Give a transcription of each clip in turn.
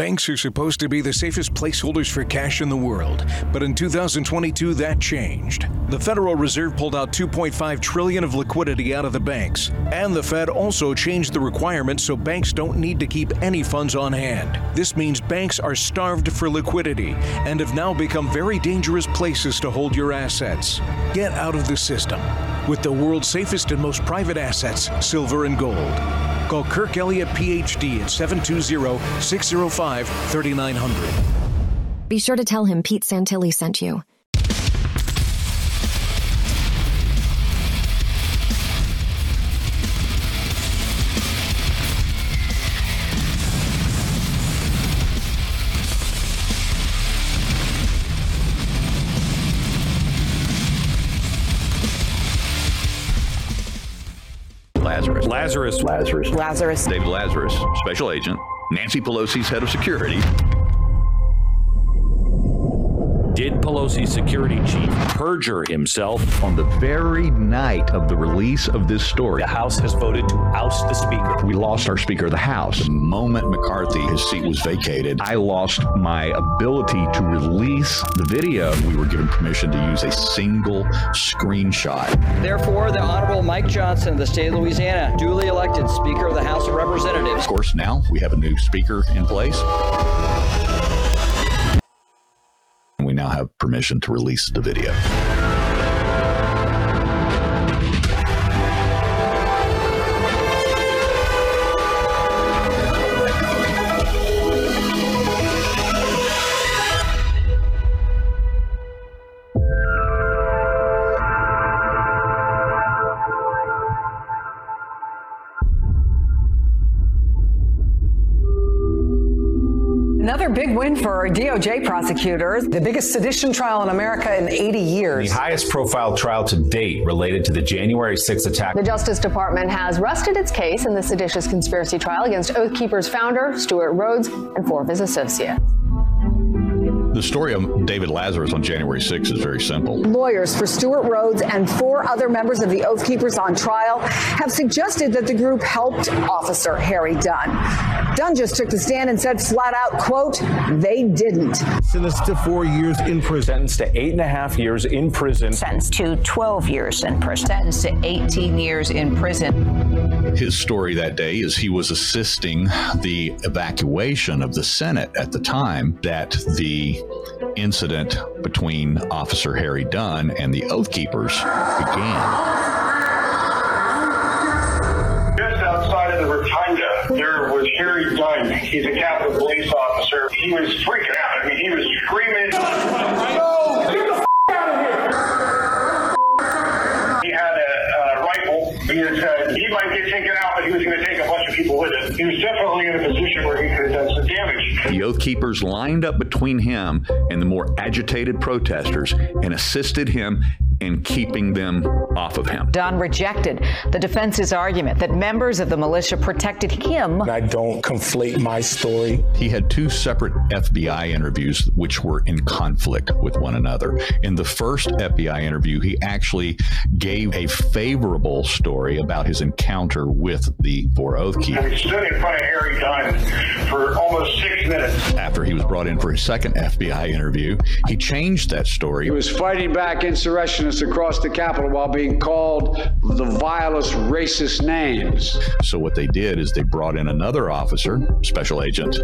Banks are supposed to be the safest placeholders for cash in the world, but in 2022 that changed. The Federal Reserve pulled out 2.5 trillion of liquidity out of the banks, and the Fed also changed the requirements so banks don't need to keep any funds on hand. This means banks are starved for liquidity and have now become very dangerous places to hold your assets. Get out of the system with the world's safest and most private assets, silver and gold. Call Kirk Elliott PhD at 720 605 3900. Be sure to tell him Pete Santilli sent you. Lazarus. Lazarus. Lazarus. Lazarus. David Lazarus, special agent, Nancy Pelosi's head of security. Did Pelosi's security chief perjure himself? On the very night of the release of this story, the House has voted to oust the Speaker. We lost our Speaker of the House. The moment McCarthy, his seat was vacated, I lost my ability to release the video. We were given permission to use a single screenshot. Therefore, the Honorable Mike Johnson of the state of Louisiana, duly elected Speaker of the House of Representatives. Of course, now we have a new Speaker in place. Now have permission to release the video. Win for DOJ prosecutors. The biggest sedition trial in America in 80 years. The highest profile trial to date related to the January 6 attack. The Justice Department has rested its case in the seditious conspiracy trial against Oath Keepers founder Stewart Rhodes and four of his associates. The story of David Lazarus on January 6 is very simple. Lawyers for Stewart Rhodes and four other members of the Oath Keepers on trial have suggested that the group helped Officer Harry Dunn. Dunn just took the stand and said flat out, quote, they didn't. Sentenced to four years in prison. Sentenced to eight and a half years in prison. Sentenced to 12 years in prison. Sentenced to 18 years in prison. His story that day is he was assisting the evacuation of the Senate at the time that the incident between Officer Harry Dunn and the Oath Keepers began. Just outside of the rotunda, there was Harry Dunn. He's a Capitol Police officer. He was freaking out. He was definitely in a position where he could have done some damage. The Oath Keepers lined up between him and the more agitated protesters and assisted him in keeping them off of him. Dunn rejected the defense's argument that members of the militia protected him. I don't conflate my story. He had two separate FBI interviews which were in conflict with one another. In the first FBI interview, he actually gave a favorable story about his encounter with the four Oath Keepers. He stood in front of Harry Dunn for almost six minutes. After he was brought in for his second FBI interview, he changed that story. He was fighting back insurrectionists across the Capitol while being called the vilest racist names. So what they did is they brought in another officer, Special Agent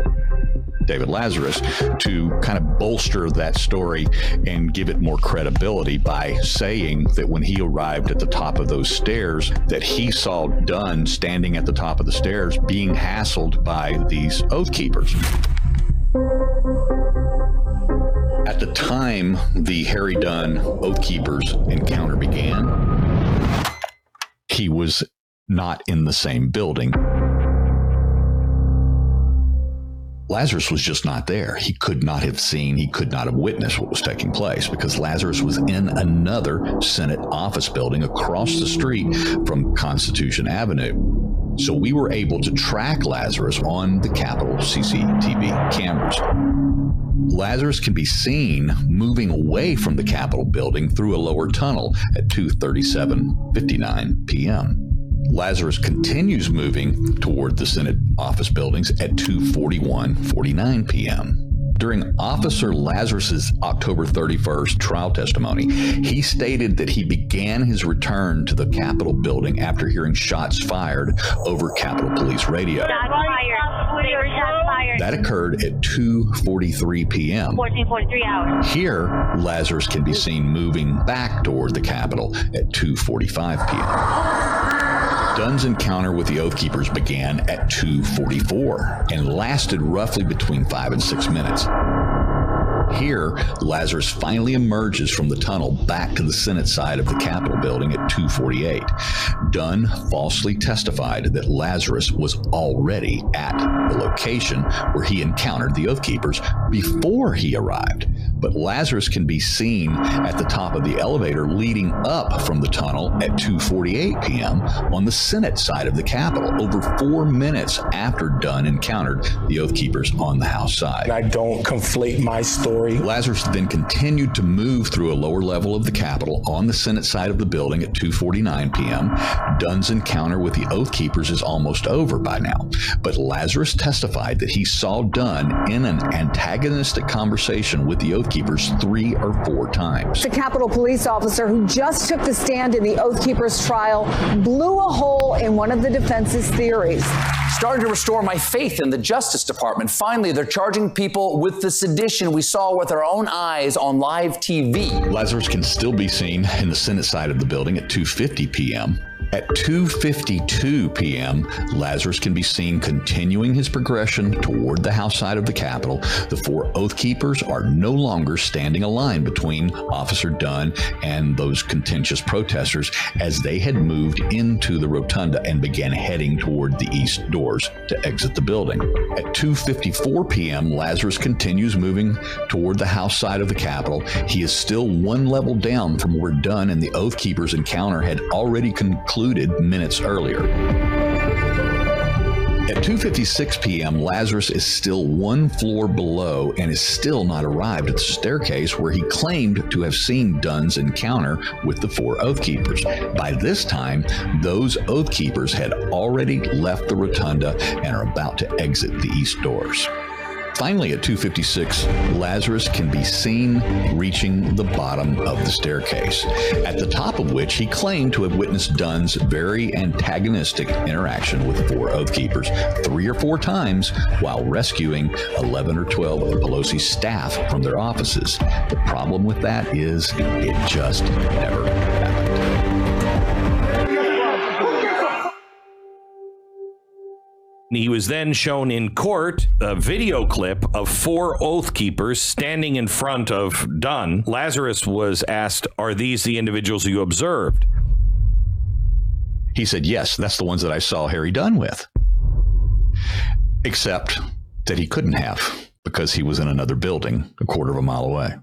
David Lazarus, to kind of bolster that story and give it more credibility by saying that when he arrived at the top of those stairs, that he saw Dunn standing at the top of the stairs being hassled by these Oath Keepers. At the time the Harry Dunn Oath Keepers encounter began, he was not in the same building. Lazarus was just not there. He could not have seen, he could not have witnessed what was taking place because Lazarus was in another Senate office building across the street from Constitution Avenue. So we were able to track Lazarus on the Capitol CCTV cameras. Lazarus can be seen moving away from the Capitol building through a lower tunnel at 2:37:59 p.m. Lazarus continues moving toward the Senate office buildings at 2:41:49 p.m. During Officer Lazarus's October 31st trial testimony, he stated that he began his return to the Capitol building after hearing shots fired over Capitol Police radio. That occurred at 2:43 p.m. 1443 hours. Here, Lazarus can be seen moving back toward the Capitol at 2:45 p.m. Dunn's encounter with the Oath Keepers began at 2:44 and lasted roughly between 5 and 6 minutes. Here, Lazarus finally emerges from the tunnel back to the Senate side of the Capitol building at 248. Dunn falsely testified that Lazarus was already at the location where he encountered the Oath Keepers before he arrived. But Lazarus can be seen at the top of the elevator leading up from the tunnel at 2:48 p.m. on the Senate side of the Capitol, over four minutes after Dunn encountered the Oath Keepers on the House side. I don't conflate my story. Lazarus then continued to move through a lower level of the Capitol on the Senate side of the building at 2:49 p.m. Dunn's encounter with the Oath Keepers is almost over by now, but Lazarus testified that he saw Dunn in an antagonistic conversation with the Oath Keepers three or four times. The Capitol police officer who just took the stand in the Oath Keepers trial blew a hole in one of the defense's theories. Starting to restore my faith in the Justice Department. Finally, they're charging people with the sedition we saw with our own eyes on live TV. Lazarus can still be seen in the Senate side of the building at 2:50 p.m. At 2:52 p.m., Lazarus can be seen continuing his progression toward the house side of the Capitol. The four Oath Keepers are no longer standing a line between Officer Dunn and those contentious protesters as they had moved into the rotunda and began heading toward the east doors to exit the building. At 2:54 p.m., Lazarus continues moving toward the house side of the Capitol. He is still one level down from where Dunn and the Oath Keepers encounter had already concluded minutes earlier. At 2:56 p.m., Lazarus is still one floor below and is still not arrived at the staircase where he claimed to have seen Dunn's encounter with the four Oath Keepers. By this time, those Oath Keepers had already left the rotunda and are about to exit the east doors. Finally, at 256, Lazarus can be seen reaching the bottom of the staircase, at the top of which he claimed to have witnessed Dunn's very antagonistic interaction with four Oath Keepers three or four times while rescuing 11 or 12 of Pelosi's staff from their offices. The problem with that is it just never happened. He was then shown in court a video clip of four Oath Keepers standing in front of Dunn. Lazarus was asked, Are these the individuals you observed? He said, Yes, that's the ones that I saw Harry Dunn with. Except that he couldn't have because he was in another building a quarter of a mile away.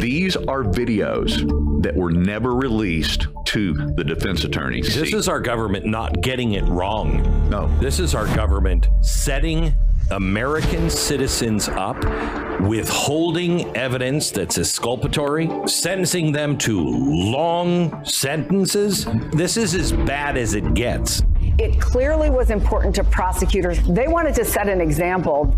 These are videos that were never released to the defense attorneys. This See, is our government not getting it wrong. No. This is our government setting American citizens up, withholding evidence that's exculpatory, sentencing them to long sentences. This is as bad as it gets. It clearly was important to prosecutors. They wanted to set an example.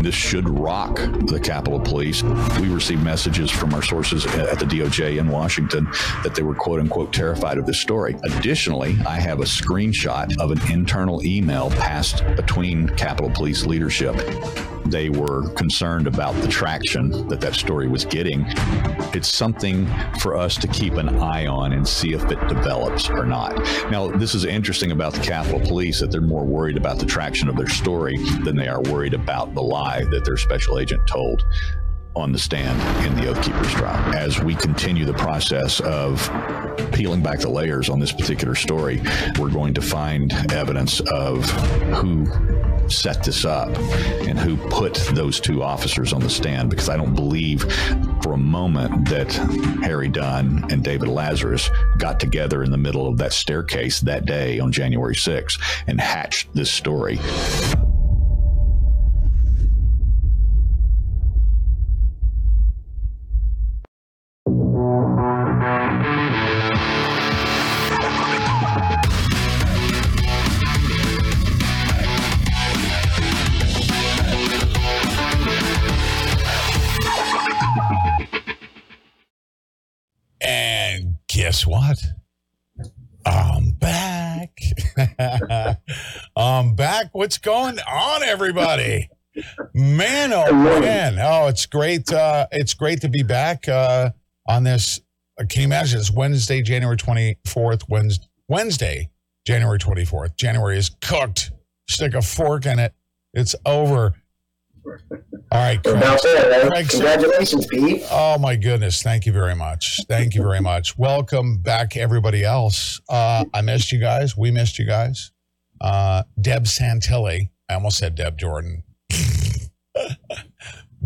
This should rock the Capitol Police. We received messages from our sources at the DOJ in Washington that they were quote unquote terrified of this story. Additionally, I have a screenshot of an internal email passed between Capitol Police leadership. They were concerned about the traction that that story was getting. It's something for us to keep an eye on and see if it develops or not. Now, this is interesting about the Capitol Police that they're more worried about the traction of their story than they are worried about the lie that their special agent told on the stand in the Oath Keepers trial. As we continue the process of peeling back the layers on this particular story, we're going to find evidence of who set this up and who put those two officers on the stand because I don't believe for a moment that Harry Dunn and David Lazarus got together in the middle of that staircase that day on January 6th and hatched this story. Guess what? I'm back. I'm back. What's going on, everybody? Man, oh man! Oh, it's great. Uh, it's great to be back uh, on this. Uh, can you imagine? It's Wednesday, January twenty fourth. Wednesday, Wednesday, January twenty fourth. January is cooked. Stick a fork in it. It's over. All right, Craig. There, Craig, Congratulations, Pete. Oh my goodness! Thank you very much. Thank you very much. Welcome back, everybody else. Uh, I missed you guys. We missed you guys. Uh, Deb Santilli. I almost said Deb Jordan.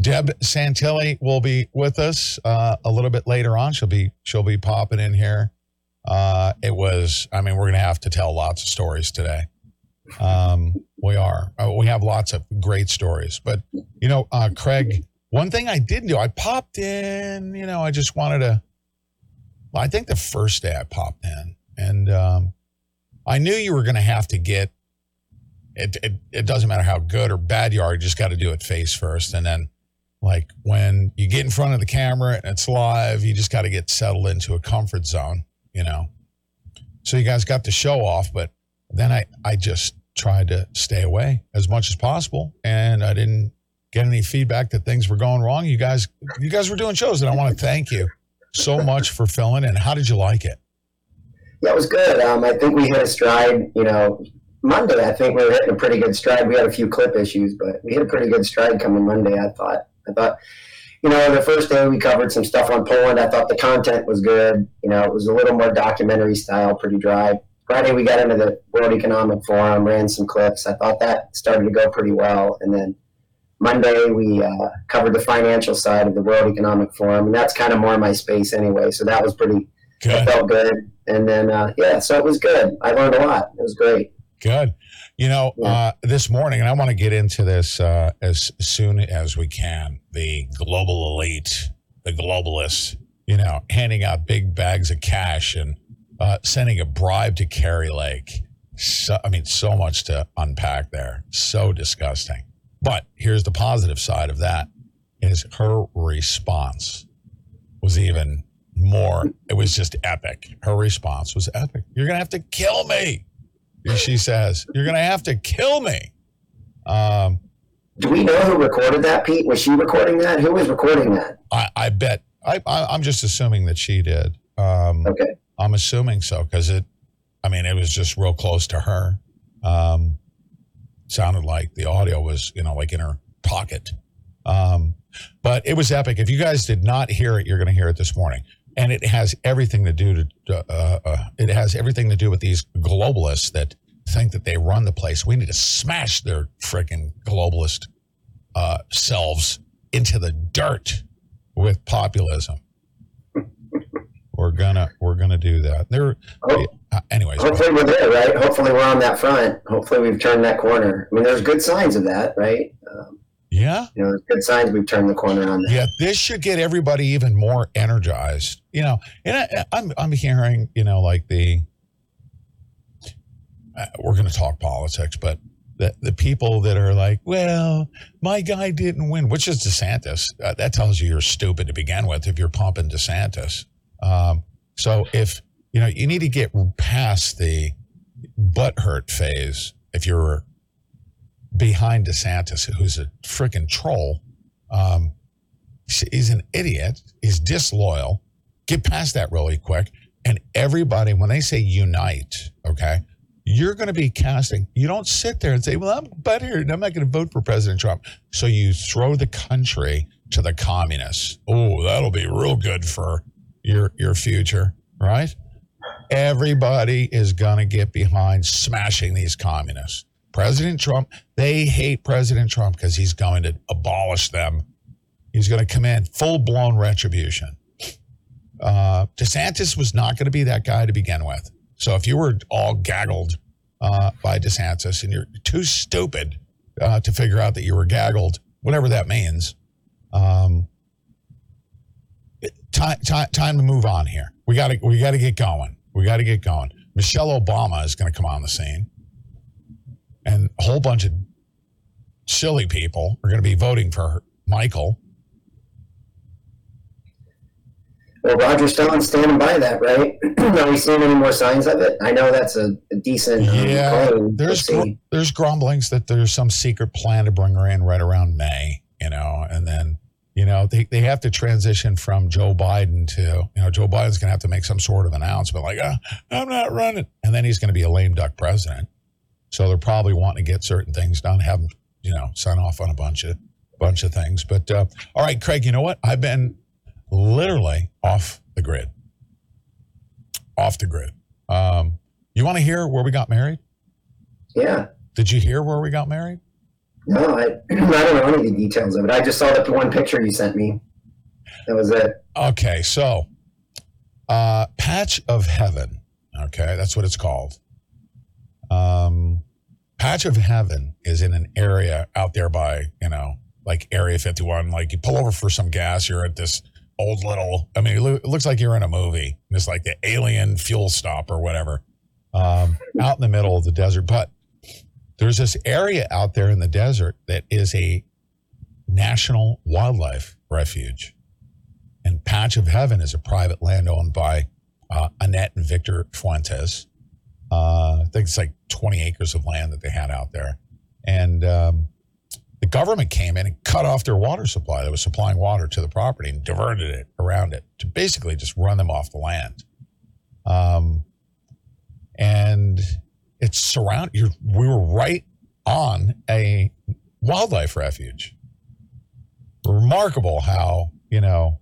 Deb Santilli will be with us uh, a little bit later on. She'll be she'll be popping in here. Uh, it was. I mean, we're gonna have to tell lots of stories today. Um, we are. Uh, we have lots of great stories. But, you know, uh, Craig, one thing I did do, I popped in, you know, I just wanted to, well, I think the first day I popped in, and um, I knew you were going to have to get, it, it, it doesn't matter how good or bad you are, you just got to do it face first. And then, like, when you get in front of the camera and it's live, you just got to get settled into a comfort zone, you know. So you guys got the show off, but then I, I just tried to stay away as much as possible and I didn't get any feedback that things were going wrong. You guys you guys were doing shows and I want to thank you so much for filling and how did you like it? Yeah, it was good. Um, I think we hit a stride, you know, Monday I think we were hitting a pretty good stride. We had a few clip issues, but we hit a pretty good stride coming Monday, I thought. I thought you know, the first day we covered some stuff on Poland. I thought the content was good. You know, it was a little more documentary style, pretty dry. Friday we got into the World Economic Forum, ran some clips. I thought that started to go pretty well, and then Monday we uh, covered the financial side of the World Economic Forum, and that's kind of more my space anyway. So that was pretty. Good. felt good, and then uh, yeah, so it was good. I learned a lot. It was great. Good. You know, yeah. uh, this morning, and I want to get into this uh, as soon as we can. The global elite, the globalists, you know, handing out big bags of cash and uh, sending a bribe to Kari Lake. So, I mean, so much to unpack there. So disgusting. But here's the positive side of that is her response was even more. It was just epic. Her response was epic. You're going to have to kill me. She says, You're going to have to kill me. Um, Do we know who recorded that, Pete? Was she recording that? Who was recording that? I, I bet. I, I, am just assuming that she did. Um, okay. I'm assuming so because it, I mean, it was just real close to her. Um, sounded like the audio was, you know, like in her pocket. Um, but it was epic. If you guys did not hear it, you're going to hear it this morning. And it has everything to do to, uh, uh, it has everything to do with these globalists that think that they run the place. We need to smash their freaking globalist uh, selves into the dirt with populism we're gonna we're gonna do that. There, oh, uh, anyways. Hopefully we're there, right? Hopefully we're on that front. Hopefully we've turned that corner. I mean, there's good signs of that, right? Um, yeah. You know, there's good signs we've turned the corner on that. Yeah, this should get everybody even more energized. You know, and I, I'm I'm hearing, you know, like the uh, we're going to talk politics, but the, the people that are like, well, my guy didn't win, which is DeSantis. Uh, that tells you you're stupid to begin with if you're pumping DeSantis. Um, so if you know you need to get past the butthurt phase if you're behind DeSantis, who's a freaking troll. Um, he's an idiot. He's disloyal. Get past that really quick. And everybody, when they say unite, okay, you're going to be casting. You don't sit there and say, well, I'm. And I'm not going to vote for President Trump. So you throw the country to the communists. Oh, that'll be real good for your your future, right? Everybody is going to get behind smashing these communists. President Trump, they hate President Trump because he's going to abolish them. He's going to command full blown retribution. Uh, DeSantis was not going to be that guy to begin with. So if you were all gaggled uh, by DeSantis and you're too stupid uh, to figure out that you were gaggled, whatever that means, um, time, time, time to move on here. We got to we got to get going. We got to get going. Michelle Obama is going to come on the scene, and a whole bunch of silly people are going to be voting for her. Michael. Well, Roger Stone's standing by that, right? Are we seeing any more signs of it? I know that's a, a decent um, Yeah, claim. there's gr- there's grumblings that there's some secret plan to bring her in right around May, you know, and then you know they, they have to transition from Joe Biden to you know Joe Biden's going to have to make some sort of announcement like uh, I'm not running, and then he's going to be a lame duck president. So they're probably wanting to get certain things done, have him you know sign off on a bunch of bunch of things. But uh, all right, Craig, you know what? I've been literally off the grid, off the grid. Um, you want to hear where we got married? Yeah. Did you hear where we got married? No, I, I don't know any of the details of it. I just saw the one picture you sent me. That was it. Okay, so uh, Patch of Heaven. Okay, that's what it's called. Um, Patch of Heaven is in an area out there by you know like Area 51. Like you pull over for some gas, you're at this old little. I mean, it, looks like you're in a movie. It's like the alien fuel stop or whatever, um, out in the middle of the desert. But there's this area out there in the desert that is a national wildlife refuge. And Patch of Heaven is a private land owned by uh, Annette and Victor Fuentes. Uh, I think it's like 20 acres of land that they had out there. And um, the government came in and cut off their water supply that was supplying water to the property and diverted it around it to basically just run them off the land. Um, and it's surround. You're, we were right on a wildlife refuge. Remarkable how you know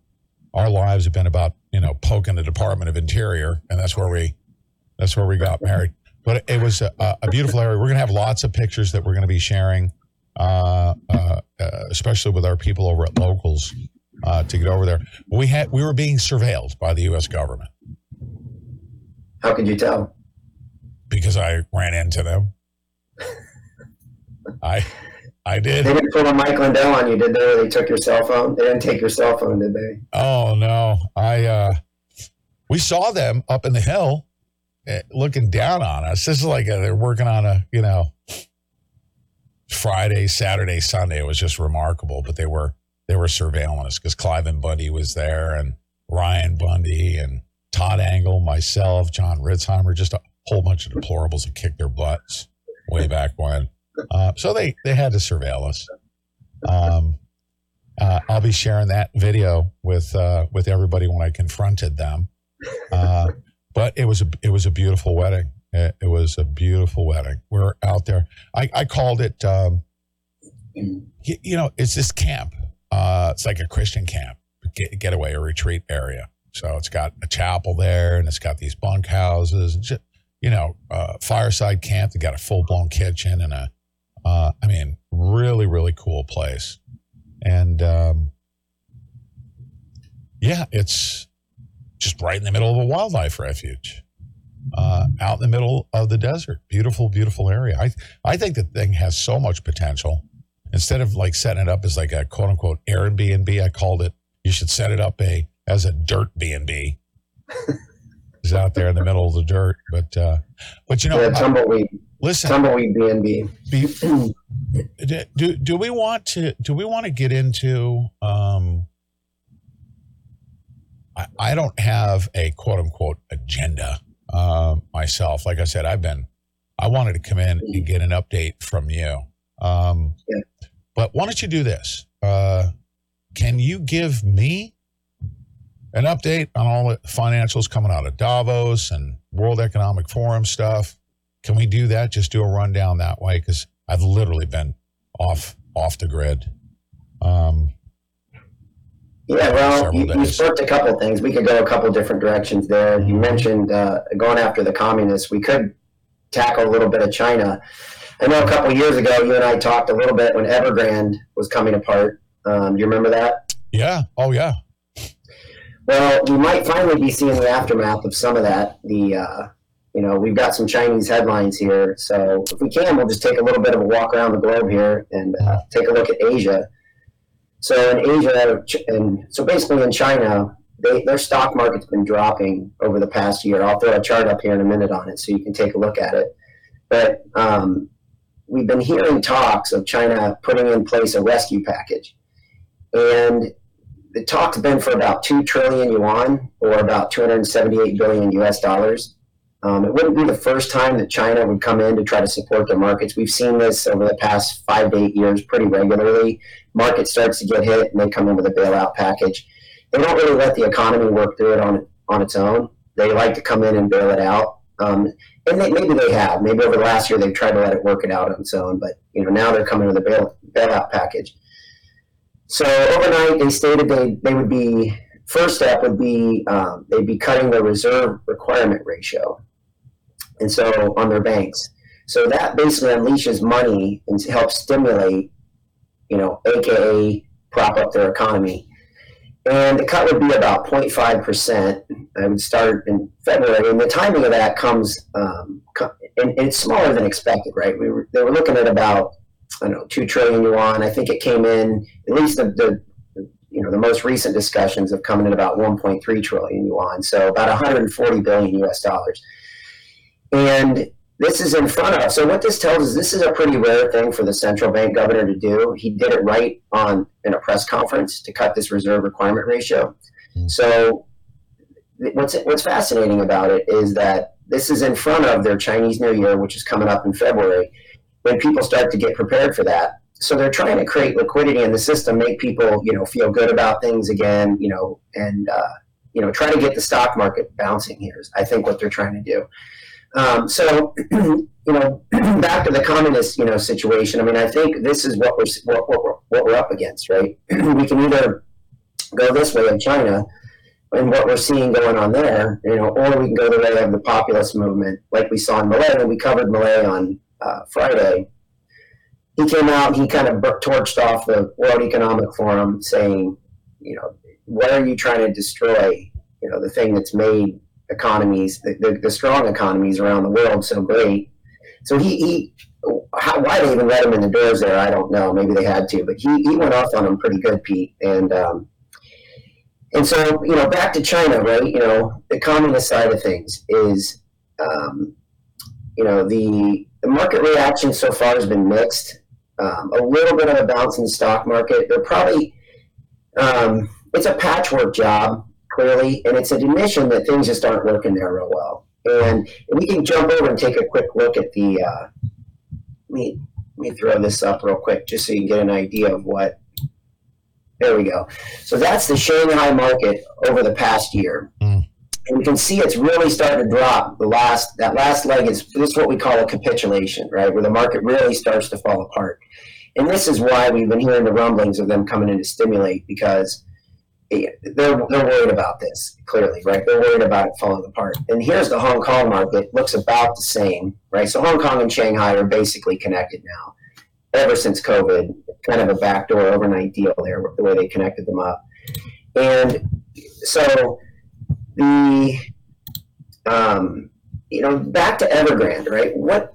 our lives have been about you know poking the Department of Interior, and that's where we that's where we got married. But it was a, a beautiful area. We're going to have lots of pictures that we're going to be sharing, uh, uh, uh, especially with our people over at Locals uh, to get over there. We had we were being surveilled by the U.S. government How could you tell? Because I ran into them. I I did. They didn't pull a Mike Lindell on you, did they? They took your cell phone? They didn't take your cell phone, did they? Oh no, I uh we saw them up in the hill eh, looking down on us. This is like a, they're working on a, you know, Friday, Saturday, Sunday. It was just remarkable, but they were they were surveilling us because Cliven Bundy was there and Ryan Bundy and Todd Engel, myself, Jon Ritzheimer, just a whole bunch of deplorables that kicked their butts way back when. Uh, so they they had to surveil us. Um, uh, I'll be sharing that video with uh, with everybody when I confronted them. Uh, but it was a it was a beautiful wedding. It, it was a beautiful wedding. We're out there. I, I called it. Um, you, you know, it's this camp. Uh, it's like a Christian camp, get, getaway or retreat area. So it's got a chapel there, and it's got these bunk houses. And just, you know, uh, fireside camp. They got a full blown kitchen and a. Uh, I mean, really, really cool place. And um, yeah, it's just right in the middle of a wildlife refuge, uh, out in the middle of the desert. Beautiful, beautiful area. I I think the thing has so much potential. Instead of like setting it up as like a quote unquote Airbnb, I called it. You should set it up a as a dirt B and B. It's out there in the middle of the dirt, but uh, but you know, yeah, I- tumbleweed. listen, Tumbleweed B and B. do, do we want to do we want to get into um I, I don't have a quote unquote agenda uh, myself. Like i said i've been i wanted to come in and get an update from you. Um but why don't you do this? Uh can you give me an update on all the financials coming out of davos and world economic forum stuff can we do that just do a rundown that way because i've literally been off off the grid um Yeah, well, you, you a couple things. We could go a couple different directions there. You mentioned uh, going after the communists. We could tackle a little bit of China. I know a couple years ago, you and I talked a little bit when Evergrande was coming apart. Um, you remember that? yeah oh yeah Well, we might finally be seeing the aftermath of some of that. The uh, you know we've got some Chinese headlines here, so if we can, we'll just take a little bit of a walk around the globe here and uh, take a look at Asia. So in Asia, and so basically in China, they, their stock market's been dropping over the past year. I'll throw a chart up here in a minute on it so you can take a look at it. But um, we've been hearing talks of China putting in place a rescue package, and the talk's been for about 2 trillion yuan or about 278 billion US dollars. Um, it wouldn't be the first time that China would come in to try to support their markets. We've seen this over the past five to eight years pretty regularly. Market starts to get hit and they come in with a bailout package. They don't really let the economy work through it on, on its own. They like to come in and bail it out. Um, and they, maybe they have. Maybe over the last year they've tried to let it work it out on its own. But you know now they're coming with a bail, bailout package. So overnight, they stated they, they would be first step would be um, they'd be cutting the reserve requirement ratio, and so on their banks. So that basically unleashes money and helps stimulate, you know, AKA prop up their economy. And the cut would be about 0.5 percent. I would start in February, and the timing of that comes, um, and, it's smaller than expected, right? We were, they were looking at about I don't know, two trillion yuan. I think it came in at least the, the you know the most recent discussions have come in at about 1.3 trillion yuan, so about 140 billion U.S. dollars. And this is in front of. So what this tells us, this is a pretty rare thing for the central bank governor to do. He did it right on in a press conference to cut this reserve requirement ratio. Mm-hmm. So what's what's fascinating about it is that this is in front of their Chinese New Year, which is coming up in February when people start to get prepared for that. So they're trying to create liquidity in the system, make people, you know, feel good about things again, you know, and uh, you know, try to get the stock market bouncing here. Is I think what they're trying to do. Um, so, you know, back to the communist, you know, situation. I mean, I think this is what we're what, what, we're, what we're up against, right? we can either go this way in China and what we're seeing going on there, you know, or we can go the way of the populist movement, like we saw in Milei, and we covered Milei on uh, Friday, he came out he kind of torched off the World Economic Forum saying, you know, what are you trying to destroy? You know, the thing that's made economies, the, the, the strong economies around the world so great. So he, he how, why they even let him in the doors there, I don't know. Maybe they had to, but he, he went off on him pretty good, Pete. And um, and so you know, back to China, right? You know, the communist side of things is, um, you know, the the market reaction so far has been mixed. Um, a little bit of a bounce in the stock market. They're probably um, it's a patchwork job clearly, and it's an admission that things just aren't working there real well. And we can jump over and take a quick look at the. Uh, let me let me throw this up real quick just so you can get an idea of what. There we go. So that's the Shanghai market over the past year. Mm and you can see it's really starting to drop. The last that last leg is this is what we call a capitulation, right, where the market really starts to fall apart. And this is why we've been hearing the rumblings of them coming in to stimulate because eh, they're they're worried about this clearly, right? They're worried about it falling apart. And here's the Hong Kong market looks about the same, right? So Hong Kong and Shanghai are basically connected now. Ever since COVID, kind of a backdoor overnight deal there, the way they connected them up. And so the um, you know back to Evergrande, right? What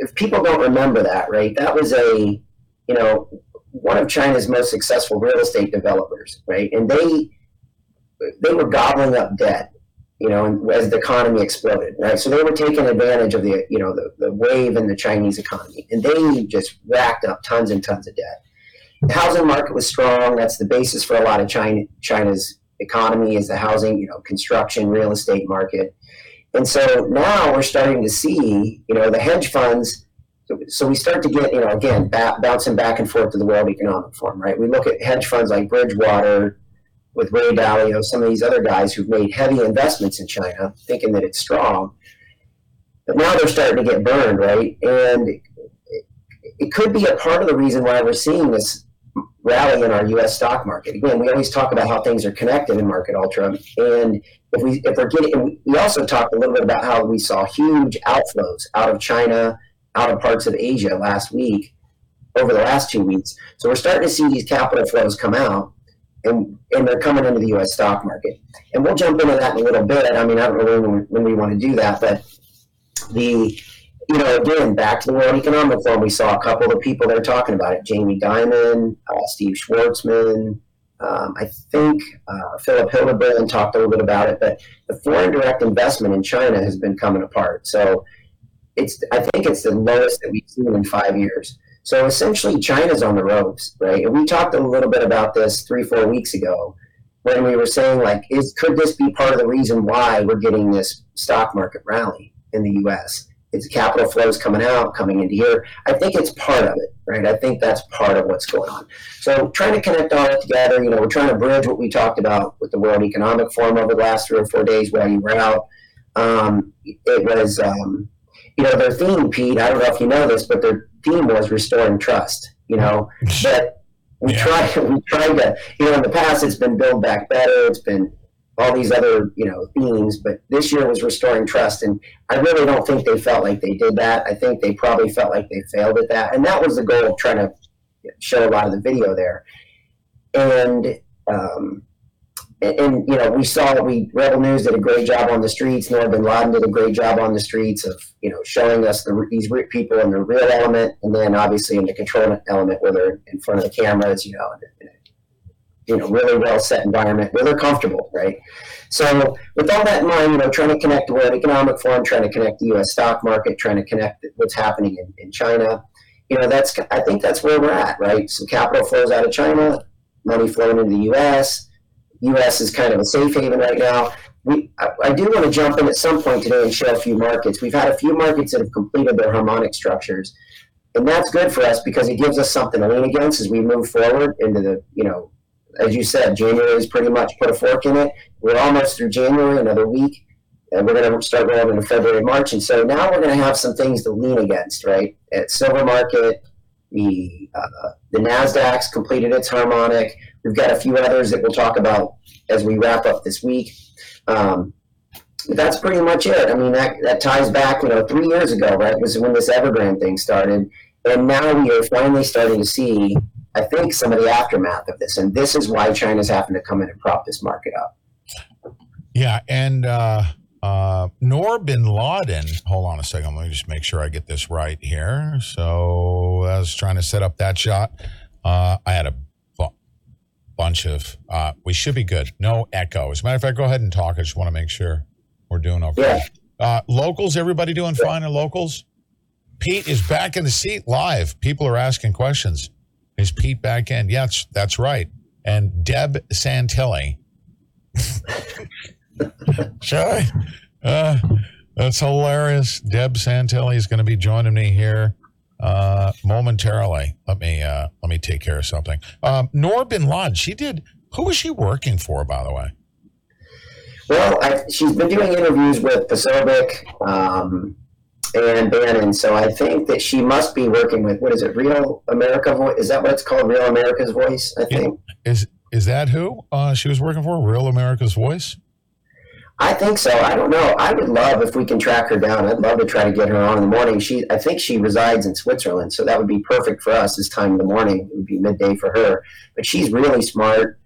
if people don't remember that, right? That was a you know one of China's most successful real estate developers, right? And they they were gobbling up debt, you know, as the economy exploded, right? So they were taking advantage of the you know the, the wave in the Chinese economy, and they just racked up tons and tons of debt. The housing market was strong. That's the basis for a lot of China China's economy is the housing, you know, construction, real estate market. And so now we're starting to see, you know, the hedge funds. So, we start to get, you know, again, ba- bouncing back and forth to the World Economic Forum, right? We look at hedge funds like Bridgewater with Ray Dalio, some of these other guys who've made heavy investments in China, thinking that it's strong. But now they're starting to get burned, right? And it, it could be a part of the reason why we're seeing this rally in our U.S. stock market. Again, we always talk about how things are connected in Market Ultra, and if we if we're getting, we also talked a little bit about how we saw huge outflows out of China, out of parts of Asia last week, over the last two weeks. So we're starting to see these capital flows come out. And, and they're coming into the U.S. stock market, and we'll jump into that in a little bit. I mean, I don't know when, when we want to do that, but the you know, again, back to the World Economic Forum, we saw a couple of the people that there talking about it. Jamie Dimon, uh, Steve Schwarzman, um, I think uh, Philip Hildebrand talked a little bit about it, but the foreign direct investment in China has been coming apart. So it's, I think it's the lowest that we've seen in five years. So essentially, China's on the ropes, right? And we talked a little bit about this three, four weeks ago when we were saying, like, is could this be part of the reason why we're getting this stock market rally in the U.S.? It's capital flows coming out, coming into here. I think it's part of it, right? I think that's part of what's going on. So trying to connect all it together, you know, we're trying to bridge what we talked about with the World Economic Forum over the last three or four days while you were out. Um, it was, um, you know, their theme, Pete. I don't know if you know this, but their theme was restoring trust. You know, but we yeah. try we tried to, you know, in the past it's been build back better. It's been all these other you know themes but this year was restoring trust and i really don't think they felt like they did that. I think they probably felt like they failed at that and that was the goal of trying to show a lot of the video there. And um, and, and, you know we saw we rebel news did a great job on the streets Noor bin Laden did a great job on the streets of you know showing us the, these people in the real element and then obviously in the control element where they're in front of the cameras you know you know, really well set environment where they're comfortable, right? So with all that in mind, you know, trying to connect the World Economic Forum, trying to connect the U.S. stock market, trying to connect what's happening in, in China, you know, that's I think that's where we're at, right? Some capital flows out of China, money flowing into the U.S. U.S. is kind of a safe haven right now. We, I, I do want to jump in at some point today and show a few markets. We've had a few markets that have completed their harmonic structures, and that's good for us because it gives us something to lean against as we move forward into the, you know, as you said, January is pretty much put a fork in it. We're almost through January, another week, and we're going to start rolling into February, March. And so now we're going to have some things to lean against, right? At silver market, the uh, the Nasdaq's completed its harmonic. We've got a few others that we'll talk about as we wrap up this week. Um, that's pretty much it. I mean, that, that ties back, you know, three years ago, right, was when this Evergrande thing started. And now we are finally starting to see I think, some of the aftermath of this. And this is why China's having to come in and prop this market up. Yeah. And uh, uh, Noor bin Laden, hold on a second. Let me just make sure I get this right here. So I was trying to set up that shot. Uh, I had a bu- bunch of, uh, we should be good. No echo. As a matter of fact, go ahead and talk. I just want to make sure we're doing okay. Yeah. Uh, locals, everybody doing fine in locals? Pete is back in the seat live. People are asking questions. Is Pete back in? Yes, that's right. And Deb Santilli. Sure. Uh, that's hilarious. Deb Santilli is going to be joining me here uh, momentarily. Let me uh, let me take care of something. Um, Noor bin Laden. She did. Who was she working for, by the way? Well, I, she's been doing interviews with Pacific. um, and Bannon. So I think that she must be working with what is it, Real America Voice? Is that what it's called, Real America's Voice? I think is is that who uh, she was working for, Real America's Voice? I think so. I don't know. I would love if we can track her down. I'd love to try to get her on in the morning. She, I think she resides in Switzerland, so that would be perfect for us this time in the morning. It would be midday for her. But she's really smart,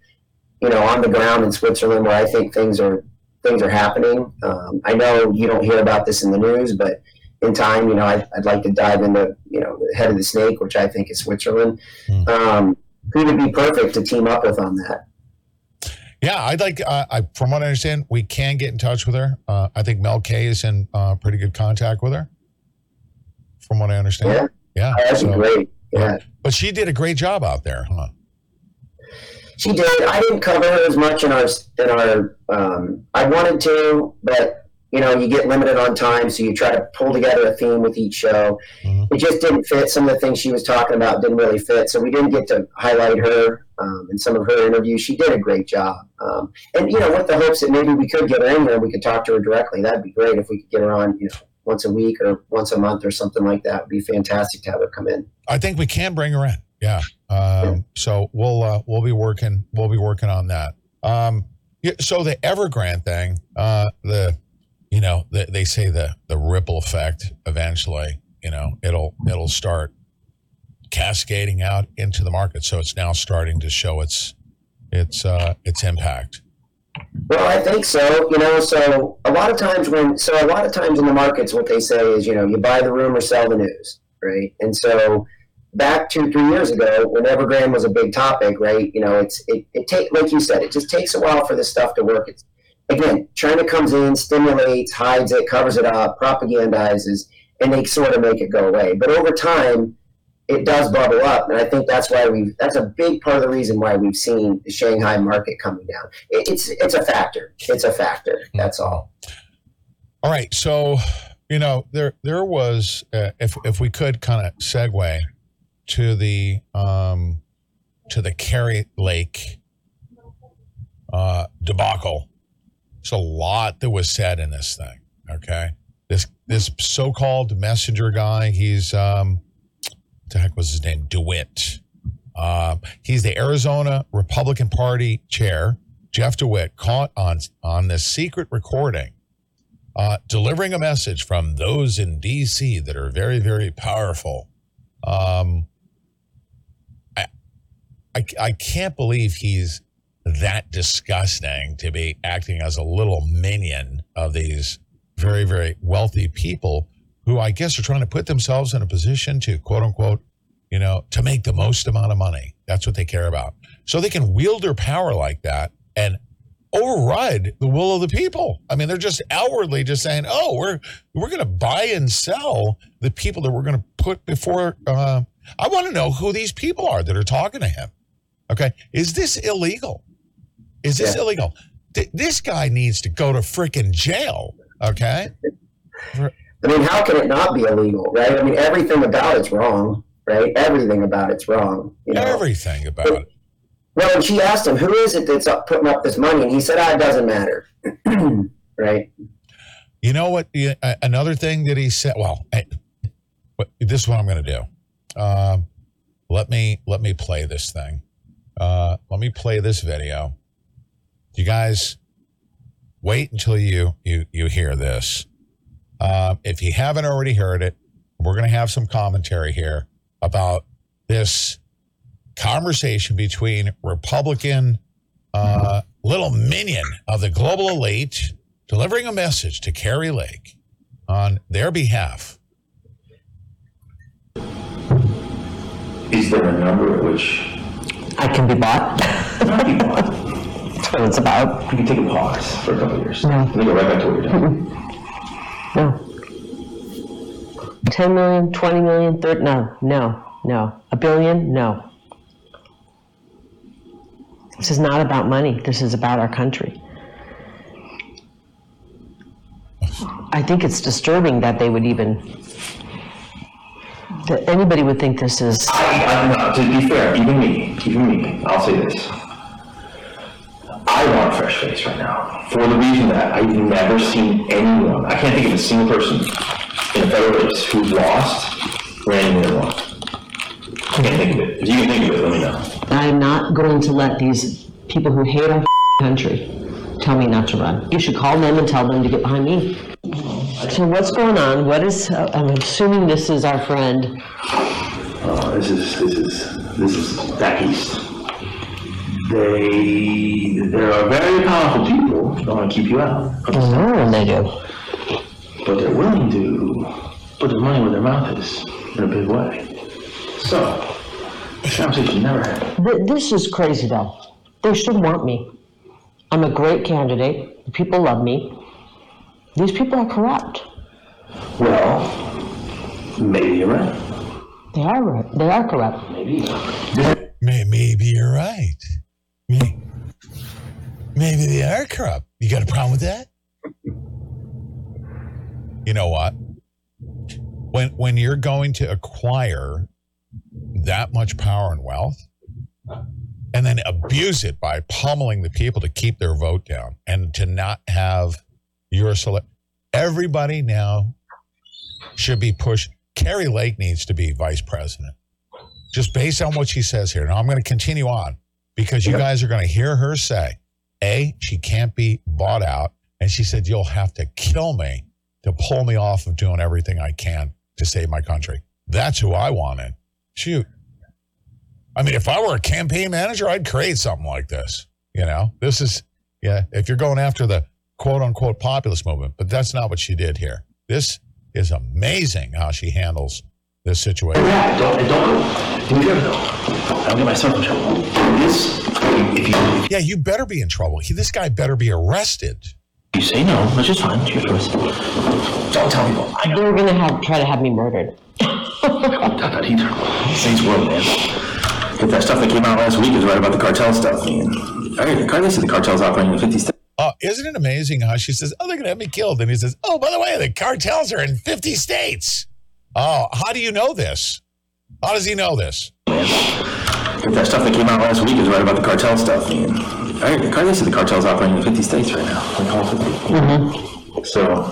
you know, on the ground in Switzerland where I think things are things are happening. Um, I know you don't hear about this in the news, but in time, you know, I'd, I'd, like to dive into, you know, the head of the snake, which I think is Switzerland. Mm. Um, who would be perfect to team up with on that? Yeah, I'd like. Uh, I, from what I understand, we can get in touch with her. Uh, I think Mel K is in uh, pretty good contact with her. From what I understand, yeah, yeah, oh, that'd so, great. Yeah, but she did a great job out there, huh? She did. I didn't cover her as much in our in our. Um, I wanted to, but you know, you get limited on time, so you try to pull together a theme with each show. Mm-hmm. It just didn't fit. Some of the things she was talking about didn't really fit, so we didn't get to highlight her um, in some of her interviews. She did a great job, um, and you know, with the hopes that maybe we could get her in there, we could talk to her directly. That'd be great if we could get her on, you know, once a week or once a month or something like that. Would be fantastic to have her come in. I think we can bring her in. Yeah. Um, yeah. So we'll uh, we'll be working we'll be working on that. Um, so the Evergrande thing, uh, the you know, they, they say the the ripple effect eventually, you know, it'll it'll start cascading out into the market. So it's now starting to show its its uh, its impact. Well, I think so. You know, so a lot of times when so a lot of times in the markets, what they say is, you know, you buy the rumor, sell the news, right? And so back two three years ago, when Evergrande was a big topic, right? You know, it's it, it take like you said, it just takes a while for this stuff to work. It's again, China comes in, stimulates, hides it, covers it up, propagandizes, and they sort of make it go away. But over time, it does bubble up, and I think that's why we that's a big part of the reason why we've seen the Shanghai market coming down. It, it's it's a factor. It's a factor. That's all. All right, so you know there there was uh, if if we could kind of segue to the um to the Kari Lake uh debacle. A lot that was said in this thing. Okay, this this so-called messenger guy. He's um, what the heck was his name? DeWitt. Uh, he's the Arizona Republican Party chair. Jeff DeWitt caught on on this secret recording, uh, delivering a message from those in D.C. that are very very powerful. Um, I, I I can't believe he's that disgusting to be acting as a little minion of these very, very wealthy people who I guess are trying to put themselves in a position to quote unquote, you know, to make the most amount of money. That's what they care about. So they can wield their power like that and override the will of the people. I mean, they're just outwardly just saying, "Oh, we're we're going to buy and sell the people that we're going to put before." Uh, I want to know who these people are that are talking to him. Okay, is this illegal? Is this yeah. illegal? Th- this guy needs to go to freaking jail. Okay. I mean, how can it not be illegal, right? I mean, everything about it's wrong, right? Everything about it's wrong. You know? Everything about but, it. Well, and she asked him, "Who is it that's up, putting up this money?" And he said, "Ah, it doesn't matter." right. You know what? Another thing that he said. Well, this is what I'm going to do. Um, let me let me play this thing. Uh, let me play this video. You guys, wait until you you you hear this. Uh, if you haven't already heard it, we're going to have some commentary here about this conversation between Republican uh, little minion of the global elite delivering a message to Kari Lake on their behalf. Is there a number at which I can be bought? Not. That's what it's about. You can take a pause for a couple of years. No. And then go right back to what you're doing. Mm-hmm. No. 10 million, 20 million, 30, no, no, no. A billion, no. This is not about money. This is about our country. I think it's disturbing that they would even, that anybody would think this is. I, I, no, to be fair, even me, even me, I'll say this. I want a fresh face right now for the reason that I've never seen anyone, I can't think of a single person in a federal race who's lost or anyone won. I can't think of it. If you can think of it, let me know. I'm not going to let these people who hate our country tell me not to run. You should call them and tell them to get behind me. So what's going on? What is? Uh, I'm assuming this is our friend. Uh, this is this is this is back east. They there are very powerful people who want to keep you out. I know, and they do. But they're willing to put their money where their mouth is in a big way. So, conversation never happened. This is crazy, though. They should want me. I'm a great candidate. The people love me. These people are corrupt. Well, maybe you're right. They are right. They are corrupt. Maybe. Maybe you're right. Maybe, they are corrupt. You got a problem with that? You know what? When when you're going to acquire that much power and wealth, and then abuse it by pummeling the people to keep their vote down and to not have your select. Everybody now should be pushed. Kari Lake needs to be vice president, just based on what she says here. Now I'm going to continue on because you guys are going to hear her say, A, she can't be bought out. And she said, You'll have to kill me to pull me off of doing everything I can to save my country. That's who I wanted. Shoot. I mean, if I were a campaign manager, I'd create something like this. You know, this is, yeah, if you're going after the quote unquote populist movement, but that's not what she did here. This is amazing how she handles this situation. Yeah, don't, don't go. Do it though. I don't get myself in trouble. This, if you, yeah, you better be in trouble. He, this guy better be arrested. You say no, that's just fine. It's your choice. Don't tell people. They're going to have try to have me murdered. Saints World, man. If that stuff that came out last week is right about the cartel stuff, man. I heard Carly said the cartel's operating in 50 states. Uh, isn't it amazing how she says, "Oh, they're going to have me killed," and he says, "Oh, by the way, the cartels are in 50 states." Oh, how do you know this? How does he know this? If that stuff that came out last week is right about the cartel stuff, man. I heard Carly said the cartel's operating in 50 states right now. Like all 50. Mm-hmm. So,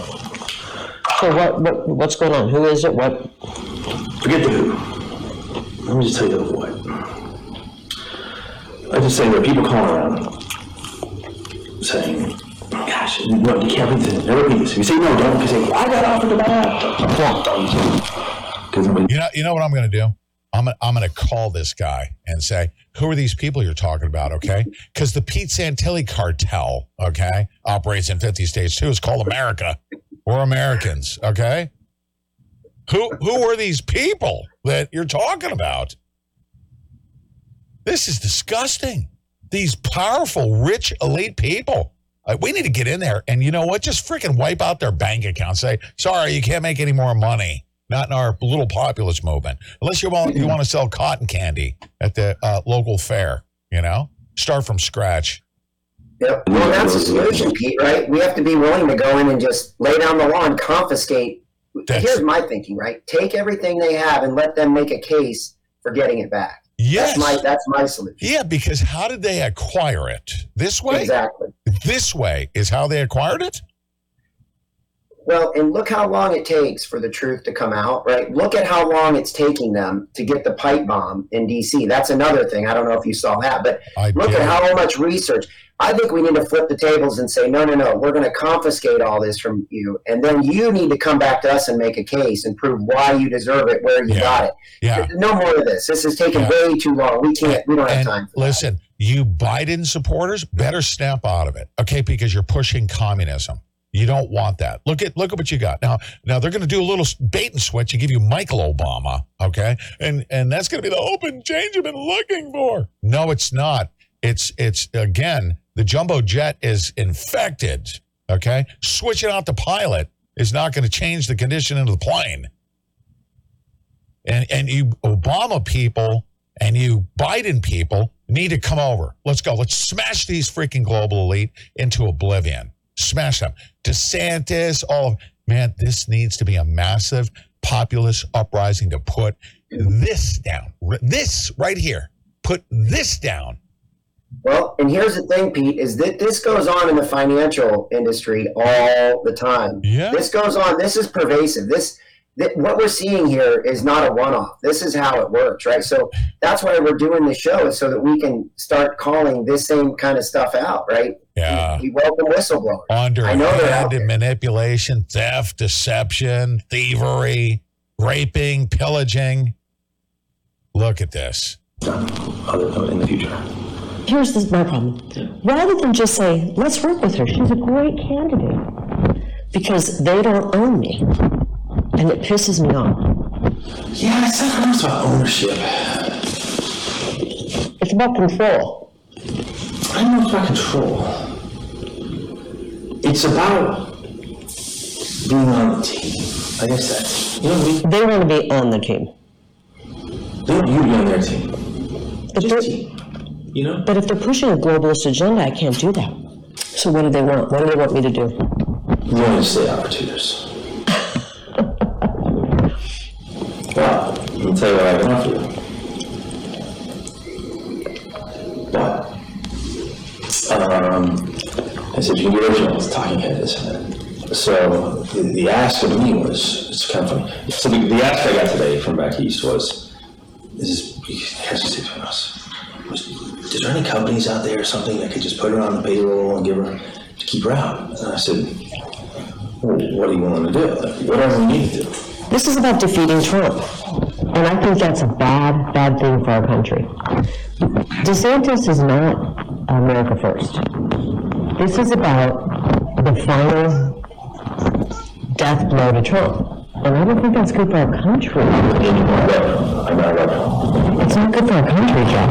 So what, what, what's going on? Who is it? What? forget the who. Let me just tell you the what. I just say there are people calling around saying, gosh, no, you can't read this. Never read this. If you say no, don't. If you say, I got offered to buy Because You know, you know what I'm going to do? I'm gonna, I'm going to call this guy and say, "Who are these people you're talking about?" Okay, because the Pete Santilli cartel, okay, operates in 50 states too. It's called America. We're Americans, okay. Who who are these people that you're talking about? This is disgusting. These powerful, rich, elite people. Uh, we need to get in there and you know what? Just freaking wipe out their bank account. Say, sorry, you can't make any more money. Not in our little populist movement. Unless you want you want to sell cotton candy at the uh, local fair. You know, start from scratch. Yep. Well, that's the solution, Pete, right? We have to be willing to go in and just lay down the law and confiscate. Here's my thinking, right? Take everything they have and let them make a case for getting it back. Yes. That's my, that's my solution. Yeah, because how did they acquire it? This way? Exactly. This way is how they acquired it? Well, and look how long it takes for the truth to come out, right? Look at how long it's taking them to get the pipe bomb in DC. That's another thing. I don't know if you saw that, but I look did. at how much research. I think we need to flip the tables and say, no, no, no, we're going to confiscate all this from you. And then you need to come back to us and make a case and prove why you deserve it, where you Yeah. got it. Yeah. No more of this. This is taking Yeah. way too long. We can't, we don't have And time. listen, you Biden supporters better snap out of it, okay? Because you're pushing communism. You don't want that. Look at look at what you got now. Now they're going to do a little bait and switch and give you Michael Obama, okay? And and that's going to be the open change you've been looking for. No, it's not. It's it's again the jumbo jet is infected. Okay, switching out the pilot is not going to change the condition of the plane. And and you Obama people and you Biden people need to come over. Let's go. Let's smash these freaking global elite into oblivion. Smash them. DeSantis, all man, this needs to be a massive populist uprising to put this down. This right here. Put this down. Well, and here's the thing, Pete, is that this goes on in the financial industry all the time. Yeah. This goes on. This is pervasive. This, th- what we're seeing here is not a one-off. This is how it works, right? So that's why we're doing the show, is so that we can start calling this same kind of stuff out, right? Yeah. We welcome whistleblowers. Underhanded I know they're manipulation, theft, deception, thievery, raping, pillaging. Look at this. Other in the future. Here's this, my problem. Rather than just say, let's work with her, she's a great candidate. Because they don't own me. And it pisses me off. Yeah, it's not almost about ownership. It's about control. I don't know if it's about control. It's about being on the team. I guess that's you know what I mean. They want to be on the team. They want you to be on their team. But, they're- You know. but if they're pushing a globalist agenda, I can't do that. So what do they want? What do they want me to do? You want to stay opportunists. well, let me tell you what I can offer you. Um, I said, you can get original, talking head, isn't it? So, the, the ask of me was, it's kind of funny. So, the, the ask I got today from back east was, this is, has to stay us. Was, is there any companies out there or something that could just put her on the payroll and give her, to keep her out? And I said, well, what are you willing to do? Like, whatever we need to do. This is about defeating Trump. And I think that's a bad, bad thing for our country. DeSantis is not America first. This is about the final death blow to Trump. And I don't think that's good for our country. It's not good for our country, Jeff.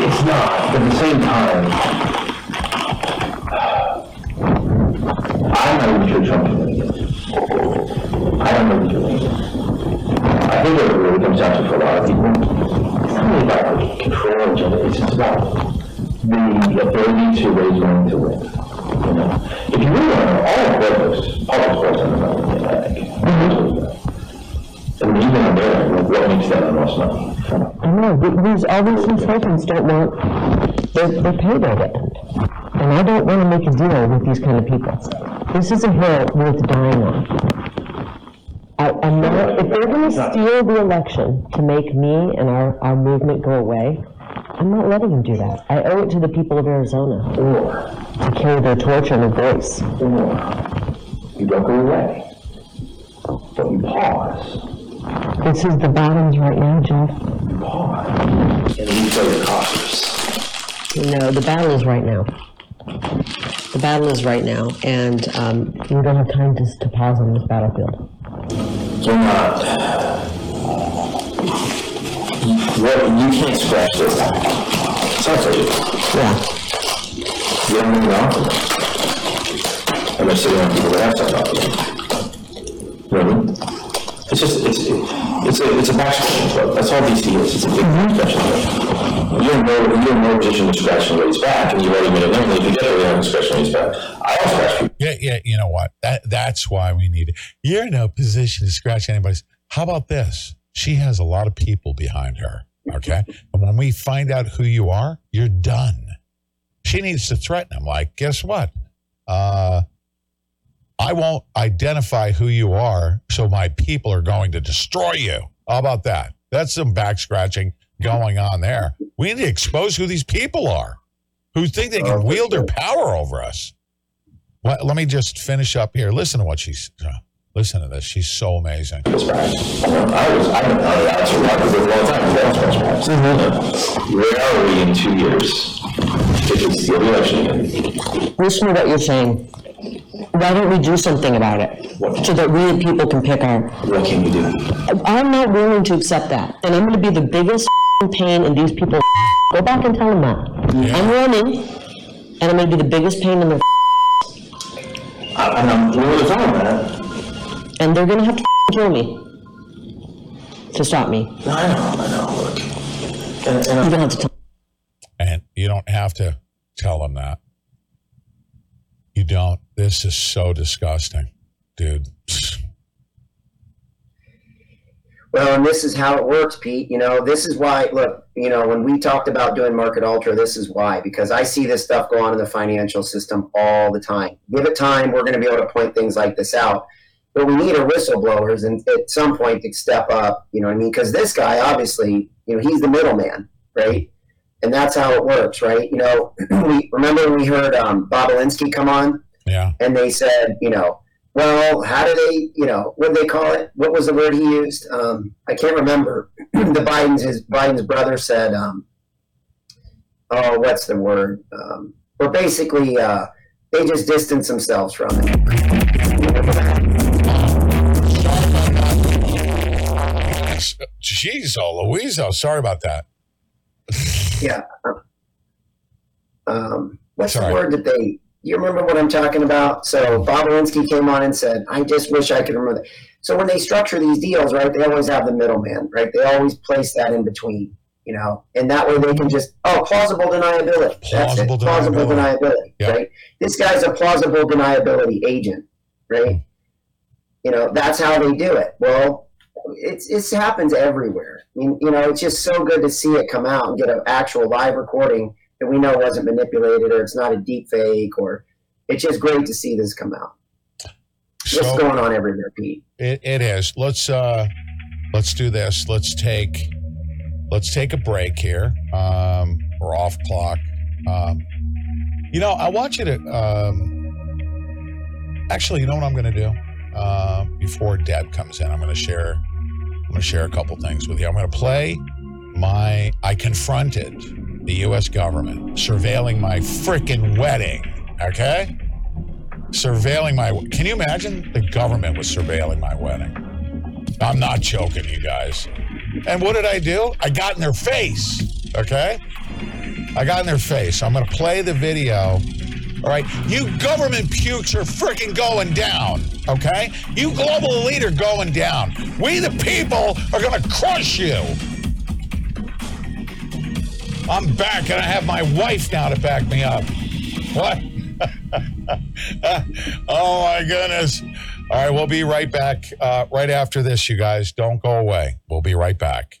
It's not, but at the same time, I'm not even sure Trump is going. I don't know what to get. I think it really comes down to for a lot of people, it's not really about control it's about the ability to raise money to win. You know, if you really want to know, all politics, politics boils down to money, I think. And even in there, like, what makes that the most money? I know, th- these, all these consultants don't want, they're paid at it. And I don't want to make a deal with these kind of people. This is a hill worth dying on. I, I'm not, if they're gonna steal the election to make me and our, our movement go away, I'm not letting them do that. I owe it to the people of Arizona to carry their torch and their voice. You don't go away, but you pause. This is the bottoms right now, Jeff. Pause. And you play the cautious. No, the battle is right now. The battle is right now, and um, we don't have time to, to pause on this battlefield. You're not. You, what, you can't scratch this. Sounds like you. Yeah. You don't even offer them. And they're sitting on people that have stuff out there. You know what I mean? It's just, it's, it's a, it's a backstretching club. That's all DC is. It's a big mm-hmm. backstretching club. You're in no, you're in no position to scratch somebody's back, and you've already made a name. If you get there, you haven't scratched somebody's back. I don't scratch people. Yeah, yeah. You know what? That that's why we need it. You're in no position to scratch anybody's. How about this? She has a lot of people behind her. Okay, and when we find out who you are, you're done. She needs to threaten him. Like, guess what? Uh, I won't identify who you are, so my people are going to destroy you. How about that? That's some back scratching going on there. We need to expose who these people are who think they can wield their power over us. Let, let me just finish up here. Listen to what she's. Uh, listen to this. She's so amazing. I was, I don't know, that's a record for a long time. That's what's right. Where are we in two years? If it's the election. Listen to what you're saying. Why don't we do something about it? So that we the people can pick our. What can we do? I'm not willing to accept that. And I'm going to be the biggest pain in these people. Go back and tell them that. I'm running, and I'm going to be the biggest pain in the. I- And I'm willing to tell them that. And they're going to have to kill me to stop me. I know, I know, look. And, and You're going to have to tell. And you don't have to tell them that. You don't. This is so disgusting, dude. Well, and this is how it works, Pete. You know, this is why, look, you know, when we talked about doing Market Ultra, this is why, because I see this stuff go on in the financial system all the time. Give it time, we're going to be able to point things like this out. But we need our whistleblowers and at some point to step up, you know what I mean? Because this guy, obviously, you know, he's the middleman, right? And that's how it works, right? You know, we remember we heard um, Bobulinski come on? Yeah. And they said, you know, well, how do they, you know, what do they call it? What was the word he used? Um, I can't remember. the Biden's his Biden's brother said, um, oh, what's the word? Um, but basically, uh, they just distance themselves from it. Jeez, oh, Louise, oh, sorry about that. Yeah. Um, what's Sorry. the word that they? You remember what I'm talking about? So Bobulinski came on and said, "I just wish I could remember." That. So when they structure these deals, right, they always have the middleman, right? They always place that in between, you know, and that way they can just oh plausible deniability. That's Plausible it. Plausible deniability. deniability, Yep. right? This guy's a plausible deniability agent, right? You know, that's how they do it. Well, it's it happens everywhere. I mean, you know, it's just so good to see it come out and get an actual live recording that we know wasn't manipulated or it's not a deep fake or it's just great to see this come out. What's going on everywhere, Pete? It, it is. Let's uh let's do this. Let's take let's take a break here. Um we're off clock. Um you know, I want you to um actually you know what I'm gonna do? Uh, before Deb comes in, I'm gonna share I'm gonna share a couple things with you. I'm gonna play my I confronted the US government surveilling my freaking wedding. Okay? surveilling my can you imagine the government was surveilling my wedding i'm not joking you guys and what did i do i got in their face okay i got in their face i'm going to play the video All right. You government pukes are freaking going down. Okay. You global leader going down. We, the people, are going to crush you. I'm back and I have my wife now to back me up. What? oh my goodness. All right, we'll be right back uh, right after this, you guys. Don't go away. We'll be right back.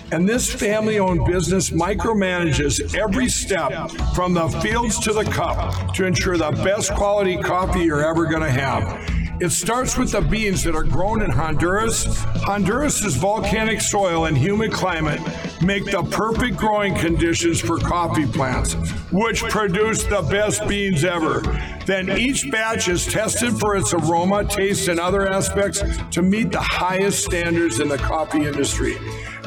and this family owned business micromanages every step from the fields to the cup to ensure the best quality coffee you're ever going to have. It starts with the beans that are grown in Honduras. Honduras's volcanic soil and humid climate make the perfect growing conditions for coffee plants, which produce the best beans ever. Then each batch is tested for its aroma, taste, and other aspects to meet the highest standards in the coffee industry.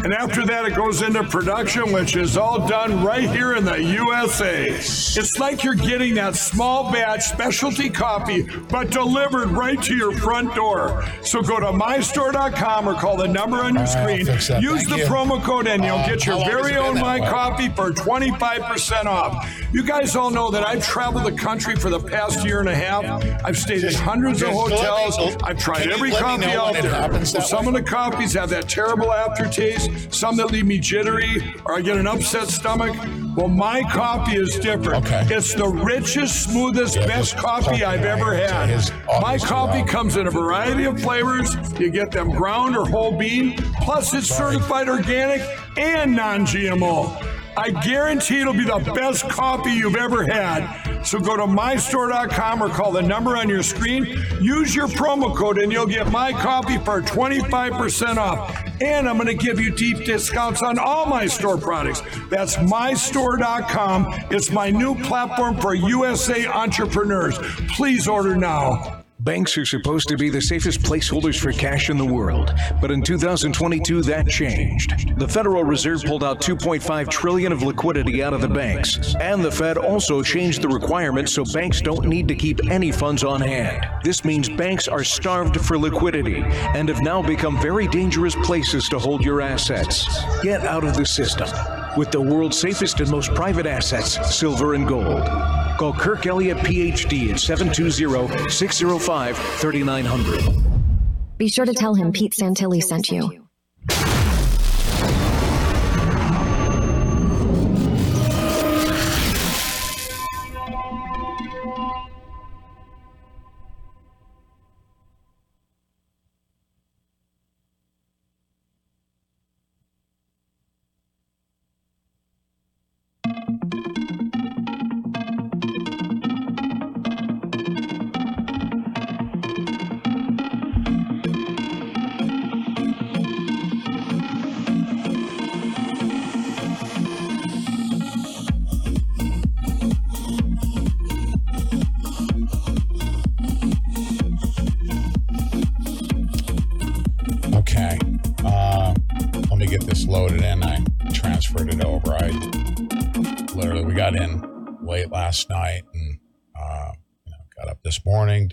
And after that, it goes into production, which is all done right here in the USA. It's like you're getting that small batch specialty coffee, but delivered right to your front door. So go to mystore.com or call the number on your screen. Use Thank the you. promo code, and you'll Uh, get your how long has very own My way? Coffee for 25% off. You guys all know that I've traveled the country for the past year and a half. I've stayed in hundreds of me- hotels. I've tried every coffee out there. Well, some of the coffees have that terrible aftertaste, some that leave me jittery, or I get an upset stomach. Well, my coffee is different. Okay. It's the richest, smoothest, best coffee I've ever had. My coffee comes in a variety of flavors. You get them ground or whole bean. Plus, it's certified organic and non GMO. I guarantee it'll be the best coffee you've ever had. So go to mystore.com or call the number on your screen. Use your promo code and you'll get my coffee for 25% off. And I'm going to give you deep discounts on all my store products. That's mystore.com. It's my new platform for USA entrepreneurs. Please order now. Banks are supposed to be the safest placeholders for cash in the world, but in 2022 that changed. The Federal Reserve pulled out 2.5 trillion of liquidity out of the banks, and the Fed also changed the requirements so banks don't need to keep any funds on hand. This means banks are starved for liquidity and have now become very dangerous places to hold your assets. Get out of the system with the world's safest and most private assets, silver and gold. Call Kirk Elliott PhD at 720 605 3900. Be sure to tell him Pete Santilli sent you.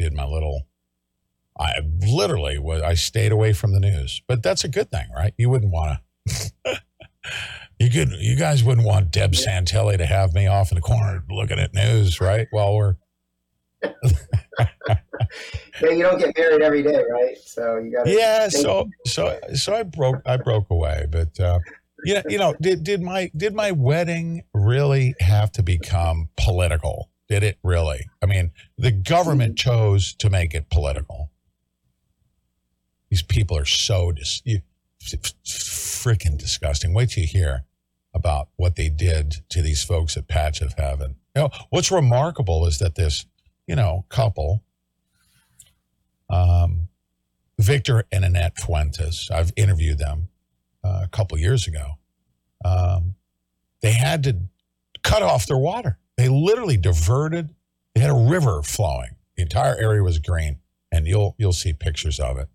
Did my little. I literally was. I stayed away from the news, but that's a good thing, right? You wouldn't want to. you could. You guys wouldn't want Deb Santilli to have me off in the corner looking at news, right? While we're Yeah, you don't get married every day, right? So you got yeah so so so i broke i broke away but uh you know, you know did did my did my wedding really have to become political did it really i mean the government chose to make it political these people are so dis- freaking disgusting wait till you hear about what they did to these folks at patch of heaven you know what's remarkable is that this you know couple um Victor and Annette Fuentes. I've interviewed them uh, a couple years ago. Um, they had to cut off their water. They literally diverted. They had a river flowing. The entire area was green, and you'll you'll see pictures of it.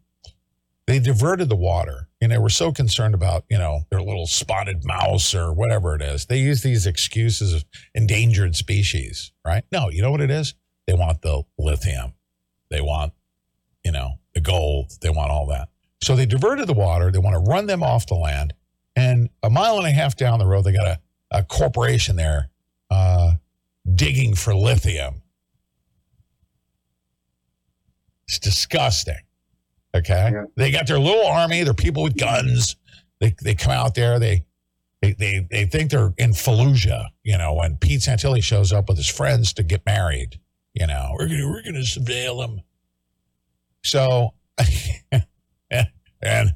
They diverted the water, and they were so concerned about you know their little spotted mouse or whatever it is. They use these excuses of endangered species, right? No, you know what it is. They want the lithium. They want you know the gold. They want all that. So they diverted the water. They want to run them off the land. And a mile and a half down the road, they got a, a corporation there digging for lithium. It's disgusting. Okay. They got their little army, they're people with guns. They, they come out there, they, they, they, they think they're in Fallujah, you know, when Pete Santilli shows up with his friends to get married. You know, we're going to we're gonna surveil them. So, and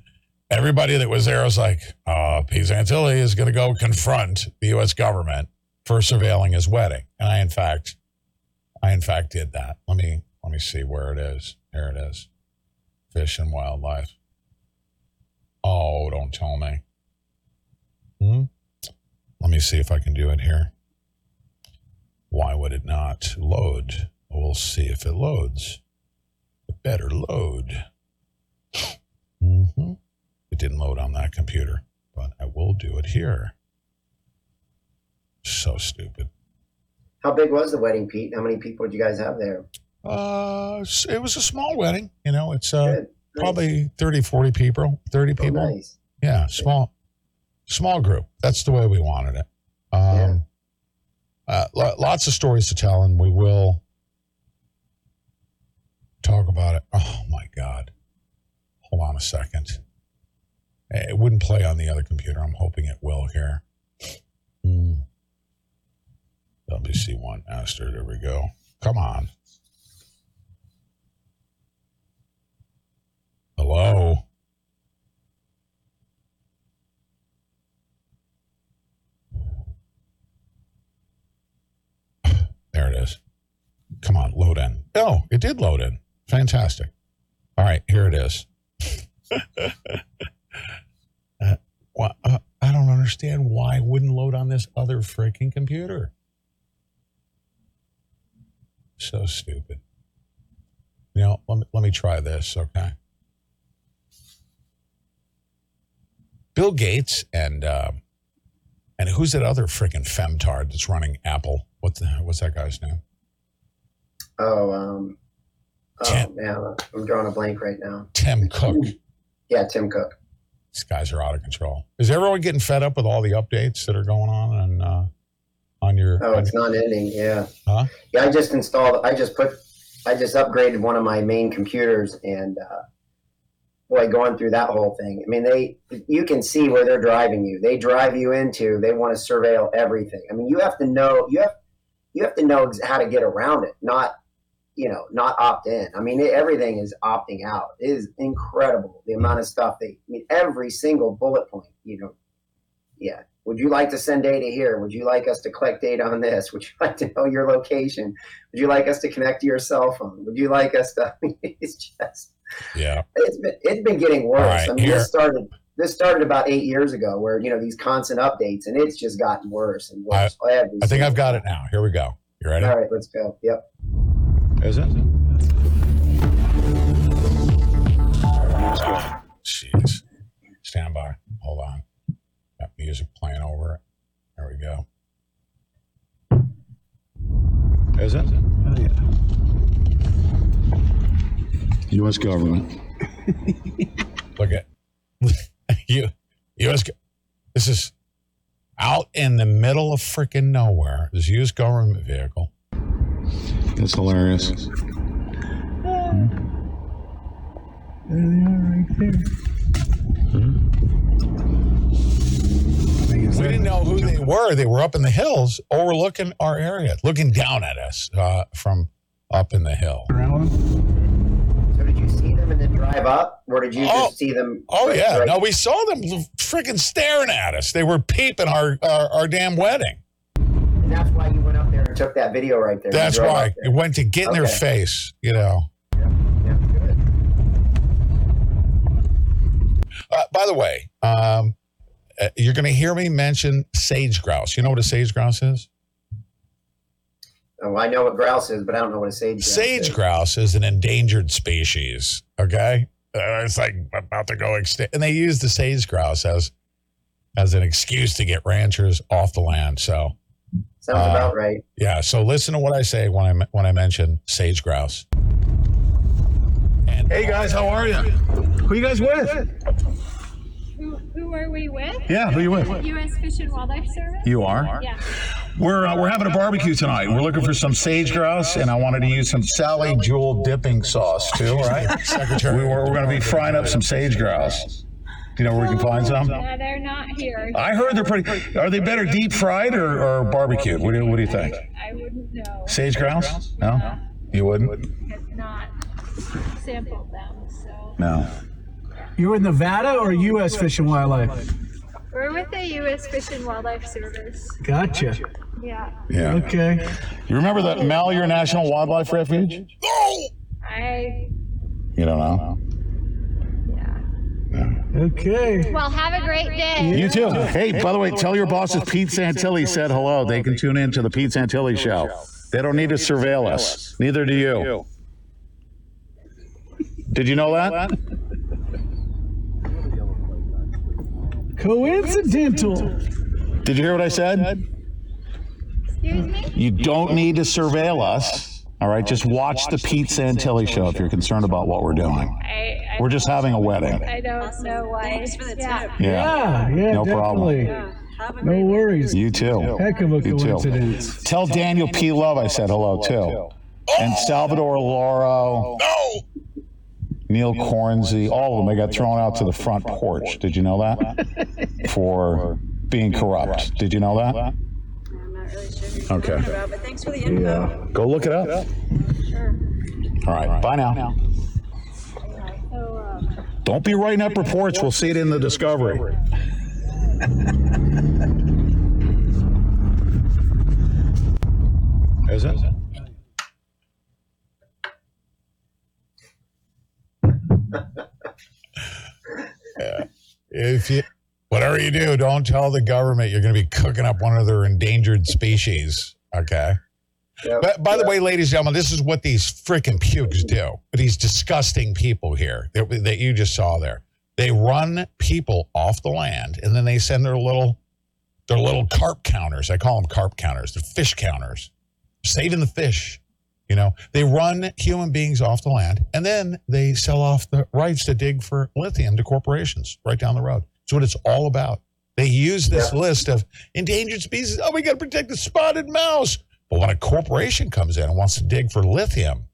everybody that was there was like, uh, Pete Santilli is going to go confront the U.S. government for surveilling his wedding. And I, in fact, I, in fact, did that. Let me, let me see where it is. Here it is. Fish and wildlife. Oh, don't tell me. Hmm? Let me see if I can do it here. Why would it not load? We'll see if it loads. It better load. Mm-hmm. It didn't load on that computer, but I will do it here. So stupid. How big was the wedding, Pete? How many people did you guys have there? Uh, it was a small wedding. You know, it's uh, probably 30, 40 people, 30 people. Oh, nice. Yeah, small, small group. That's the way we wanted it. Um, uh, lo- lots of stories to tell, and we will talk about it. Oh my God. Hold on a second. It wouldn't play on the other computer. I'm hoping it will here. Hmm. WC1 Aster. There we go. Come on. Hello. There it is. Come on, load in. Oh, it did load in. Fantastic. All right, here it is. uh, well, uh, I don't understand why it wouldn't load on this other freaking computer. So stupid. You know, let me, let me try this, okay? Bill Gates and uh, and who's that other freaking femtard that's running Apple? What's the, what's that guy's name? Oh, um, oh man, I'm drawing a blank right now. Tim Cook. Yeah, Tim Cook. These guys are out of control. Is everyone getting fed up with all the updates that are going on and uh, on your? Oh, on it's your- not ending. Yeah. Huh? Yeah, I just installed. I just put. I just upgraded one of my main computers, and uh, boy, going through that whole thing. I mean, they. You can see where they're driving you. They drive you into. They want to surveil everything. I mean, you have to know. You have. You have to know how to get around it. Not. You know, not opt in. I mean, it, everything is opting out. It is incredible the amount of stuff they. I mean, every single bullet point. You know. Yeah. Would you like to send data here? Would you like us to collect data on this? Would you like to know your location? Would you like us to connect to your cell phone? Would you like us to? it's just Yeah. it's been it's been getting worse. All right, I mean, here- this started this started about eight years ago, where you know these constant updates, and it's just gotten worse and I, worse. every I think I've got it now. Here we go. You ready? All right, let's go. Yep. Is it? Jeez. Stand by. Hold on. Got music playing over it. There we go. Is it? Oh, yeah. U.S. government. Look at you. U.S. This is out in the middle of freaking nowhere. This U.S. government vehicle. That's hilarious. Ah. There they are right there. Hmm? We didn't know who they were. They were up in the hills overlooking our area, looking down at us uh, from up in the hill. So did you see them and then drive up, or did you just see them? Oh yeah, right- no, we saw them freaking staring at us. They were peeping our our, our damn wedding. And that's why you went up there and took that video right there. That's why up it went to get in their face. You know. Uh, by the way, um, uh, you're going to hear me mention sage grouse. You know what a sage grouse is? Oh, I know what grouse is, but I don't know what a sage. grouse Sage is. grouse is an endangered species. Okay, uh, it's like about to go extinct, and they use the sage grouse as as an excuse to get ranchers off the land. So Sounds uh, about right. Yeah. So listen to what I say when I when I mention sage grouse. Hey guys, how are you? Who you guys with? Who, who are we with? Yeah, who you with? U.S. Fish and Wildlife Service. You are? Yeah. We're uh, we're having a barbecue tonight. We're looking for some sage grouse, and I wanted to use some Sally Jewell dipping sauce too. Right, Secretary. We were, we're going to be frying up some sage grouse. Do you know where we can find some? No, they're not here. I heard they're pretty. Are they better deep fried or, or barbecued? What do, you- what do you think? I wouldn't know. Sage grouse? No, you wouldn't. Have not sampled them, so. No. You're in Nevada or U.S. Fish and Wildlife? We're with the U.S. Fish and Wildlife Service. Gotcha. Yeah. Yeah. Okay. You remember the Malheur National Wildlife Refuge? I. You don't know. Yeah. Okay. Well, have a great day. You too. Hey, by the way, tell your bosses Pete Santilli said hello. They can tune in to the Pete Santilli show. They don't need to surveil us. Neither do you. Did you know that? Coincidental. Did you hear what I said? Excuse me? You don't need to surveil us. All right, just watch the Pete Santilli show if you're concerned about what we're doing. I, I, We're just having a wedding. I don't know why. Thanks for the yeah. Yeah, yeah, No definitely. No worries. You too. Heck of a You too. coincidence. Tell Daniel P. Love I said hello too. And Salvador Lauro. Neil Kornze, all of them, they got thrown out to the front porch. Did you know that? For being corrupt. Did you know that? Okay. But thanks for the info. Go look it up. Sure. All right. Bye now. So, Don't be writing up reports. We'll see it in the discovery. Is it? Yeah. If you whatever you do, don't tell the government you're going to be cooking up one of their endangered species. Okay. But by the way, ladies and gentlemen, this is what these freaking pukes do. These disgusting people here that, that you just saw there. They run people off the land, and then they send their little their little carp counters. I call them carp counters. They're fish counters, saving the fish. You know, they run human beings off the land, and then they sell off the rights to dig for lithium to corporations right down the road. That's what it's all about. They use this list of endangered species. Oh, we got to protect the spotted mouse. But when a corporation comes in and wants to dig for lithium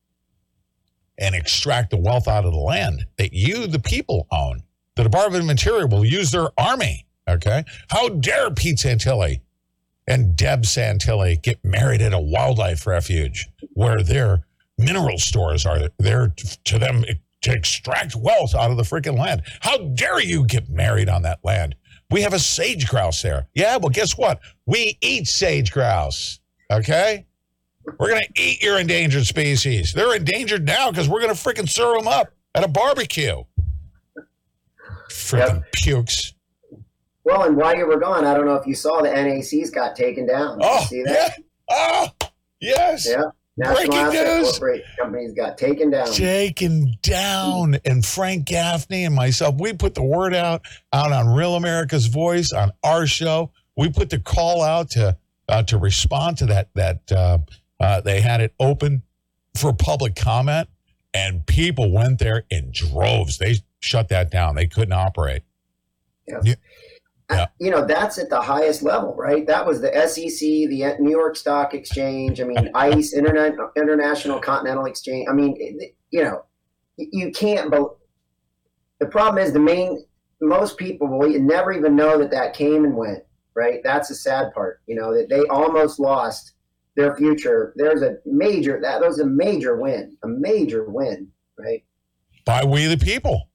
and extract the wealth out of the land that you, the people, own, the Department of Interior will use their army. Okay. How dare Pete Santilli and Deb Santilli get married at a wildlife refuge where their mineral stores are there to them to extract wealth out of the freaking land? How dare you get married on that land? We have a sage grouse there. Yeah, well, guess what? We eat sage grouse. Okay? We're going to eat your endangered species. They're endangered now because we're going to freaking serve them up at a barbecue. Freaking pukes. Well, and while you were gone, I don't know if you saw the NACs got taken down. Did you Oh, see that? Oh, yes. Yeah. National Breaking Asset news. Corporation companies got taken down. Taken down. And Frank Gaffney and myself, we put the word out out on Real America's Voice on our show. We put the call out to uh, to respond to that. That uh, uh, they had it open for public comment, and people went there in droves. They shut that down. They couldn't operate. Yeah. Yeah. You know, that's at the highest level, right? That was the SEC, the New York Stock Exchange. I mean, ICE, Internet, International Continental Exchange. I mean, you know, you- you can't. But the problem is, the main most people will never even know that that came and went. Right? That's the sad part. You know that they almost lost their future. There's a major that was a major win, a major win. Right? By we the people.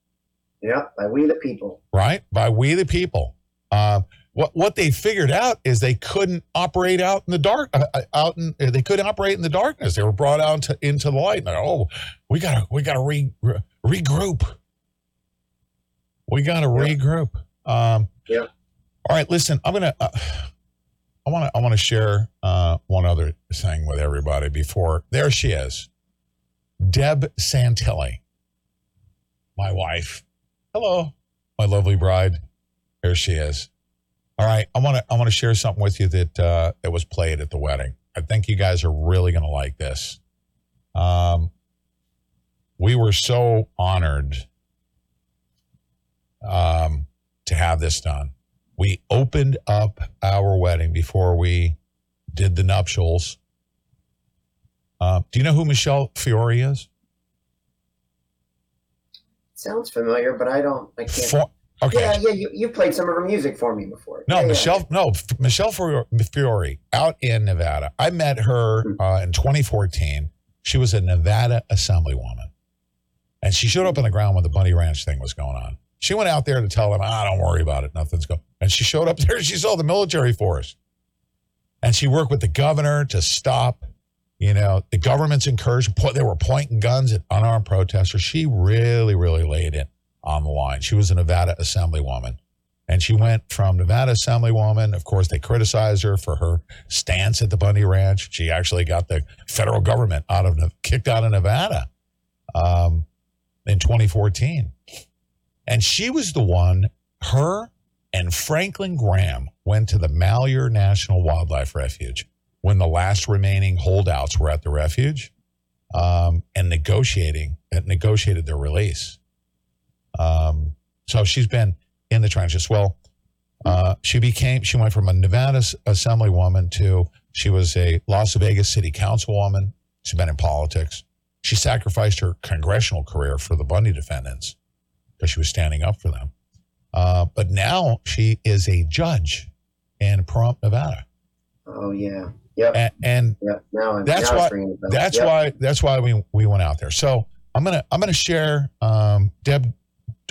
Yeah, by we the people. right? By we the people. Uh, what what they figured out is they couldn't operate out in the dark. Uh, uh, out in uh, they couldn't operate in the darkness. They were brought out to, into the light. And oh, we gotta we gotta re, re- regroup. We got to regroup. Um, yeah. All right, listen. I'm gonna. Uh, I want to. I want to share uh, one other thing with everybody before. There she is, Deb Santilli, my wife. Hello, my lovely bride. There she is. All right, I want to. I want to share something with you that uh, that was played at the wedding. I think you guys are really going to like this. Um, we were so honored um, to have this done. We opened up our wedding before we did the nuptials. Uh, do you know who Michele Fiore is? Sounds familiar, but I don't. I can't. For- okay. Yeah, yeah. You, you played some of her music for me before. No, Yeah, yeah. Michele. No, F- Michele Fiore, out in Nevada. I met her uh, in 2014. She was a Nevada Assemblywoman, and she showed up on the ground when the Bundy Ranch thing was going on. She went out there to tell them, "Ah, don't worry about it. Nothing's going." And she showed up there. She saw the military force, and she worked with the governor to stop. You know, the government's incursion. They were pointing guns at unarmed protesters. She really, really laid it on the line. She was a Nevada Assemblywoman. And she went from Nevada Assemblywoman. Of course, they criticized her for her stance at the Bundy Ranch. She actually got the federal government out of kicked out of Nevada um, in 2014. And she was the one. Her and Franklin Graham went to the Malheur National Wildlife Refuge when the last remaining holdouts were at the refuge um, and negotiating and negotiated their release. Um, so she's been in the trenches. Well, uh, she became, she went from a Nevada assemblywoman to she was a Las Vegas city councilwoman. She's been in politics. She sacrificed her congressional career for the Bundy defendants because she was standing up for them. Uh, but now she is a judge in Pahrump, Nevada. Oh yeah. Yep. And, and yeah. Now, that's now why it's ringing a bell. that's Yep. why that's why we we went out there. So I'm gonna I'm gonna share um, Deb.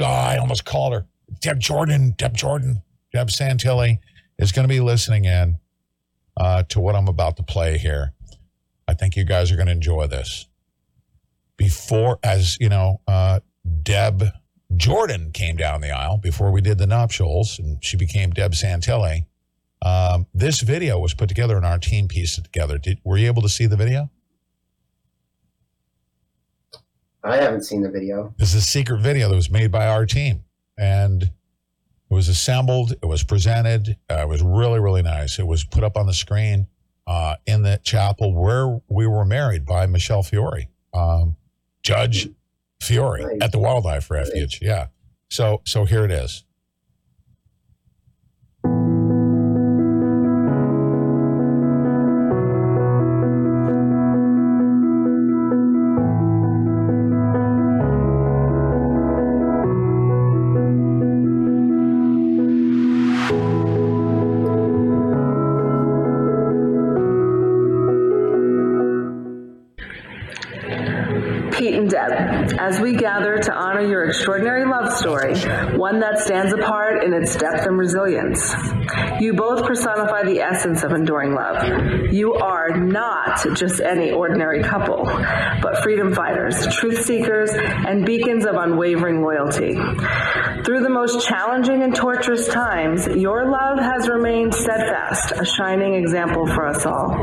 Oh, I almost called her Deb Jordan. Deb Jordan. Deb Santilli is going to be listening in uh, to what I'm about to play here. I think you guys are going to enjoy this. Before, as you know, uh, Deb Jordan came down the aisle before we did the nuptials, and she became Deb Santilli. Um, this video was put together and our team pieced it together. Did, were you able to see the video? I haven't seen the video. This is a secret video that was made by our team, and it was assembled. It was presented. Uh, it was really, really nice. It was put up on the screen uh, in the chapel where we were married by Michele Fiore, um, Judge Fiore at the Wildlife Refuge. Yeah. So, so here it is. As we gather to honor your extraordinary love story, one that stands apart in its depth and resilience. You both personify the essence of enduring love. You are not just any ordinary couple, but freedom fighters, truth seekers, and beacons of unwavering loyalty. Through the most challenging and torturous times, your love has remained steadfast, a shining example for us all.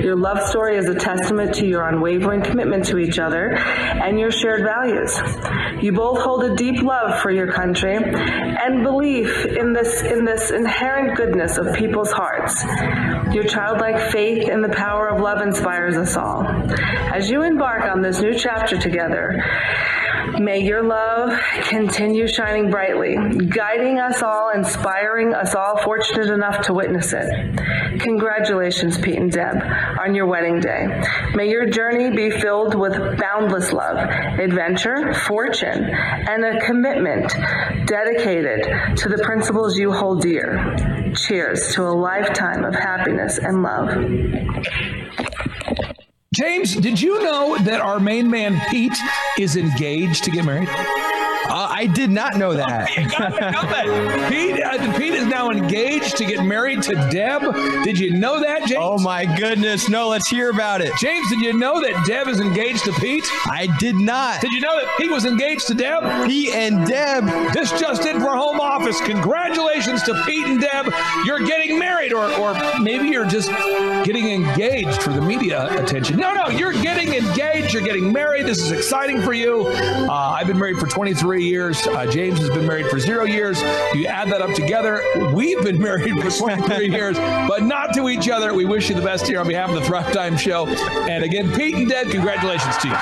Your love story is a testament to your unwavering commitment to each other and your shared values. You both hold a deep love for your country and belief in this in this inherent goodness of people's hearts. Your childlike faith in the power of love inspires us all. As you embark on this new chapter together, May your love continue shining brightly, guiding us all, inspiring us all fortunate enough to witness it. Congratulations, Pete and Deb, on your wedding day. May your journey be filled with boundless love, adventure, fortune, and a commitment dedicated to the principles you hold dear. Cheers to a lifetime of happiness and love. James, did you know that our main man Pete is engaged to get married? Uh, I did not know that. you gotta know that. Pete, uh, Pete is now engaged to get married to Deb. Did you know that, James? Oh my goodness! No, let's hear about it. James, did you know that Deb is engaged to Pete? I did not. Did you know that Pete was engaged to Deb? Pete and Deb. This just in for home office. Congratulations to Pete and Deb. You're getting married, or or maybe you're just getting engaged for the media attention. No, no, you're getting engaged. You're getting married. This is exciting for you. Uh, I've been married for 23 years. Uh, James has been married for zero years. You add that up together, we've been married for 23 years, but not to each other. We wish you the best here on behalf of the Thrive Time Show. And again, Pete and Deb, congratulations to you.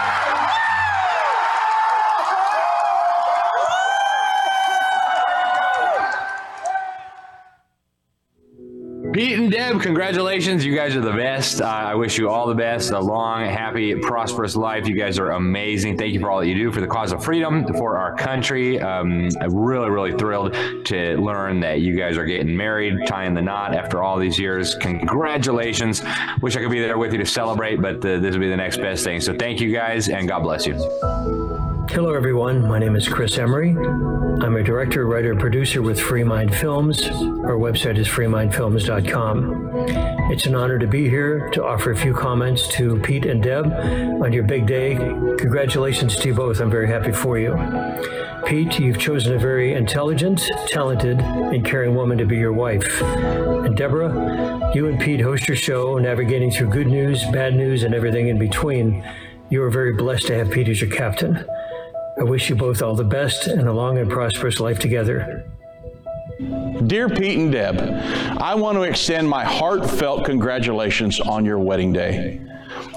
Pete and Deb, congratulations. You guys are the best. Uh, I wish you all the best, a long, happy, prosperous life. You guys are amazing. Thank you for all that you do for the cause of freedom, for our country. Um, I'm really, really thrilled to learn that you guys are getting married, tying the knot after all these years. Congratulations. Wish I could be there with you to celebrate, but uh, this will be the next best thing. So thank you guys, and God bless you. Hello, everyone. My name is Chris Emery. I'm a director, writer, producer with Free Mind Films. Our website is freemindfilms.com. It's an honor to be here to offer a few comments to Pete and Deb on your big day. Congratulations to you both. I'm very happy for you. Pete, you've chosen a very intelligent, talented, and caring woman to be your wife. And Deborah, you and Pete host your show, navigating through good news, bad news, and everything in between. You are very blessed to have Pete as your captain. I wish you both all the best and a long and prosperous life together. Dear Pete and Deb, I want to extend my heartfelt congratulations on your wedding day.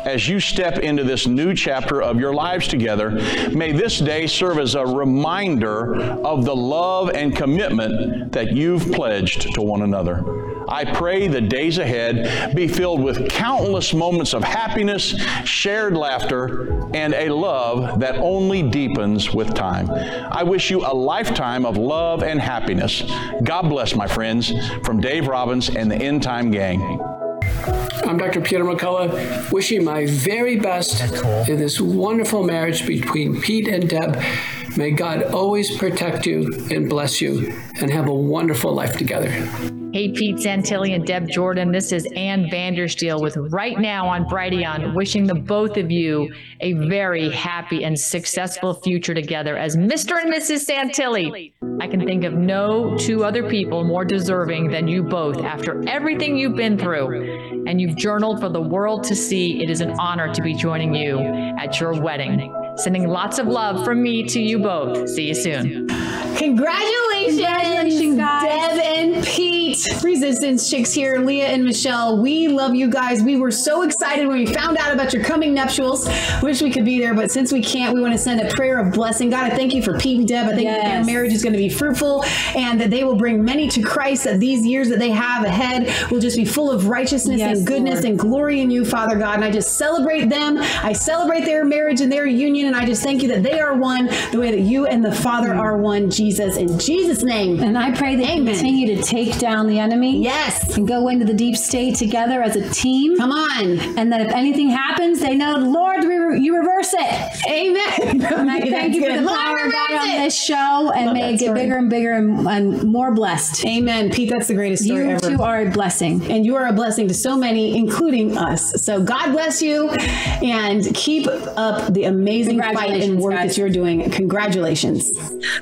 As you step into this new chapter of your lives together, may this day serve as a reminder of the love and commitment that you've pledged to one another. I pray the days ahead be filled with countless moments of happiness, shared laughter, and a love that only deepens with time. I wish you a lifetime of love and happiness. God bless, my friends, from Dave Robbins and the End Time Gang. I'm Dr. Peter McCullough, wishing my very best in this wonderful marriage between Pete and Deb. May God always protect you and bless you and have a wonderful life together. Hey, Pete Santilli and Deb Jordan. This is Ann Vandersteel with Right Now on Brighteon, wishing the both of you a very happy and successful future together as Mr. and Mrs. Santilli. I can think of no two other people more deserving than you both after everything you've been through. And you've journaled for the world to see. It is an honor to be joining you at your wedding. Sending lots of love from me to you both. See you soon. Congratulations, Congratulations, guys. Pete. Resistance chicks here, Leah and Michelle. We love you guys. We were so excited when we found out about your coming nuptials. Wish we could be there, but since we can't, we want to send a prayer of blessing. God, I thank you for Pete and Deb. I think that their marriage is going to be fruitful and that they will bring many to Christ. That these years that they have ahead will just be full of righteousness Yes, and goodness Lord. and glory in you, Father God. And I just celebrate them. I celebrate their marriage and their union, and I just thank you that they are one the way that you and the Father mm. are one, Jesus. In Jesus' name. And I pray that you continue to take down the enemy. Yes. And go into the deep state together as a team. Come on. And that if anything happens, they know, Lord, we re- you reverse it. Amen. And I thank you for the power of God on this show and Love may it get story. bigger and bigger and, and more blessed. Amen. Pete, that's the greatest story You ever. two are a blessing. and you are a blessing to so many, including us. So God bless you and keep up the amazing fight and work guys. that you're doing. Congratulations.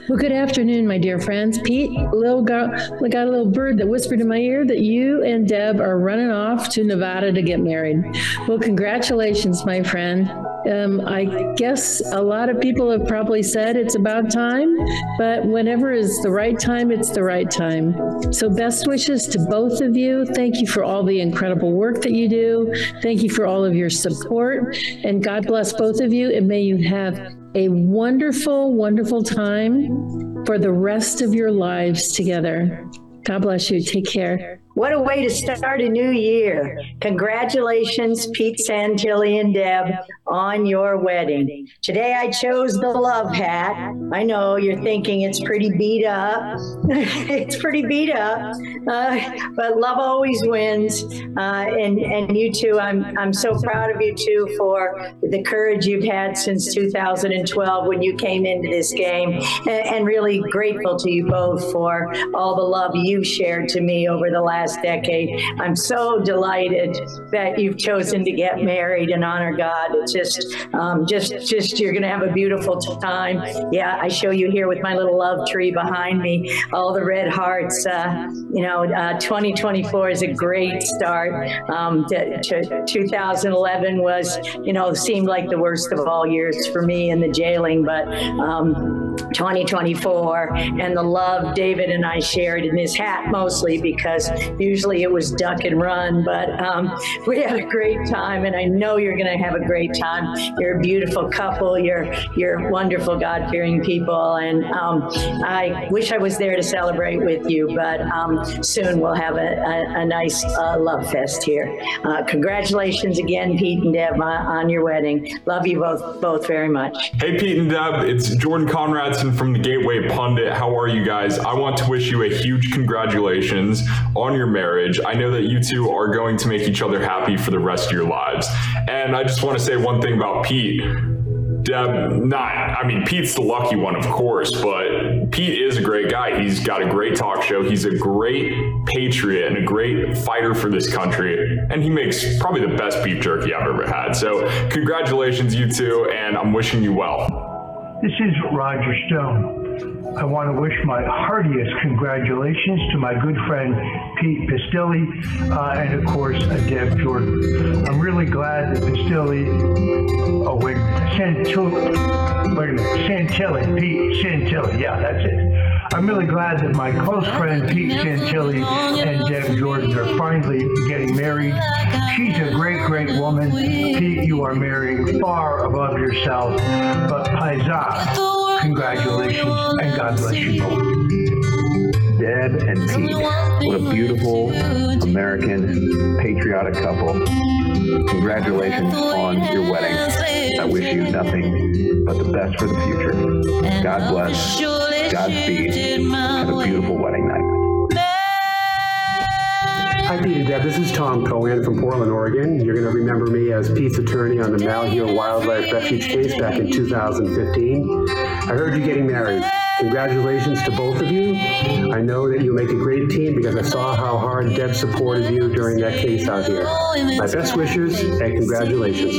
Well, good afternoon, my dear friends. Pete, little got, I got a little bird that whispered in my ear that you and Deb are running off to Nevada to get married. Well, congratulations, my friend. Um, I guess a lot of people have probably said it's about time, but whenever is the right time, it's the right time. So, best wishes to both of you. Thank you for all the incredible work that you do. Thank you for all of your support. And God bless both of you. And may you have a wonderful, wonderful time for the rest of your lives together. God bless you. Take care. What a way to start a new year. Congratulations, Pete Santilli and Deb, on your wedding. Today I chose the love hat. I know you're thinking it's pretty beat up. it's pretty beat up, uh, but love always wins. Uh, and and you two, I'm I'm so proud of you two for the courage you've had since 2012 when you came into this game, and, and really grateful to you both for all the love you shared to me over the last decade. I'm so delighted that you've chosen to get married and honor God. It's just, um, just, just you're going to have a beautiful time. Yeah, I show you here with my little love tree behind me, all the red hearts. Uh, you know, uh, 2024 is a great start. Um, to, to 2011 was, you know, seemed like the worst of all years for me in the jailing, but um, 2024 and the love David and I shared in his hat mostly because usually it was duck and run, but um, we had a great time, and I know you're going to have a great time. You're a beautiful couple. You're you're wonderful, God-fearing people, and um, I wish I was there to celebrate with you. But um, soon we'll have a, a, a nice uh, love fest here. Uh, congratulations again, Pete and Deb, uh, on your wedding. Love you both both very much. Hey, Pete and Deb, it's Jordan From the Gateway Pundit. How are you guys? I want to wish you a huge congratulations on your marriage. I know that you two are going to make each other happy for the rest of your lives. And I just want to say one thing about Pete. Deb, not, I mean, Pete's the lucky one, of course, but Pete is a great guy. He's got a great talk show. He's a great patriot and a great fighter for this country. And he makes probably the best beef jerky I've ever had. So, congratulations, you two, and I'm wishing you well. This is Roger Stone. I want to wish my heartiest congratulations to my good friend Pete Pistilli uh, and, of course, uh, Deb Jordan. I'm really glad that Pistilli, oh, wait, Santilli, wait a minute, Santilli, Pete Santilli, yeah, that's it. I'm really glad that my close friend Pete Santilli and Deb Jordan are finally getting married. She's a great, great woman. Pete, you are marrying far above yourself, but Paisa, congratulations and God bless you both. Deb and Pete, what a beautiful American patriotic couple. Congratulations on your wedding. I wish you nothing but the best for the future. God bless. Godspeed. Have a beautiful wedding night. Hi, Pete and Deb. This is Tom Coan from Portland, Oregon. You're going to remember me as Pete's attorney on the Malheur Wildlife Refuge case back in 2015. I heard you getting married. Congratulations to both of you. I know that you'll make a great team because I saw how hard Deb supported you during that case out here. My best wishes and congratulations.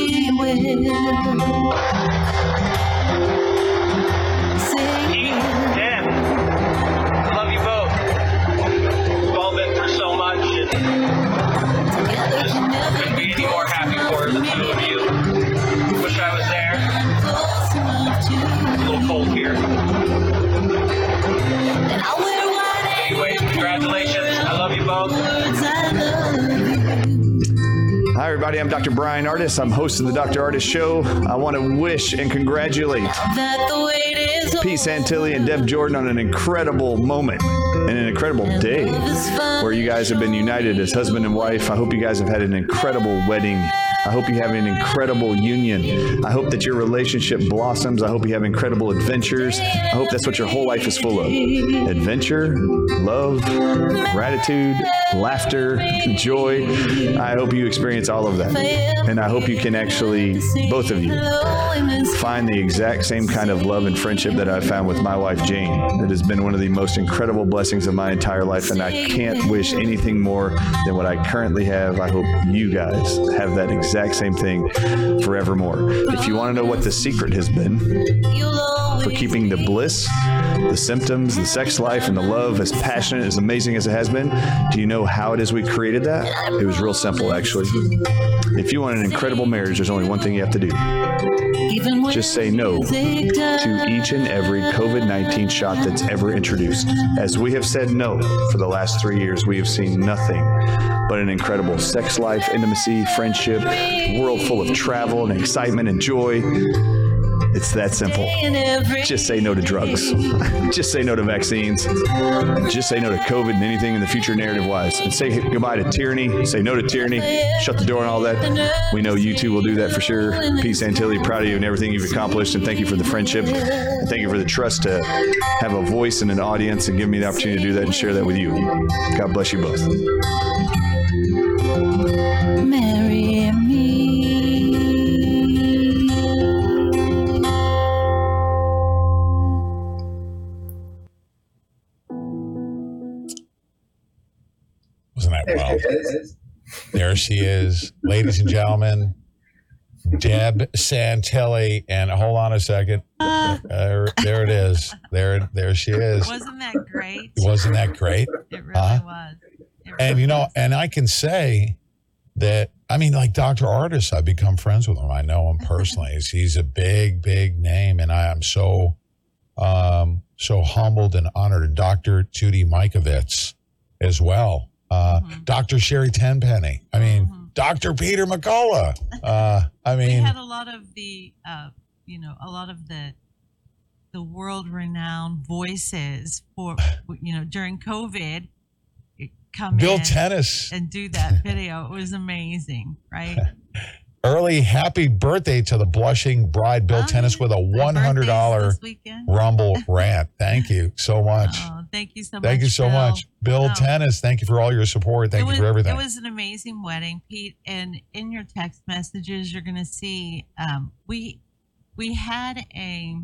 Hi, everybody. I'm Dr. Brian Artis. I'm host of the Dr. Artis Show. I want to wish and congratulate Pete Santilli and Deb Jordan on an incredible moment and an incredible day where you guys have been united as husband and wife. I hope you guys have had an incredible wedding. I hope you have an incredible union. I hope that your relationship blossoms. I hope you have incredible adventures. I hope that's what your whole life is full of adventure, love, gratitude, laughter, joy. I hope you experience all of that. And I hope you can actually, both of you, find the exact same kind of love and friendship that I've found with my wife, Jane. It has been one of the most incredible blessings of my entire life. And I can't wish anything more than what I currently have. I hope you guys have that exact same thing forevermore. If you want to know what the secret has been for keeping the bliss, the symptoms, the sex life, and the love as passionate, as amazing as it has been, do you know how it is we created that? It was real simple, actually. If you want an incredible marriage, there's only one thing you have to do. Just say no to each and every COVID 19 shot that's ever introduced. As we have said no for the last three years, we have seen nothing but an incredible sex life, intimacy, friendship, world full of travel and excitement and joy. It's that simple. Just say no to drugs. Just say no to vaccines. Just say no to COVID and anything in the future narrative wise. And say goodbye to tyranny. Say no to tyranny. Shut the door and all that. We know you two will do that for sure. Pete Santilli. Proud of you and everything you've accomplished. And thank you for the friendship. And thank you for the trust to have a voice and an audience and give me the opportunity to do that and share that with you. God bless you both. Marry There she is, ladies and gentlemen. Deb Santilli, and hold on a second. There, there it is. There, there she is. Wasn't that great? Wasn't that great? It really Huh? was. And you know, and I can say that I mean, like Dr. Artis, I've become friends with him. I know him personally. He's, he's a big, big name, and I am so, um, so humbled and honored. And Dr. Judy Mikovits as well. Uh, Dr. Sherry Tenpenny. I mean, Dr. Peter McCullough. Uh, I we mean, had a lot of the, uh, you know, a lot of the, the world-renowned voices for, you know, during COVID, come Bill in Tennis. and do that video. It was amazing, right? early happy birthday to the blushing bride, Bill Tennis, with a one hundred dollar Rumble rant. Thank you so much. Oh, thank you so much. Thank you so Bill. much, Bill Wow. Tennis. Thank you for all your support. Thank it you was, for everything. It was an amazing wedding, Pete. And in your text messages, you're going to see um, we we had a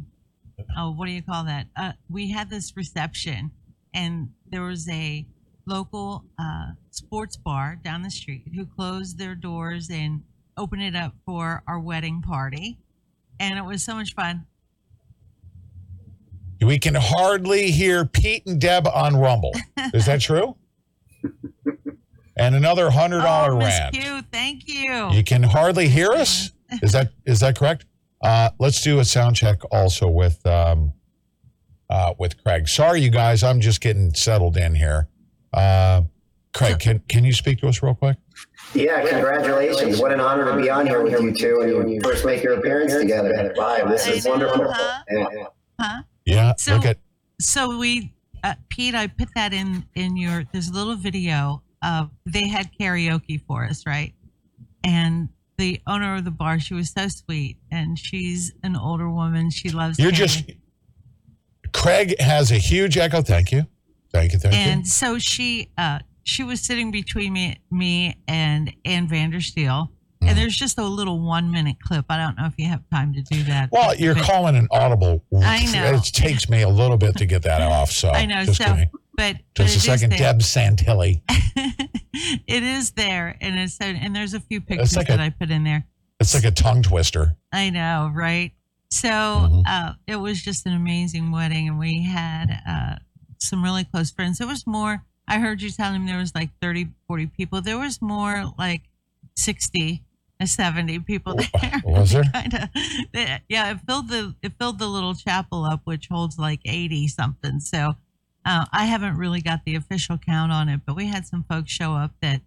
oh, what do you call that? Uh, we had this reception, and there was a local uh, sports bar down the street who closed their doors and opened it up for our wedding party, and it was so much fun. we can hardly hear Pete and Deb on Rumble. Is that true? And another hundred dollar Oh, rant. Q, thank you. You can hardly hear us. Is that is that correct? Uh, let's do a sound check also with um, uh, with Craig. Sorry, you guys, I'm just getting settled in here. Uh, Craig, can can you speak to us real quick? Yeah, congratulations. What an honor to be on here with you two when you first make your appearance together live. This is wonderful. Yeah. Huh? Yeah, So- look at So we, uh, Pete, I put that in in your. There's a little video of they had karaoke for us, right? And the owner of the bar, she was so sweet, and she's an older woman. She loves. you're karaoke. just Craig has a huge echo. Thank you, thank you, thank and you. And so she uh she was sitting between me me and Ann Vandersteel. Mm-hmm. And there's just a little one minute clip. I don't know if you have time to do that. Well, you're But- calling an audible. I know. It takes me a little bit to get that off. So I know. Just so, kidding. but but Just a second. Deb Santilli. it is there, and it's and there's a few pictures like that a- I put in there. It's like a tongue twister. I know, right? So Mm-hmm. uh, it was just an amazing wedding, and we had uh, some really close friends. It was more. I heard you telling me there was like 30, 40 people. There was more like 60 to 70 people there. Was there? Kinda, yeah, it filled the it filled the little chapel up, which holds like 80 something. So uh, I haven't really got the official count on it, but we had some folks show up that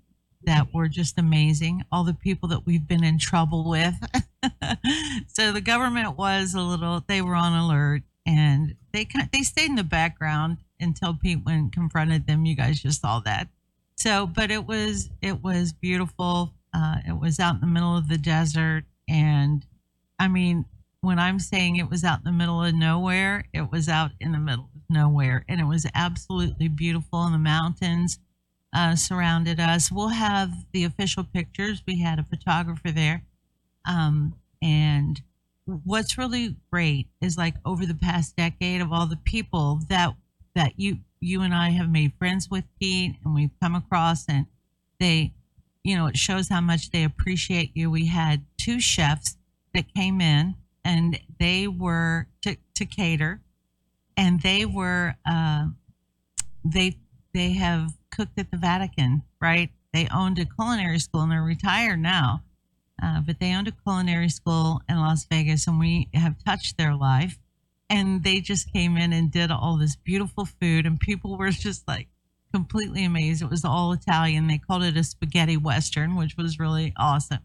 that were just amazing. All the people that we've been in trouble with. so the government was a little. They were on alert, and they kind they stayed in the background until Pete went and confronted them. You guys just saw that. So, but it was it was beautiful. Uh, it was out in the middle of the desert, and I mean, when I'm saying it was out in the middle of nowhere, it was out in the middle of nowhere, and it was absolutely beautiful. And the mountains uh, surrounded us. We'll have the official pictures. We had a photographer there, um, and what's really great is like over the past decade of all the people that that you you and I have made friends with Pete, and we've come across, and they, you know, it shows how much they appreciate you. We had two chefs that came in, and they were to, to cater, and they were uh, they they have cooked at the Vatican, right? They owned a culinary school, and they're retired now. Uh, but they owned a culinary school in Las Vegas, and we have touched their life. And they just came in and did all this beautiful food, and people were just like completely amazed. It was all Italian. They called it a spaghetti western, which was really awesome.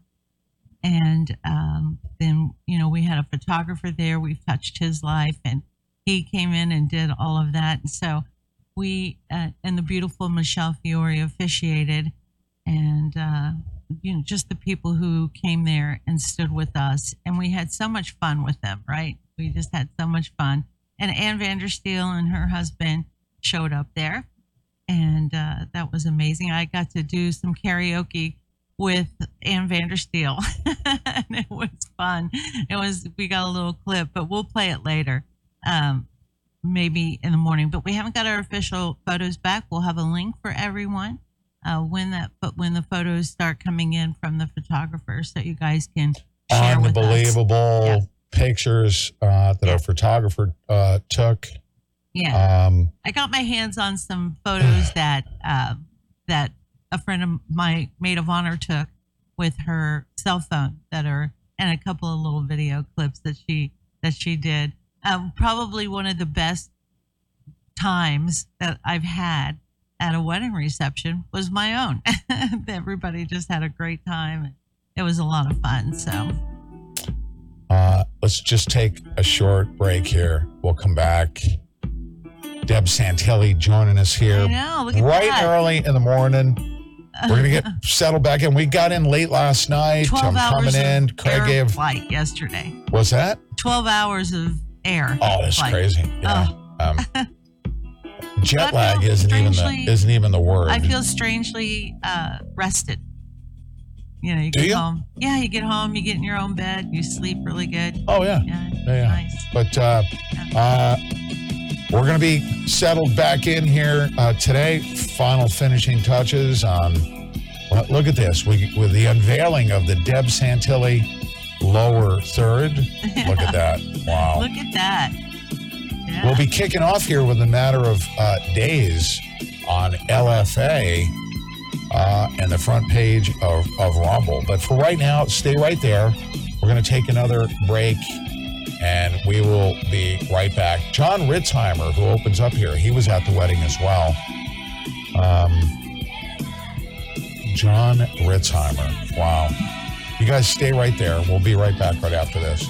and um, then you know we had a photographer there. We've touched his life, and he came in and did all of that. And so we uh, and the beautiful Michele Fiore officiated, and uh, you know just the people who came there and stood with us, and we had so much fun with them. Right, we just had so much fun. And Ann Vandersteel and her husband showed up there, and uh, that was amazing. I got to do some karaoke with Ann Vandersteel, and it was fun. It was we got a little clip, but we'll play it later, um, maybe in the morning. But we haven't got our official photos back. We'll have a link for everyone uh, when that, but when the photos start coming in from the photographers, so you guys can share with us. Unbelievable pictures uh, that our photographer uh, took. Yeah. Um, I got my hands on some photos that uh, that a friend of my maid of honor took with her cell phone that are and a couple of little video clips that she that she did. Um, probably one of the best times that I've had at a wedding reception was my own. Everybody just had a great time. It was a lot of fun. So uh, let's just take a short break here. We'll come back. Deb Santilli joining us here I know, look at right that. early in the morning. We're gonna get settled back in. We got in late last night. twelve I'm hours coming in. of Craig air gave. flight yesterday. Was that? Twelve hours of air. Oh, that's flight. crazy. Yeah. Um, jet lag isn't even the isn't even the word. I feel strangely uh, rested. You know, you Do get you? home. Yeah, you get home, you get in your own bed, you sleep really good. Oh yeah, yeah, yeah, yeah. nice. But uh, uh, we're going to be settled back in here uh, today. Final finishing touches on. Well, look at this. We, with the unveiling of the Deb Santilli lower third. Look at that. Wow. Look at that. We'll be kicking off here with a matter of uh, days on LFA uh, and the front page of, of Rumble. But for right now, stay right there. We're going to take another break and we will be right back. Jon Ritzheimer, who opens up here, he was at the wedding as well. Um, Jon Ritzheimer. Wow. You guys stay right there. We'll be right back right after this.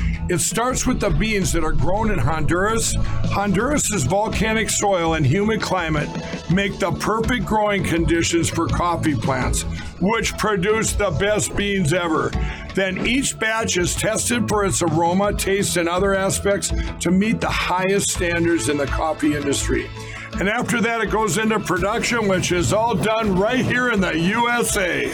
It starts with the beans that are grown in Honduras. Honduras's volcanic soil and humid climate make the perfect growing conditions for coffee plants, which produce the best beans ever. Then each batch is tested for its aroma, taste, and other aspects to meet the highest standards in the coffee industry. And after that, it goes into production, which is all done right here in the USA.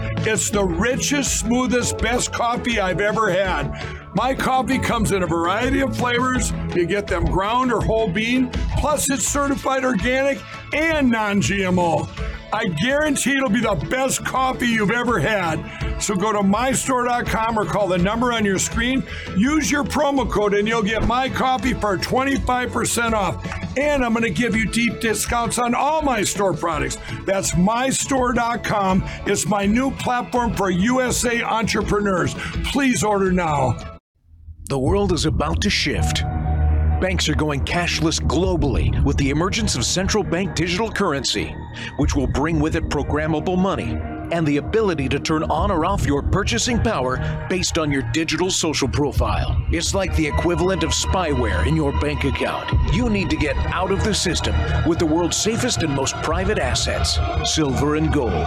It's the richest, smoothest, best coffee I've ever had. My coffee comes in a variety of flavors. You get them ground or whole bean. Plus, it's certified organic and non GMO. I guarantee it'll be the best coffee you've ever had. So go to mystore.com or call the number on your screen. Use your promo code and you'll get my coffee for 25% off. And I'm going to give you deep discounts on all my store products. That's mystore.com. It's my new platform for USA entrepreneurs. Please order now. The world is about to shift. Banks are going cashless globally with the emergence of central bank digital currency, which will bring with it programmable money, and the ability to turn on or off your purchasing power based on your digital social profile. It's like the equivalent of spyware in your bank account. You need to get out of the system with the world's safest and most private assets, silver and gold.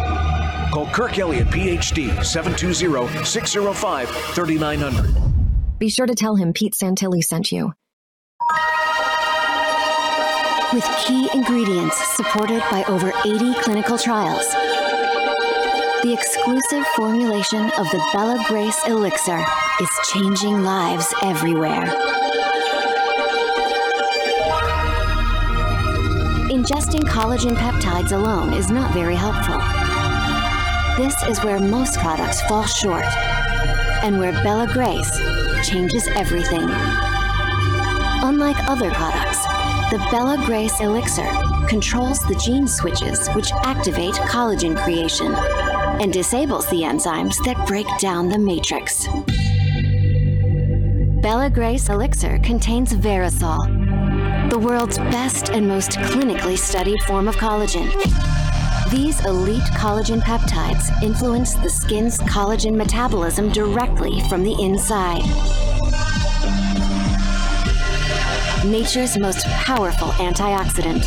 Call Kirk Elliott, PhD, 720 605 3900. Be sure to tell him Pete Santilli sent you. With key ingredients supported by over 80 clinical trials, the exclusive formulation of the Bella Grace Elixir is changing lives everywhere. Ingesting collagen peptides alone is not very helpful. This is where most products fall short, and where Bella Grace changes everything. Unlike other products, the Bella Grace Elixir controls the gene switches which activate collagen creation and disables the enzymes that break down the matrix. Bella Grace Elixir contains Verisol, the world's best and most clinically studied form of collagen. These elite collagen peptides influence the skin's collagen metabolism directly from the inside. Nature's most powerful antioxidant.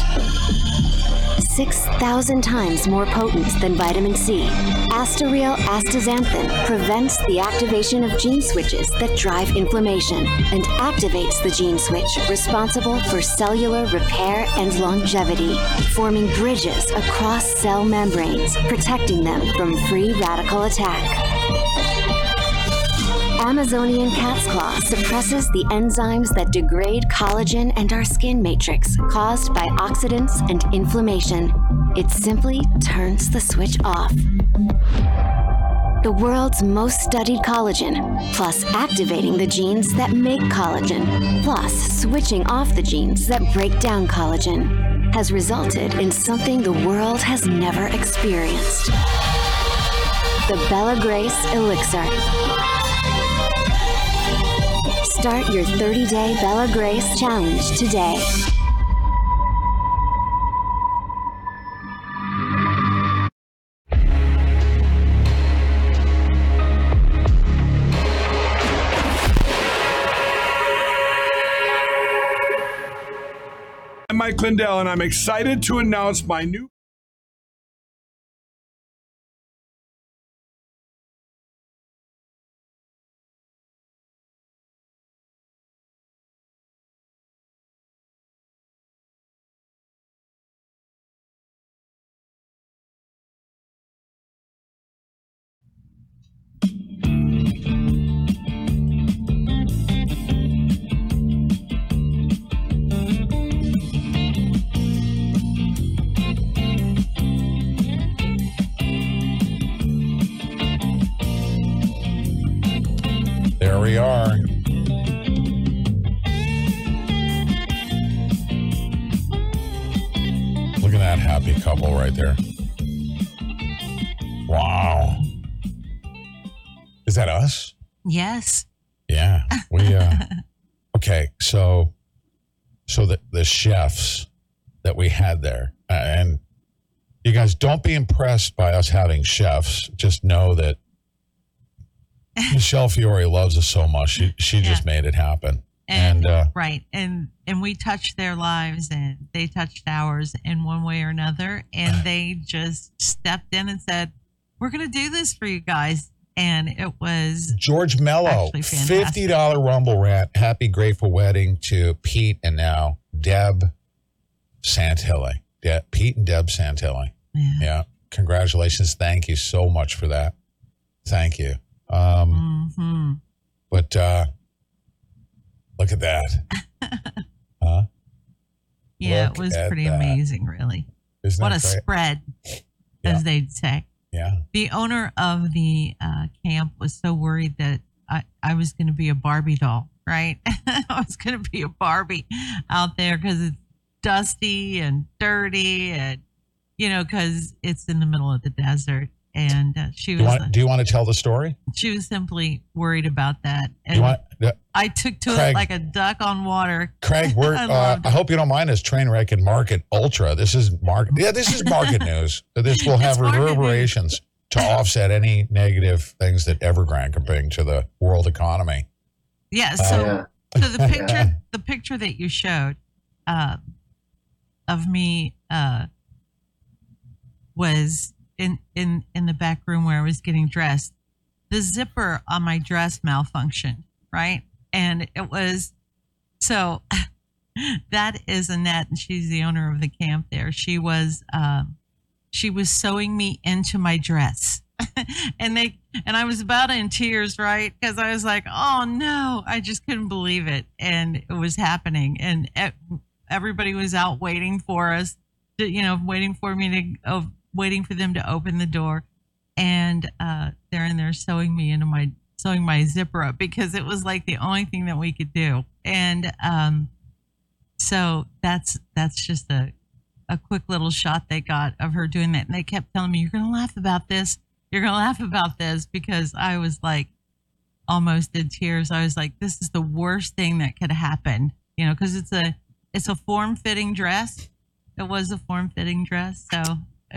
6,000 times more potent than vitamin C. Astareal astaxanthin prevents the activation of gene switches that drive inflammation and activates the gene switch responsible for cellular repair and longevity, forming bridges across cell membranes, protecting them from free radical attack. Amazonian cat's claw suppresses the enzymes that degrade collagen and our skin matrix caused by oxidants and inflammation. It simply turns the switch off. The world's most studied collagen, plus activating the genes that make collagen, plus switching off the genes that break down collagen, has resulted in something the world has never experienced. The Bella Grace Elixir. Start your 30 day Bella Grace challenge today. I'm Mike Lindell, and I'm excited to announce my new. Yes. Yeah. We uh okay, so so the the chefs that we had there uh, and you guys don't be impressed by us having chefs. Just know that Michele Fiore loves us so much. She she just made it happen. And, And, uh, right. And and we touched their lives and they touched ours in one way or another. And they just stepped in and said, We're gonna do this for you guys. And it was George Mello, fifty dollar Rumble rant. Happy grateful wedding to Pete and now Deb Santilli. De- Pete and Deb Santilli. Yeah. Congratulations. Thank you so much for that. Thank you. Um, hmm But uh, look at that. huh? Yeah, Look it was pretty that. amazing, really. Isn't what a great? spread, as they'd say. Yeah. The owner of the uh, camp was so worried that I, I was going to be a Barbie doll, right? I was going to be a Barbie out there because it's dusty and dirty and, you know, because it's in the middle of the desert. And uh, she Do you, was want, do you want to tell the story? she was simply worried about that. And want, uh, I took to Craig- it like a duck on water. Craig, we're, I uh, I hope you don't mind this train wreck and market ultra. This is market. Yeah, this is market news. This will have It's reverberations. to offset any negative things that Evergrande can bring to the world economy. Yeah. Uh, So, so the picture, the picture that you showed uh, of me uh, was in in in the back room where I was getting dressed. The zipper on my dress malfunctioned, right? And it was so. that is Annette, and she's the owner of the camp there. She was um, she was sewing me into my dress. and they and I was about in tears, right? Because I was like, "Oh no!" I just couldn't believe it, and it was happening, and everybody was out waiting for us, to, you know, waiting for me to, waiting for them to open the door, and uh, they're in there sewing me into my sewing my zipper up because it was like the only thing that we could do, and um, so that's that's just a a quick little shot they got of her doing that. And they kept telling me, You're going to laugh about this. You're going to laugh about this because I was like almost in tears. I was like, This is the worst thing that could happen, you know, because it's a it's a form fitting dress. It was a form fitting dress. So,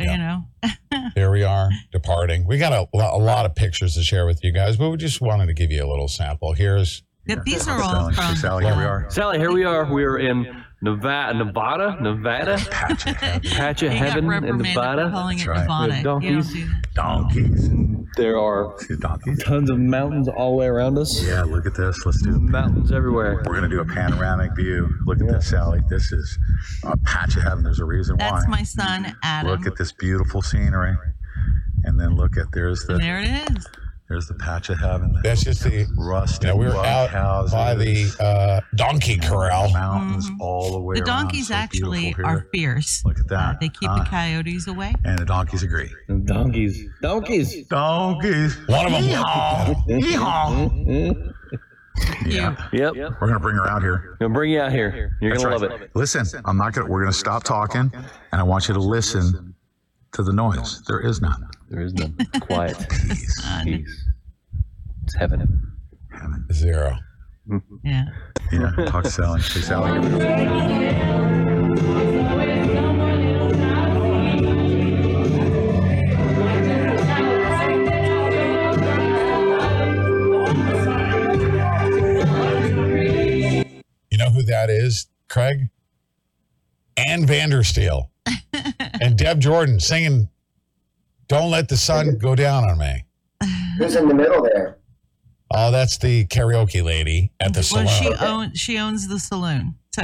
uh, you know, There we are, departing. We got a, a lot of pictures to share with you guys, but we just wanted to give you a little sample. Here's that these are all from Sally, here we are. Sally, here we are. We're in Uh, Nevada, Nevada, Nevada, patch of heaven in Nevada. calling it That's Nevada. Donkeys. do. Donkeys. There are tons of mountains all the way around us. Yeah, look at this. Let's do mountains everywhere. We're going to do a panoramic view. Look at this, Sally. This is a patch of heaven. There's a reason That's why. my son, Adam. Look at this beautiful scenery. And then look at there's the there it is. There's the patch of heaven. That's just the rust. You know, we were out by the uh, donkey corral. Mountains all the way The donkeys So actually are fierce. Look at that. Uh, they keep huh? the coyotes away. And the donkeys agree. Donkeys. Donkeys. Donkeys. One of them. Yeehaw. Yeah. Yep. We're gonna bring her out here. Gonna bring you out here. You're That's gonna right. love it. Listen, I'm not gonna. We're gonna stop talking, and I want you to listen to the noise. There is none. There is none. Quiet. Peace. Peace. It's heaven. Heaven. Zero. Yeah. Yeah. Talk to Sally. Say, Sally. give a- You know who that is, Craig? Ann Vandersteel and Deb Jordan singing Don't Let the Sun Go Down on Me. Who's in the middle there? Oh, that's the karaoke lady at the saloon. Well, salon. she owns she owns the saloon. So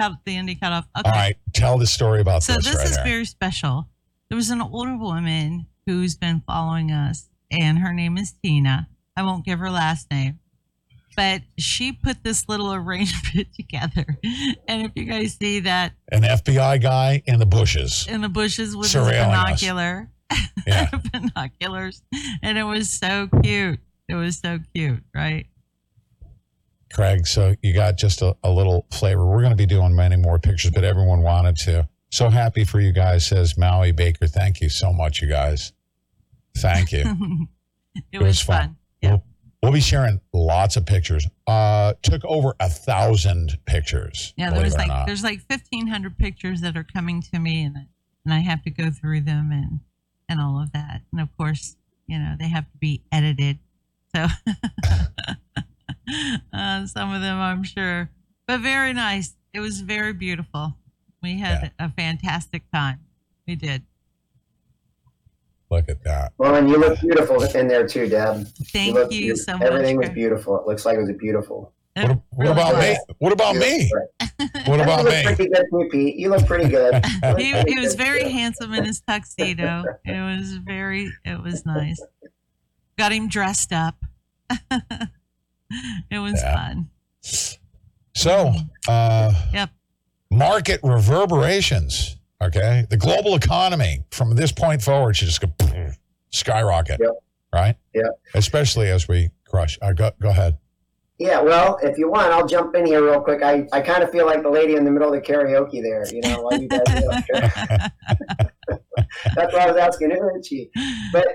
cut the ending cut off? Okay. All right, tell the story about So this, So this right is very special. There was an older woman who's been following us, and her name is Tina. I won't give her last name, but she put this little arrangement together. And if you guys see that An FBI guy in the bushes. in the bushes with his binocular, binoculars, and it was so cute. It was so cute, right? Craig, so you got just a, a little flavor. We're going to be doing many more pictures, but everyone wanted to. So happy for you guys, says Maui Baker. Thank you so much, you guys. Thank you. it, was, fun. We'll, we'll be sharing lots of pictures. Uh, took over a thousand pictures. Yeah, there was like there's like fifteen hundred pictures that are coming to me, and and I have to go through them and and all of that, and of course, you know, they have to be edited. So uh, some of them, I'm sure, but very nice. It was very beautiful. We had a fantastic time. We did. Look at that. Well, and you look beautiful in there too, Deb. Thank look you so much, Everything was beautiful. It looks like it was beautiful. What, what about me? What about me? What about you look me? pretty good Pete. You look pretty good. he, he was very handsome in his tuxedo. It was very, it was nice. Got him dressed up. it was fun. So, uh, Yep. market reverberations. Okay, the global economy from this point forward should just go skyrocket. Yep. Right. Yeah. Especially as we crush. Uh, go go ahead. Yeah, well, if you want, I'll jump in here real quick. I, I kind of feel like the lady in the middle of the karaoke there, you know, while you guys do it. That's why I was asking, isn't she? But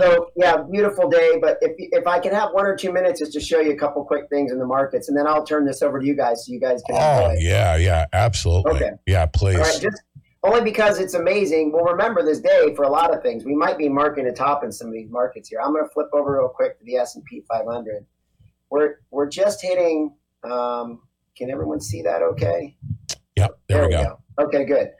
so yeah, beautiful day. But if if I can have one or two minutes just to show you a couple quick things in the markets, and then I'll turn this over to you guys so you guys can. Oh enjoy. yeah, yeah, absolutely. Okay. Yeah, please. All right, just only because it's amazing. We'll remember this day for a lot of things. We might be marking a top in some of these markets here. I'm going to flip over real quick to the S and P 500. We're we're just hitting. Um, can everyone see that? Okay. Yep. There, we go. Okay, good.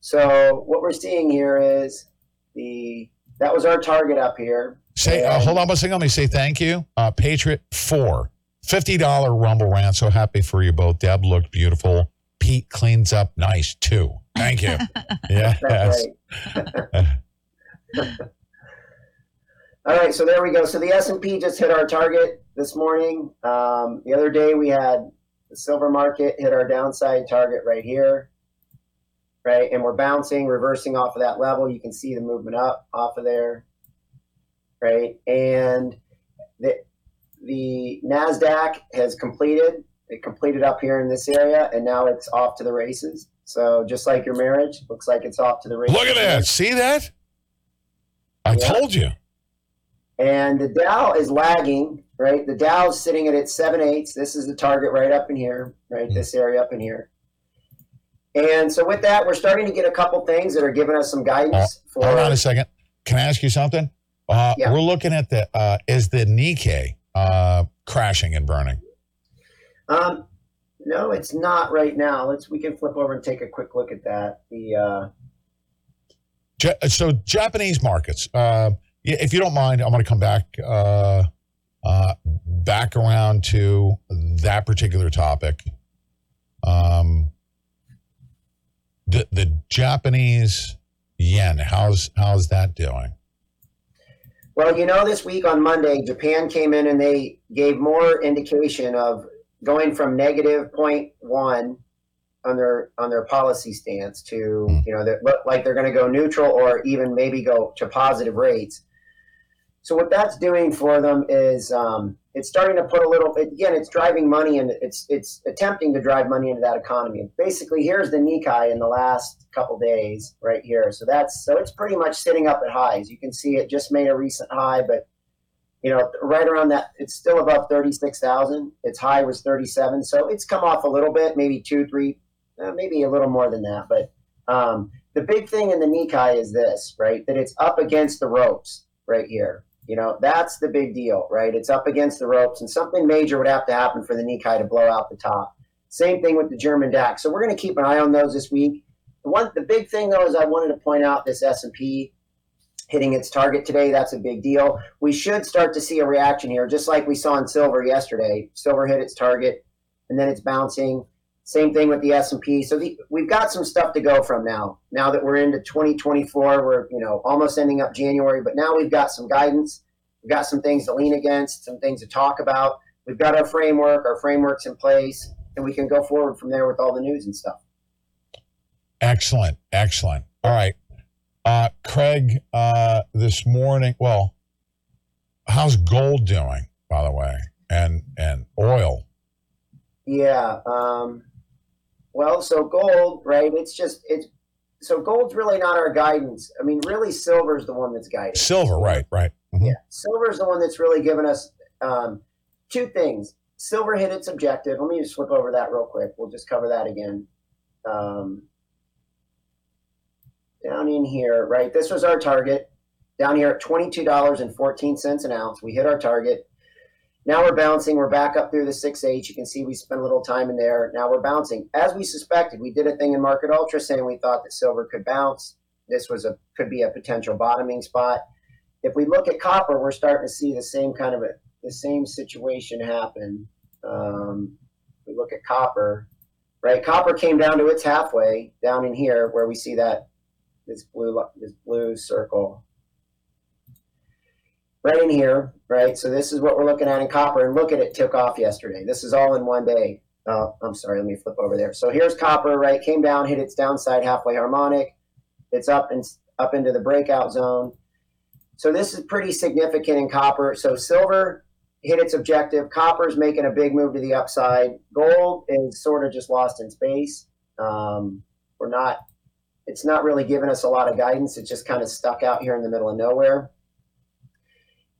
So what we're seeing here is the that was our target up here. Say, uh, hold on one second. Let me say thank you. Uh, Patriot four. $50 Rumble rant. So happy for you both. Deb looked beautiful. Pete cleans up nice too. Thank you. yes. That's All right, so there we go. So the S and P just hit our target this morning. Um, the other day we had the silver market hit our downside target right here, right, and we're bouncing, reversing off of that level. You can see the movement up off of there, right, and the the Nasdaq has completed. It completed up here in this area, and now it's off to the races. So just like your marriage, looks like it's off to the races. Look at that. See that? I Yeah. told you. And the Dow is lagging, right? The Dow is sitting at its seven eighths. This is the target right up in here, right? Hmm. This area up in here. And so with that, we're starting to get a couple things that are giving us some guidance for. Hold on a second. Can I ask you something? Uh, We're looking at the uh, is the Nikkei uh, crashing and burning. Um, no, it's not right now. Let's we can flip over and take a quick look at that. The uh, so Japanese markets. Uh, if you don't mind, I'm going to come back uh, uh, back around to that particular topic. Um, the the Japanese yen. How's how's that doing? Well, you know, this week on Monday, Japan came in and they gave more indication of going from negative 0.1 on their on their policy stance to you know that look like they're going to go neutral or even maybe go to positive rates. So what that's doing for them is um, it's starting to put a little again. It's driving money and it's it's attempting to drive money into that economy. Basically, here's the Nikkei in the last couple days right here. So that's so it's pretty much sitting up at highs. You can see it just made a recent high, but you know right around that it's still above 36,000. Its high was 37, so it's come off a little bit, maybe two, three, uh, maybe a little more than that. But um, the big thing in the Nikkei is this, right? That it's up against the ropes right here. You know, that's the big deal, right? It's up against the ropes, and something major would have to happen for the Nikkei to blow out the top. Same thing with the German DAX. So we're going to keep an eye on those this week. The one, the big thing though, is I wanted to point out this S and P hitting its target today. That's a big deal. We should start to see a reaction here, just like we saw in silver yesterday. Silver hit its target, and then it's bouncing. Same thing with the S and P. So the, we've got some stuff to go from now. Now that we're into 2024, we're you know almost ending up January, but now we've got some guidance. We've got some things to lean against, some things to talk about. We've got our framework. Our framework's in place, and we can go forward from there with all the news and stuff. Excellent, excellent. All right, uh, Craig. Uh, this morning, well, how's gold doing, by the way, and and oil? Yeah. Um, well, so gold, right? It's just it's so gold's really not our guidance. I mean, really, silver's the one that's guiding. Silver, right, right. Mhm. Yeah, silver's the one that's really given us um, two things. Silver hit its objective. Let me just flip over that real quick. We'll just cover that again. Um, down in here, right? This was our target. Down here at twenty-two dollars and fourteen cents an ounce, we hit our target. Now we're bouncing. We're back up through the six H. You can see we spent a little time in there. Now we're bouncing as we suspected. We did a thing in Market Ultra saying we thought that silver could bounce. this was a could be a potential bottoming spot. If we look at copper, we're starting to see the same kind of a, the same situation happen. Um, we look at copper, right? Copper came down to its halfway down in here where we see that this blue this blue circle right in here, right? So this is what we're looking at in copper, and look at it took off yesterday. This is all in one day. Oh, I'm sorry, let me flip over there. So here's copper, right? Came down, hit its downside halfway harmonic. It's up and up into the breakout zone. So this is pretty significant in copper. So silver hit its objective. Copper's making a big move to the upside. Gold is sort of just lost in space. Um, we're not. It's not really giving us a lot of guidance. It's just kind of stuck out here in the middle of nowhere.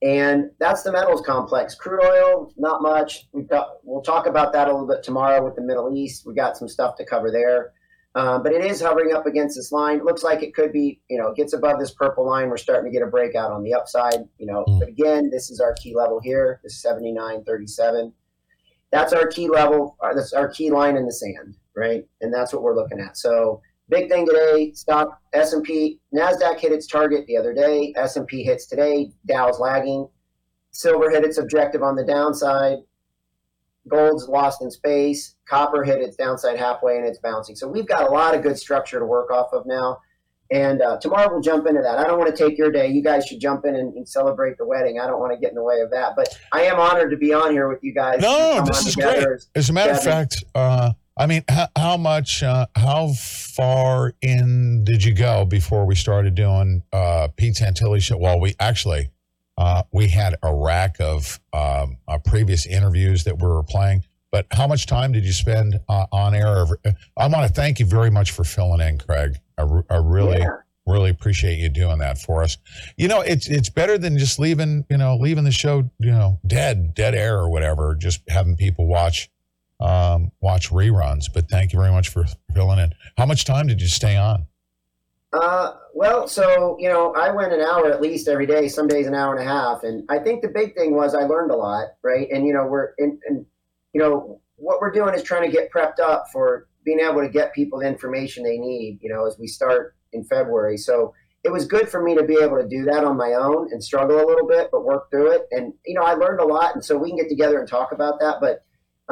And that's the metals complex. Crude oil, not much. We've got, we'll talk about that a little bit tomorrow with the Middle East. We got some stuff to cover there. Um, but it is hovering up against this line. It looks like it could be, you know, gets above this purple line. We're starting to get a breakout on the upside, you know. Mm. But again, this is our key level here, this 79.37. That's our key level. Uh, that's our key line in the sand, right? And that's what we're looking at. So big thing today, stock S&P, NASDAQ hit its target the other day. S&P hits today. Dow's lagging. Silver hit its objective on the downside gold's lost in space. Copper hit its downside halfway and it's bouncing. So we've got a lot of good structure to work off of now. And uh, tomorrow we'll jump into that. I don't want to take your day. You guys should jump in and, and, celebrate the wedding. I don't want to get in the way of that. But I am honored to be on here with you guys. No, this is great. As, as, a matter of fact, uh, I mean, how, how much, uh, how far in did you go before we started doing uh, Pete Santilli show? Well, we actually, uh, we had a rack of um, uh, previous interviews that we were playing. But how much time did you spend uh, on air? I want to thank you very much for filling in, Craig. I, I really, yeah. really appreciate you doing that for us. You know, it's it's better than just leaving, you know, leaving the show, you know, dead, dead air or whatever. Just having people watch um, watch reruns. But thank you very much for filling in. How much time did you stay on? Uh, well, so you know, I went an hour at least every day. Some days an hour and a half, and I think the big thing was I learned a lot, right? And you know, we're in, and you know, what we're doing is trying to get prepped up for being able to get people the information they need. You know, as we start in February, so it was good for me to be able to do that on my own and struggle a little bit, but work through it. And you know, I learned a lot, and so we can get together and talk about that. But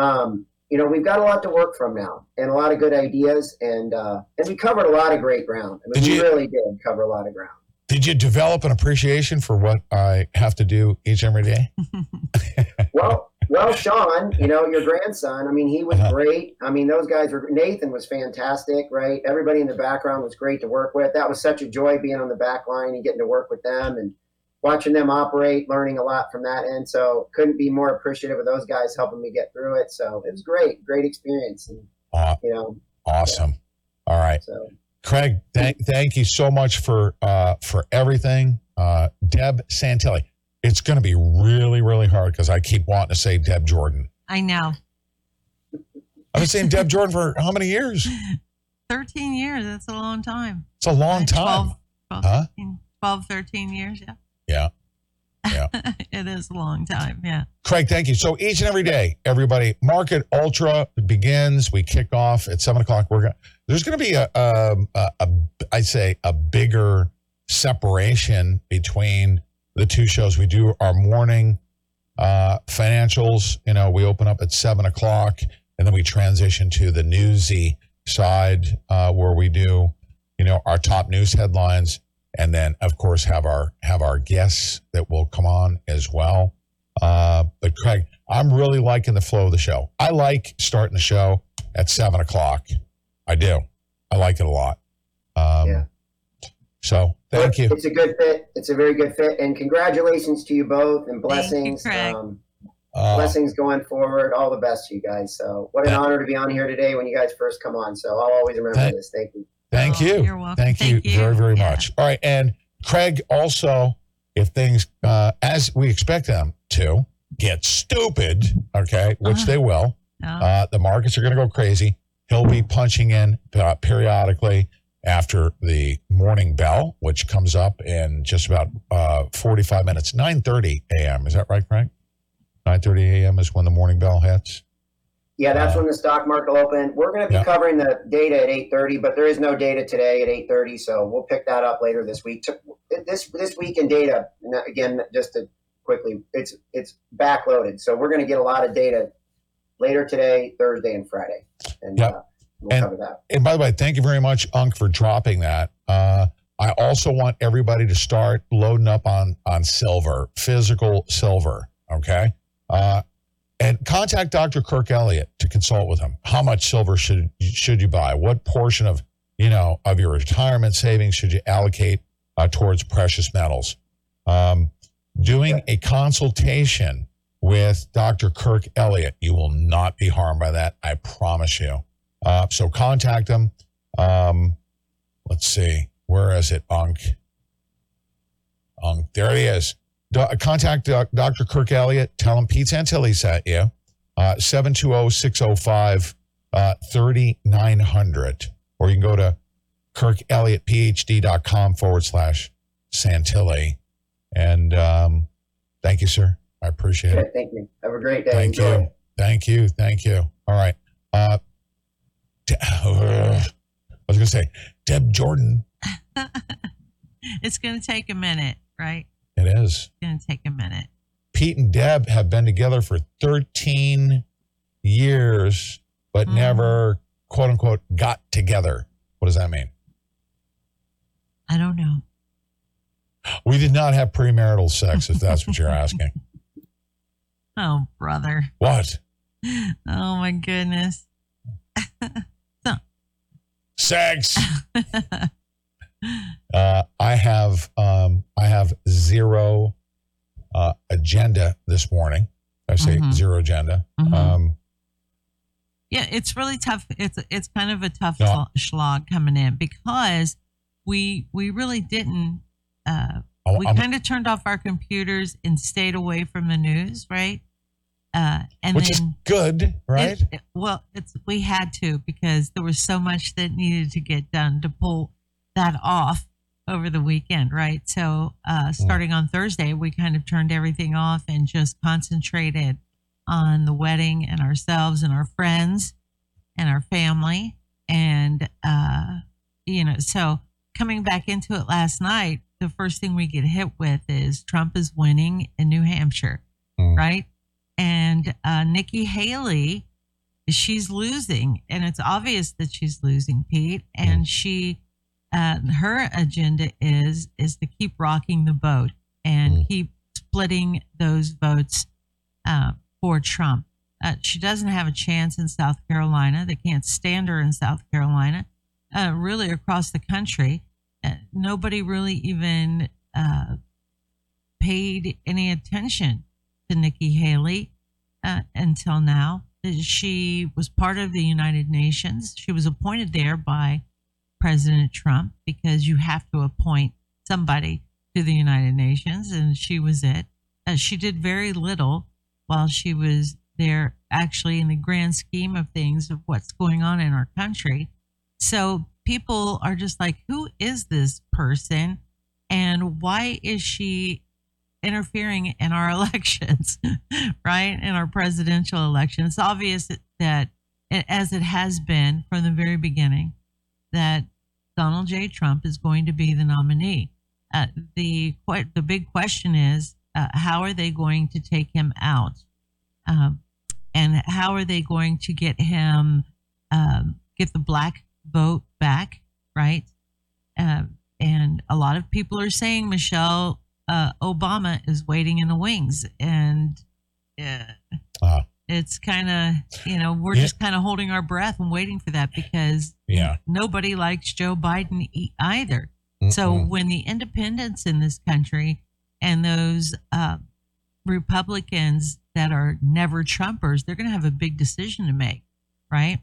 um, you know, we've got a lot to work from now and a lot of good ideas. And, uh, and we covered a lot of great ground. I mean, did we you, really did cover a lot of ground. Did you develop an appreciation for what I have to do each and every day? well, well, Sean, you know, your grandson, I mean, he was uh-huh. great. I mean, those guys were, Nathan was fantastic, right? Everybody in the background was great to work with. That was such a joy being on the back line and getting to work with them. And, watching them operate, learning a lot from that end. So couldn't be more appreciative of those guys helping me get through it. So it was great, great experience. And, uh, you know, awesome. Yeah. All right. So. Craig, thank, thank you so much for uh, for everything. Uh, Deb Santilli. It's going to be really, really hard because I keep wanting to say Deb Jordan. I know. I've been saying Deb Jordan for how many years? 13 years. That's a long time. It's a long time. 12, 12, huh? 13, 12 13 years. Yeah. Yeah. Yeah. it is a long time. Yeah. Craig, thank you. So each and every day, everybody, Market Ultra begins. We kick off at seven o'clock. We're gonna, there's going to be a, a, a, a, I'd say a bigger separation between the two shows. We do our morning uh, financials. You know, we open up at seven o'clock and then we transition to the newsy side uh, where we do, you know, our top news headlines and then of course have our have our guests that will come on as well. Uh, but Craig, I'm really liking the flow of the show. I like starting the show at seven o'clock. I do. I like it a lot. Um, yeah. So thank you. It's a good fit. It's a very good fit, and congratulations to you both, and blessings. You, um, uh, blessings going forward. All the best to you guys. So what an honor to be on here today when you guys first come on. So I'll always remember thank, this. Thank you. Thank oh, you. You're welcome. Thank, Thank you, you, very, very yeah. much. All right. And Craig, also, if things, uh, as we expect them to, get stupid, okay, which uh, they will, uh, the markets are going to go crazy. He'll be punching in uh, periodically after the morning bell, which comes up in just about uh, 45 minutes, 9.30 a.m. Is that right, Craig? 9.30 a.m. is when the morning bell hits. Yeah, that's Uh, when the stock market will open. We're going to be Yeah. covering the data at 8:30, but there is no data today at 8:30, so we'll pick that up later this week. This this week in data, again, just to quickly, it's it's backloaded, so we're going to get a lot of data later today, Thursday, and Friday, and Yep. uh, we'll cover that. And by the way, thank you very much, Unc, for dropping that. Uh, I also want everybody to start loading up on on silver, physical silver. Okay, uh, and contact Dr. Kirk Elliott to consult with him. How much silver should should you buy? What portion of you know of your retirement savings should you allocate uh, towards precious metals? Um, doing a consultation with Dr. Kirk Elliott, you will not be harmed by that. I promise you. Uh, so contact him. Um, let's see. Where is it, Unc? Unc, there he is. Do- contact Doc- Dr. Kirk Elliott. Tell him Pete Santilli sent you. Uh, 720-605 uh, 3900. Or you can go to kirkelliottphd.com forward slash Santilli. And um, thank you, sir. I appreciate it. Thank you. Have a great day. Thank Enjoy. you. Thank you. Thank you. All right. Uh, De- I was going to say, Deb Jordan. It's going to take a minute, right? It is. It's going to take a minute. Pete and Deb have been together for 13 years, but Mm. never, quote unquote, got together. What does that mean? I don't know. We did not have premarital sex, if that's what you're asking. Oh, brother. What? Oh, my goodness. Sex. Uh, I have um, I have zero uh, agenda this morning. I say Mhm. zero agenda. Mhm. Um, Yeah, it's really tough. It's it's kind of a tough No. slog coming in because we we really didn't. Uh, we kind of turned off our computers and stayed away from the news, right? Uh, and which then is good, right? It- it- well, it's we had to because there was so much that needed to get done to pull that off over the weekend, right? So, uh, starting on Thursday, we kind of turned everything off and just concentrated on the wedding and ourselves and our friends and our family. And, uh, you know, so coming back into it last night, the first thing we get hit with is Trump is winning in New Hampshire, right? And uh, Nikki Haley, she's losing, and it's obvious that she's losing, Pete. And she, uh, her agenda is is to keep rocking the boat and keep splitting those votes uh, for Trump. Uh, she doesn't have a chance in South Carolina. They can't stand her in South Carolina. Uh, really, across the country, uh, nobody really even uh, paid any attention to Nikki Haley uh, until now. She was part of the United Nations. She was appointed there by President Trump because you have to appoint somebody to the United Nations, and she was it. Uh, she did very little while she was there, actually, in the grand scheme of things of what's going on in our country. So people are just like, who is this person? And why is she interfering in our elections, right? In our presidential election. It's obvious that, as it has been from the very beginning, that Donald J. Trump is going to be the nominee. Uh, the the big question is, uh, how are they going to take him out, um, and how are they going to get him um, get the black vote back, right? Uh, and a lot of people are saying Michelle uh, Obama is waiting in the wings, and uh, it's kind of you know we're Yeah. just kind of holding our breath and waiting for that because Yeah. nobody likes Joe Biden e- either. So Mm-mm. when the independents in this country and those uh, Republicans that are never Trumpers, they're going to have a big decision to make, right?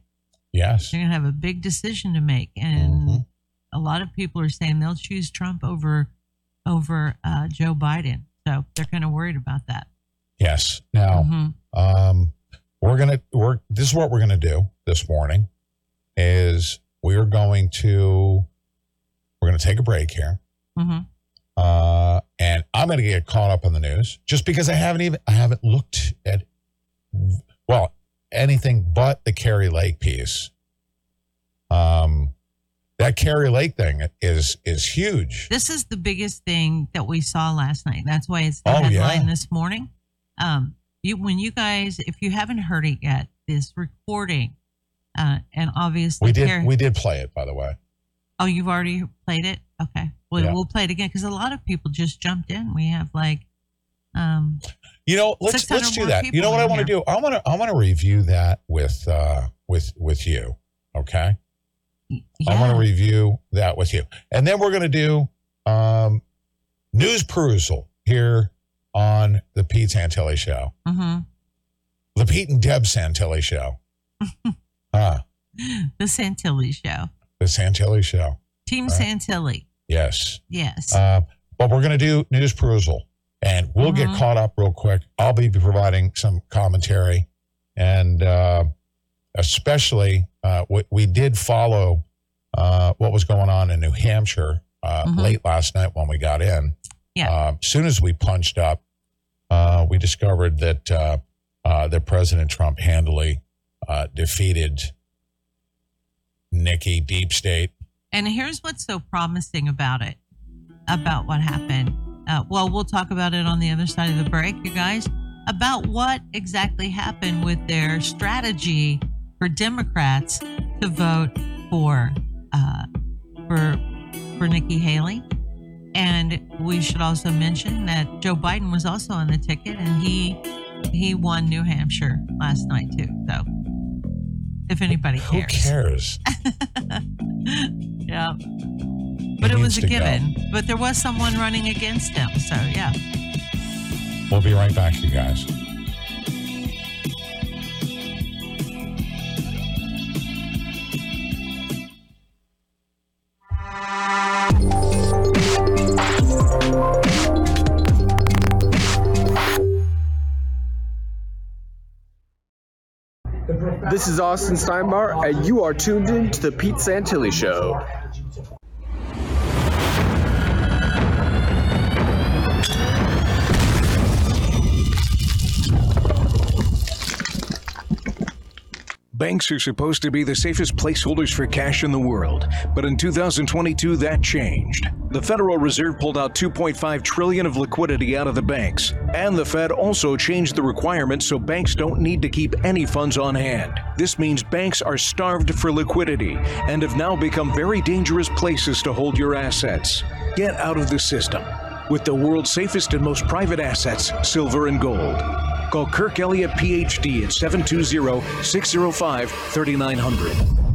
Yes. They're going to have a big decision to make, and a lot of people are saying they'll choose Trump over over uh, Joe Biden. So they're kind of worried about that. Yes. Now, Mhm. um, we're gonna we're this is what we're gonna do this morning is we're going to we're gonna take a break here. hmm Uh, and I'm going to get caught up on the news just because I haven't even I haven't looked at well anything but the Kari Lake piece. Um, that Kari Lake thing is is huge. This is the biggest thing that we saw last night. That's why it's the Oh, yeah. headline this morning. Um, you when you guys, if you haven't heard it yet, this recording, uh, and obviously We did we did play it by the way. Oh, you've already played it. Okay, well, Yeah. we'll play it again because a lot of people just jumped in. We have like, um, You know, let's let's do that. You know what I want to do? I want to I want to review that with uh with with you. Okay. Yeah. I want to review that with you, and then we're going to do um news perusal here on the Pete Santilli Show, hmm the Pete and Deb Santilli Show, huh? the Santilli show, The Santilli Show. Team Right. Santilli. Yes. Yes. Uh, but we're going to do news perusal and we'll get Mhm. caught up real quick. I'll be providing some commentary and uh, especially uh, we, we did follow uh, what was going on in New Hampshire uh, Mhm. late last night when we got in. Yeah. Uh, as soon as we punched up, uh, we discovered that uh, uh, that President Trump handily uh, defeated Nikki Deep State. And here's what's so promising about it, about what happened. Uh, well, we'll talk about it on the other side of the break, you guys, about what exactly happened with their strategy for Democrats to vote for uh, for for Nikki Haley. And we should also mention that Joe Biden was also on the ticket, and he he won New Hampshire last night too. So, if anybody Who cares, cares? yeah. But He it was a to go. given. But there was someone running against him. So, yeah. We'll be right back, you guys. This is Austin Steinbart, and you are tuned in to the Pete Santilli Show. Banks are supposed to be the safest placeholders for cash in the world, but in 2022 that changed. The Federal Reserve pulled out 2.5 trillion of liquidity out of the banks, and the Fed also changed the requirements so banks don't need to keep any funds on hand. This means banks are starved for liquidity and have now become very dangerous places to hold your assets. Get out of the system with the world's safest and most private assets, silver and gold. Call Kirk Elliott, PhD at 720 605 3900.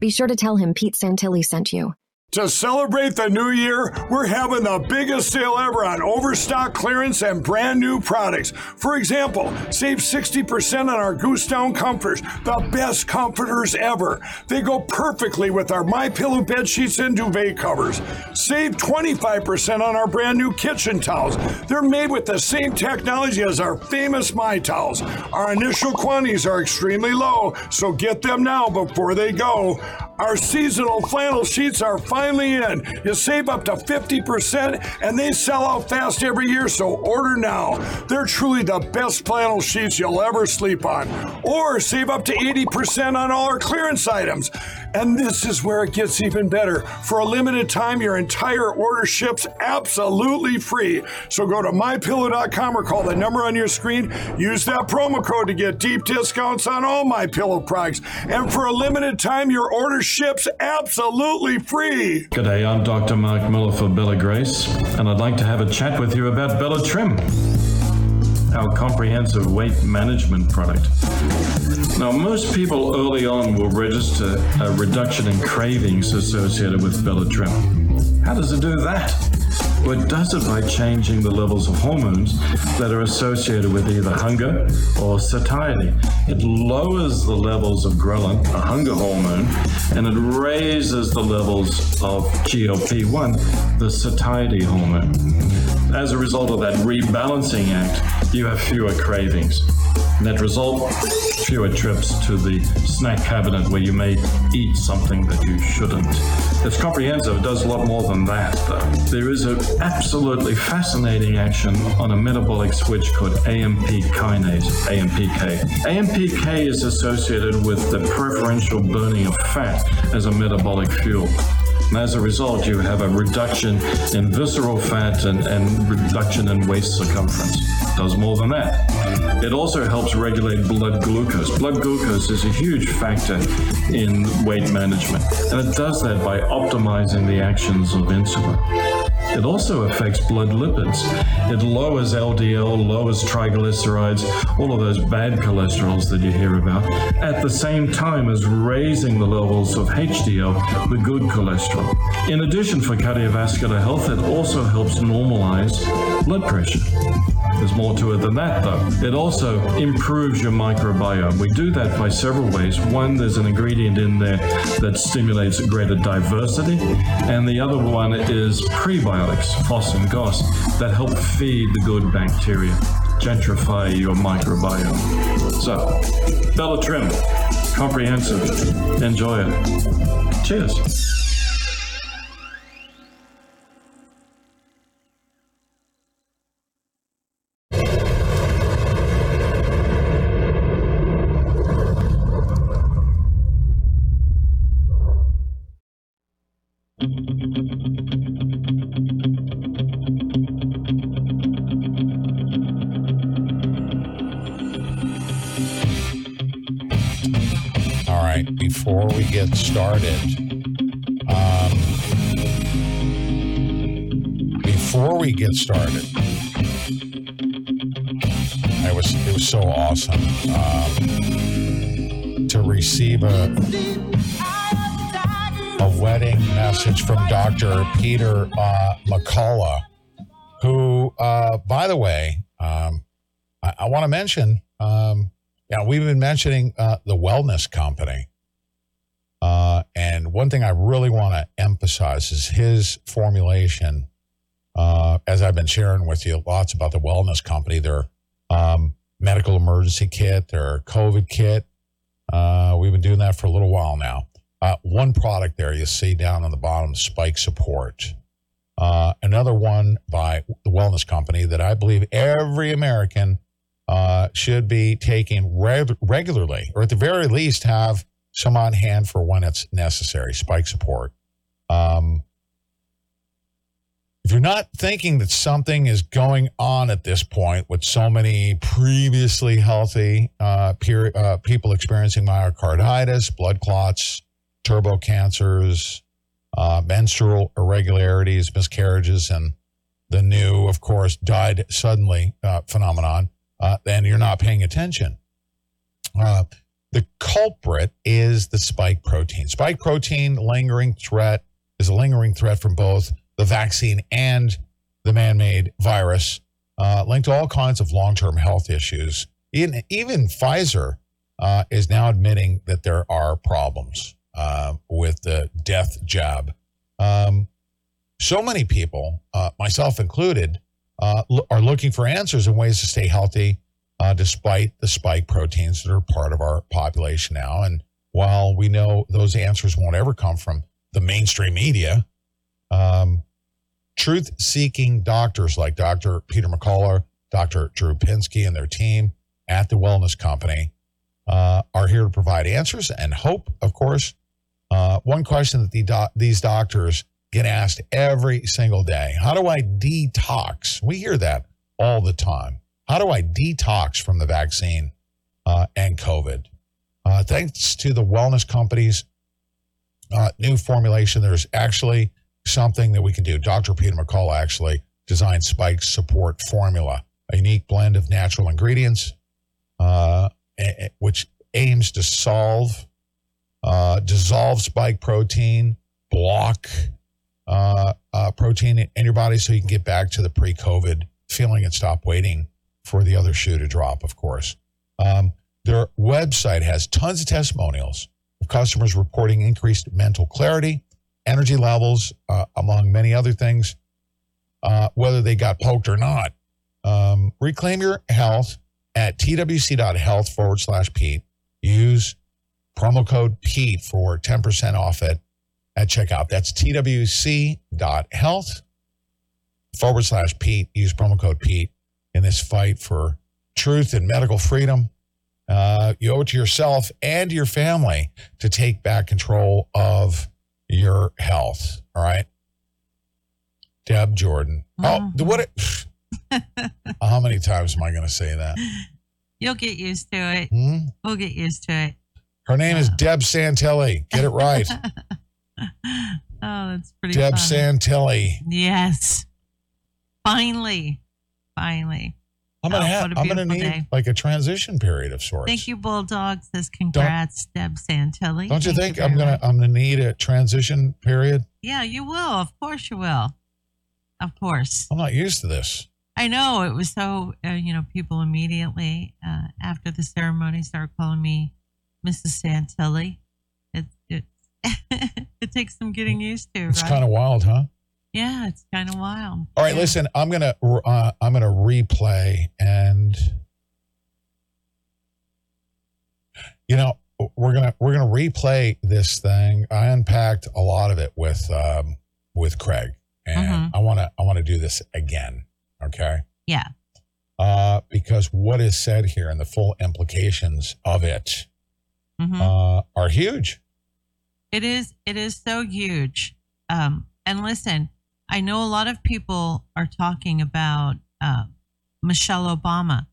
Be sure to tell him Pete Santilli sent you. To celebrate the new year, we're having the biggest sale ever on overstock clearance and brand new products. For example, save 60% on our Goose Down comforters, the best comforters ever. They go perfectly with our My Pillow bed sheets and duvet covers. Save 25% on our brand new kitchen towels. They're made with the same technology as our famous My Towels. Our initial quantities are extremely low, so get them now before they go. Our seasonal flannel sheets are finally in. You save up to 50% and they sell out fast every year, so order now. They're truly the best flannel sheets you'll ever sleep on. Or save up to 80% on all our clearance items. And this is where it gets even better. For a limited time, your entire order ships absolutely free. So go to mypillow.com or call the number on your screen. Use that promo code to get deep discounts on all my pillow products. And for a limited time, your order ships absolutely free. G'day, I'm Dr. Mark Miller for Bella Grace, and I'd like to have a chat with you about Bella Trim, our comprehensive weight management product. Now, most people early on will register a reduction in cravings associated with Bella Trim. How does it do that? It does it by changing the levels of hormones that are associated with either hunger or satiety. It lowers the levels of ghrelin, a hunger hormone, and it raises the levels of GLP-1, the satiety hormone. As a result of that rebalancing act, you have fewer cravings. Net result fewer trips to the snack cabinet where you may eat something that you shouldn't. It's comprehensive, it does a lot more than that, though. There is an absolutely fascinating action on a metabolic switch called AMP kinase, AMPK. AMPK is associated with the preferential burning of fat as a metabolic fuel. And as a result, you have a reduction in visceral fat and, and reduction in waist circumference. It Does more than that. It also helps regulate blood glucose. Blood glucose is a huge factor in weight management, and it does that by optimizing the actions of insulin. It also affects blood lipids. It lowers LDL, lowers triglycerides, all of those bad cholesterols that you hear about, at the same time as raising the levels of HDL, the good cholesterol. In addition, for cardiovascular health, it also helps normalize blood pressure. There's more to it than that, though. It also improves your microbiome. We do that by several ways. One, there's an ingredient in there that stimulates greater diversity, and the other one is prebiotics, FOS and GOS, that help feed the good bacteria, gentrify your microbiome. So, Bella Trim, comprehensive. Enjoy it. Cheers. Um, before we get started, it was it was so awesome um, to receive a a wedding message from Dr. Peter uh, McCullough, who, uh, by the way, um, I, I want to mention. Um, yeah, we've been mentioning uh, the wellness company. Uh, and one thing I really want to emphasize is his formulation. Uh, as I've been sharing with you lots about the wellness company, their um, medical emergency kit, their COVID kit. Uh, we've been doing that for a little while now. Uh, one product there you see down on the bottom, Spike Support. Uh, another one by the wellness company that I believe every American uh, should be taking reg- regularly, or at the very least have some on hand for when it's necessary. Spike support. Um, if you're not thinking that something is going on at this point with so many previously healthy uh, peer, uh, people experiencing myocarditis, blood clots, turbo cancers, uh, menstrual irregularities, miscarriages, and the new, of course, died suddenly uh, phenomenon, uh, then you're not paying attention. The culprit is the spike protein. Spike protein lingering threat is a lingering threat from both the vaccine and the man-made virus, uh, linked to all kinds of long-term health issues. Even, even Pfizer uh, is now admitting that there are problems uh, with the death jab. Um, so many people, uh, myself included, uh, are looking for answers and ways to stay healthy uh, despite the spike proteins that are part of our population now. And while we know those answers won't ever come from the mainstream media, um, truth seeking doctors like Dr. Peter McCullough, Dr. Drew Pinsky, and their team at the Wellness Company uh, are here to provide answers and hope, of course. Uh, one question that the these doctors get asked every single day How do I detox? We hear that all the time. How do I detox from the vaccine uh, and COVID? Uh, thanks to the wellness company's uh, new formulation, there's actually something that we can do. Dr. Peter McCullough actually designed Spike Support Formula, a unique blend of natural ingredients, uh, which aims to solve, uh, dissolve spike protein, block uh, uh, protein in your body so you can get back to the pre COVID feeling and stop waiting for the other shoe to drop, of course. Um, their website has tons of testimonials of customers reporting increased mental clarity, energy levels, uh, among many other things, uh, whether they got poked or not. Um, reclaim your health at twc.health forward slash Pete. Use promo code Pete for 10% off it at checkout. That's twc.health forward slash Pete. Use promo code Pete in this fight for truth and medical freedom. Uh, you owe it to yourself and your family to take back control of your health. All right. Deb Jordan. Oh, what? It, how many times am I going to say that? You'll get used to it. Hmm? We'll get used to it. Her name is Deb Santilli. Get it right. Oh, that's pretty Deb funny. Santilli. Yes. Finally. Finally. I'm gonna Oh, have. I'm gonna need day. like a transition period of sorts. Thank you, Bulldog. Says congrats, Deb Santilli. Don't you Thank think I'm gonna? I'm gonna need a transition period. Yeah, you will. Of course you will. Of course. I'm not used to this. I know it was so, uh, you know, people immediately uh, after the ceremony started calling me Mrs. Santilli. It, it, it takes some getting used to, It's right? kind of wild, huh? Yeah, it's kind of wild. All right, listen. I'm gonna. Uh, I'm gonna replay and. You know, we're gonna we're gonna replay this thing. I unpacked a lot of it with um, with Craig, and Mhm. I want to I want to do this again. Okay. Yeah. uh, because what is said here and the full implications of it Mhm. uh, are huge. It is it is so huge. Um, and listen, I know a lot of people are talking about uh, Michelle Obama,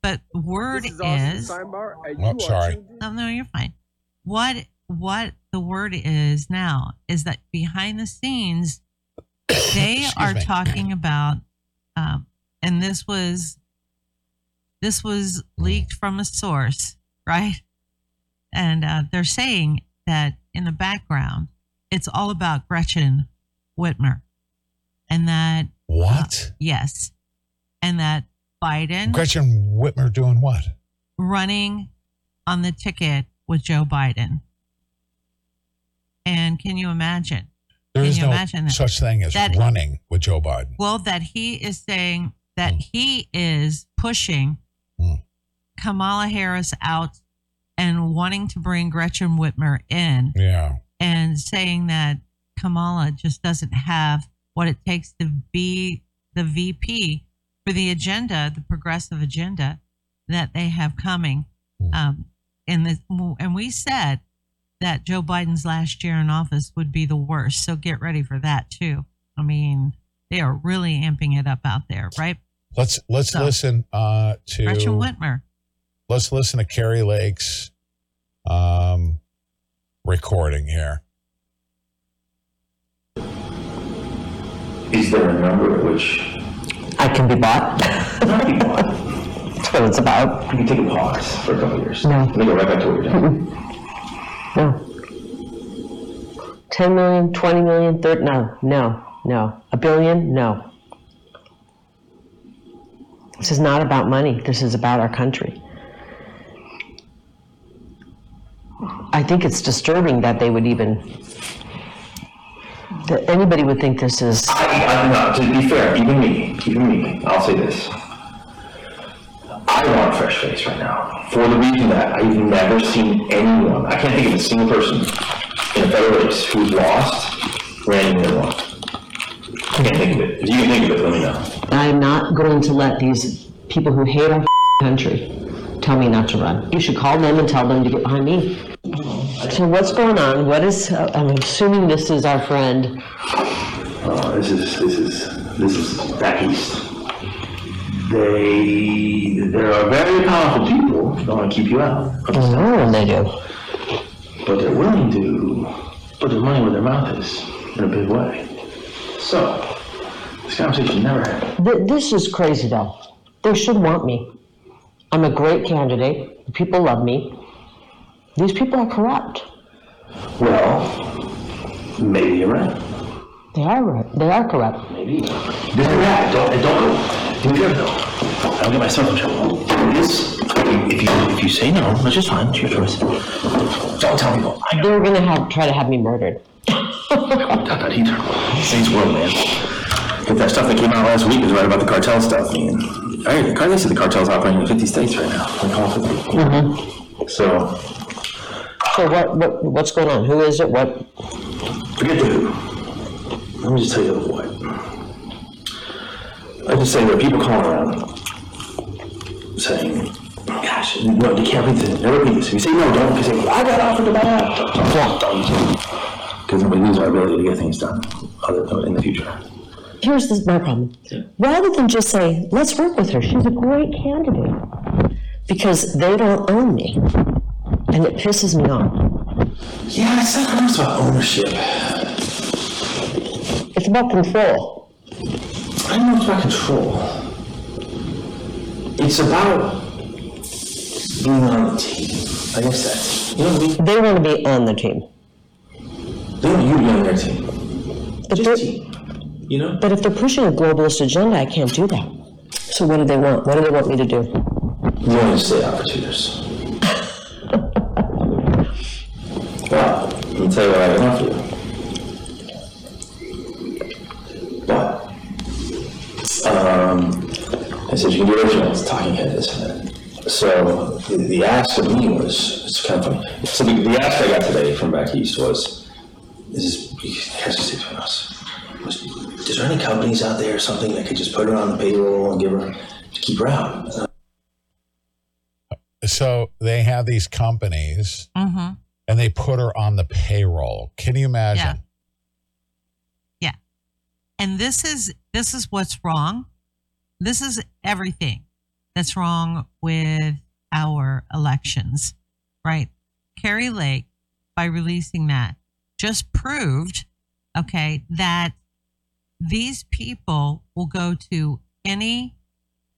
but the word This is Austin is, Steinbart, and Oh, you sorry. tuned no, no, you're fine. What what the word is now is that behind the scenes they are me. talking about, um, and this was this was leaked from a source, right? And uh, they're saying that in the background, it's all about Gretchen Whitmer, and that What? Uh, yes, and that Biden Gretchen Whitmer doing what? running on the ticket with Joe Biden. And can you imagine? There Can is you no imagine that? such thing as That- running with Joe Biden. Well, that he is saying that hmm. he is pushing hmm. Kamala Harris out and wanting to bring Gretchen Whitmer in Yeah. and saying that Kamala just doesn't have what it takes to be the VP for the agenda, the progressive agenda that they have coming. Um, and the, and we said that Joe Biden's last year in office would be the worst. So get ready for that too. I mean, they are really amping it up out there, right? Let's let's So- listen uh, to Gretchen Whitmer. let's listen to Kari Lake's um, recording here. Is there a number at which I can be bought. not be bought? That's what it's about. You can take a pause for a couple of years. No. Let me go right back to what you're doing. No. 10 million, 20 million, 30, no, no, no. A billion, no. This is not about money. This is about our country. I think it's disturbing that they would even, that anybody would think this is. I, I, no, to be fair, even me, even me, I'll say this. I want a fresh face right now, for the reason that I've never seen anyone, I can't think of a single person in a federal race who's lost, ran and won. I can't think of it. If you can think of it, let me know. I'm not going to let these people who hate our country tell me not to run. You should call them and tell them to get behind me. So what's going on? What is, I'm assuming this is our friend. Uh, this is, this is, this is back east. They, there are very powerful people who want to keep you out. Oh, they do. But they're willing to put their money where their mouth is in a big way. So, this conversation never happened. Th- This is crazy though. They should want me. I'm a great candidate. People love me. These people are corrupt. Well, maybe you're right. They are right. They are corrupt. Maybe. Is that. Don't, and don't go. Do care though. I don't get myself in trouble. This, if you, if you say no, that's just fine. It's your choice. Don't tell people. I They're gonna have try to have me murdered. Not that either. Saints world, man. If that stuff that came out last week is right about the cartel stuff. I mean, they said the cartel's operating in 50 states right now, like all 50. Mm-hmm. So, So what, what, what's going on? Who is it? What? forget the who. Let me just tell you the what. I just say there are people calling around saying, gosh, no, you can't read this. Never read this. If you say no, don't. If you say, I got offered to buy out. Because then we lose our ability to get things done other, in the future. Here's this, my problem. Rather than just say, let's work with her, she's a great candidate. Because they don't own me. And it pisses me off. Yeah, it's not almost about ownership. It's about control. I don't know it's about control. It's about being on the team. I guess that's, you know what I mean? They want to be on the team. They want you to be on their team. But Just they're- team. You know? But if they're pushing a globalist agenda, I can't do that. So what do they want? What do they want me to do? You want to stay me tell you what I can offer you. But, um, I said you can do original, it's talking head, this and that. So the, the ask of me was, it's kind of funny. So the, the ask I got today from back east was, this is, has to stay between us. Was, is there any companies out there or something that could just put her on the payroll and give her, to keep her out? So they have these companies Mm-hmm. And they put her on the payroll. Can you imagine? Yeah. yeah. And this is this is what's wrong. This is everything that's wrong with our elections, right? Kari Lake, by releasing that, just proved, okay, that these people will go to any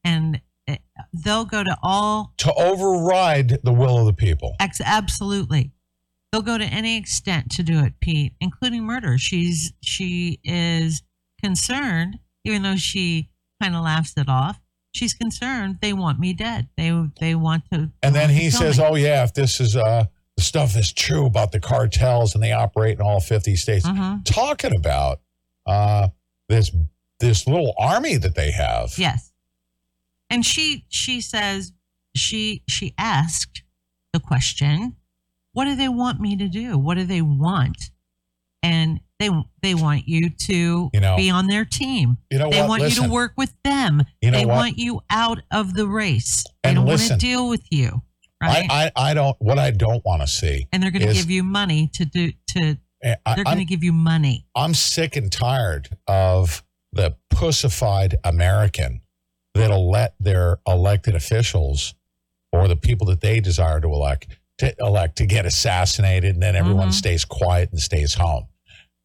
and uh, they'll go to all To override the will of the people. Ex- absolutely. They'll go to any extent to do it, Pete, including murder. She's she is concerned, even though she kind of laughs it off. She's concerned. They want me dead. They they want to. And then he says, me. "Oh yeah, if this is uh the stuff is true about the cartels and they operate in all 50 states." Mhm. Talking about uh this this little army that they have. Yes. And she she says she she asked the question, what do they want me to do? What do they want? And they they want you to You know- be on their team. You know they what? want you to work with them. You know they what? want you out of the race. They And don't want to listen. deal with you. Right? I, I I don't what I don't want to see. and they're going to give you money to do to Eh, I- they're going to give you money. I'm sick and tired of the pussified American that'll let their elected officials or the people that they desire to elect to elect to get assassinated and then everyone Mhm. stays quiet and stays home.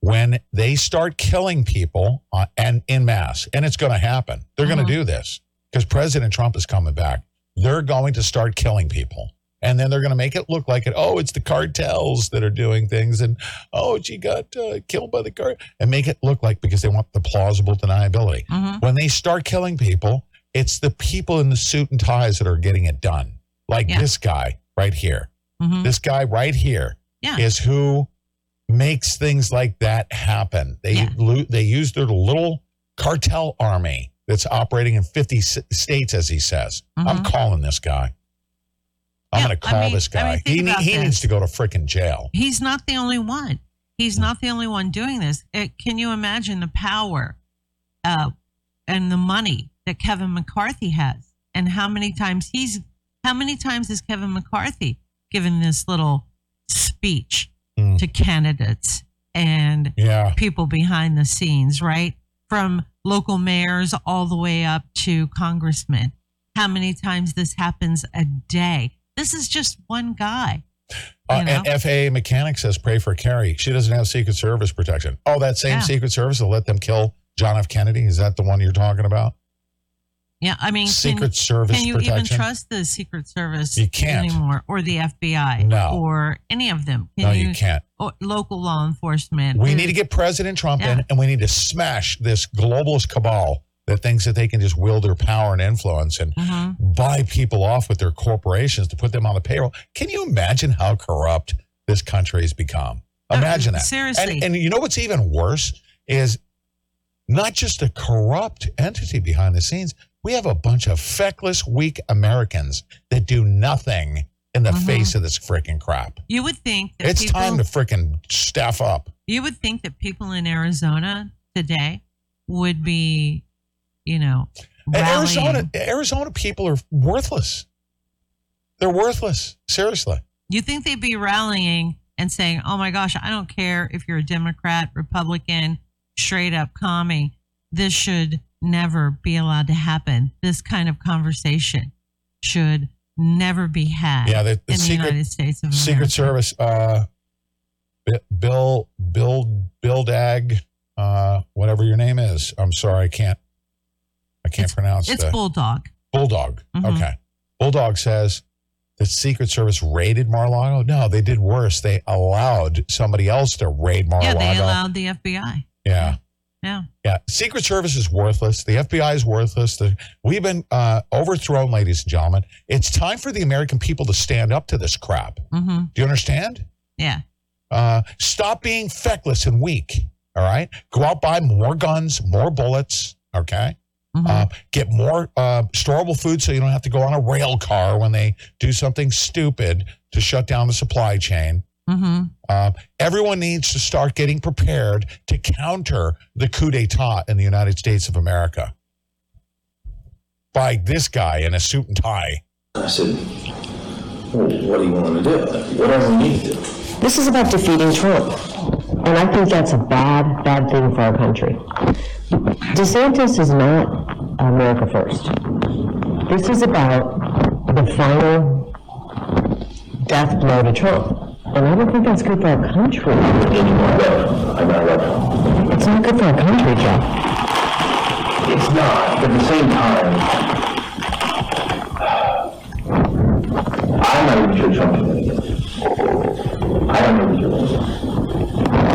When they start killing people uh, and in mass, and it's going to happen, they're going to do this because President Trump is coming back. They're going to start killing people. And then they're going to make it look like it. Oh, it's the cartels that are doing things, and oh, she got uh, killed by the car, and make it look like because they want the plausible deniability. Mhm. When they start killing people, it's the people in the suit and ties that are getting it done. Like Yeah. this guy right here. Mhm. This guy right here is Yeah. who makes things like that happen. They Yeah. lo- they use their little cartel army that's operating in 50 s- states, as he says. I'm Mhm. calling this guy. I'm Yeah, going to I call mean- this I guy. mean, he he this. needs to go to freaking jail. He's not the only one. He's not the only one doing this. It, can you imagine the power uh, and the money that Kevin McCarthy has, and how many times he's how many times has Kevin McCarthy given this little speech Mm. to candidates and Yeah. people behind the scenes, right? From local mayors all the way up to congressmen. How many times this happens a day? This is just one guy. Uh, and FAA mechanic says pray for Kari. She doesn't have Secret Service protection. Oh, that same Yeah. Secret Service will let them kill John F. Kennedy. Is that the one you're talking about? Yeah, I mean, Secret can, Service Can you even trust the Secret Service You can't. anymore, or the FBI, No. or any of them? Can No, you can't. Or local law enforcement. We need to get President Trump Yeah. in, and we need to smash this globalist cabal that thinks that they can just wield their power and influence and Mhm. buy people off with their corporations to put them on the payroll. Can you imagine how corrupt this country has become? Imagine that. Uh, seriously. And, and you know what's even worse is not just a corrupt entity behind the scenes, We have a bunch of feckless, weak Americans that do nothing in the uh-huh. face of this freaking crap. You would think that It's people, time to freaking staff up. You would think that people in Arizona today would be, you know, Arizona, Arizona people are worthless. They're worthless. Seriously. You think they'd be rallying and saying, "Oh my gosh, I don't care if you're a Democrat, Republican, straight up commie. This should never be allowed to happen. This kind of conversation should never be had Yeah, the, the in the secret United States of America." Secret Service. Uh, Bill, Bill, Bill Dag, uh, whatever your name is. I'm sorry, I can't. I can't pronounce it. It's the Bulldog. Bulldog. Mhm. Okay. Bulldog says the Secret Service raided Mar-a-Lago. No, they did worse. They allowed somebody else to raid Mar-a-Lago. Yeah, they allowed the FBI. yeah. Yeah. Yeah, Secret Service is worthless. The FBI is worthless. The, we've been uh, overthrown, ladies and gentlemen. It's time for the American people to stand up to this crap. Mm-hmm. Do you understand? Yeah. Uh, stop being feckless and weak. All right, go out buy more guns, more bullets. Okay, uh, get more uh, storable food so you don't have to go on a rail car when they do something stupid to shut down the supply chain. Mm-hmm. Uh, everyone needs to start getting prepared to counter the coup d'état in the United States of America by this guy in a suit and tie. I said, well, what are you willing to do? Whatever we need to do. This is about defeating Trump. And I think that's a bad, bad thing for our country. DeSantis is not America first. This is about the final death blow to Trump. And I don't think that's good for our country. It's not good for our country, Jeff. It's not, but at the same time, I'm not even sure Trump can win again. I don't know if again.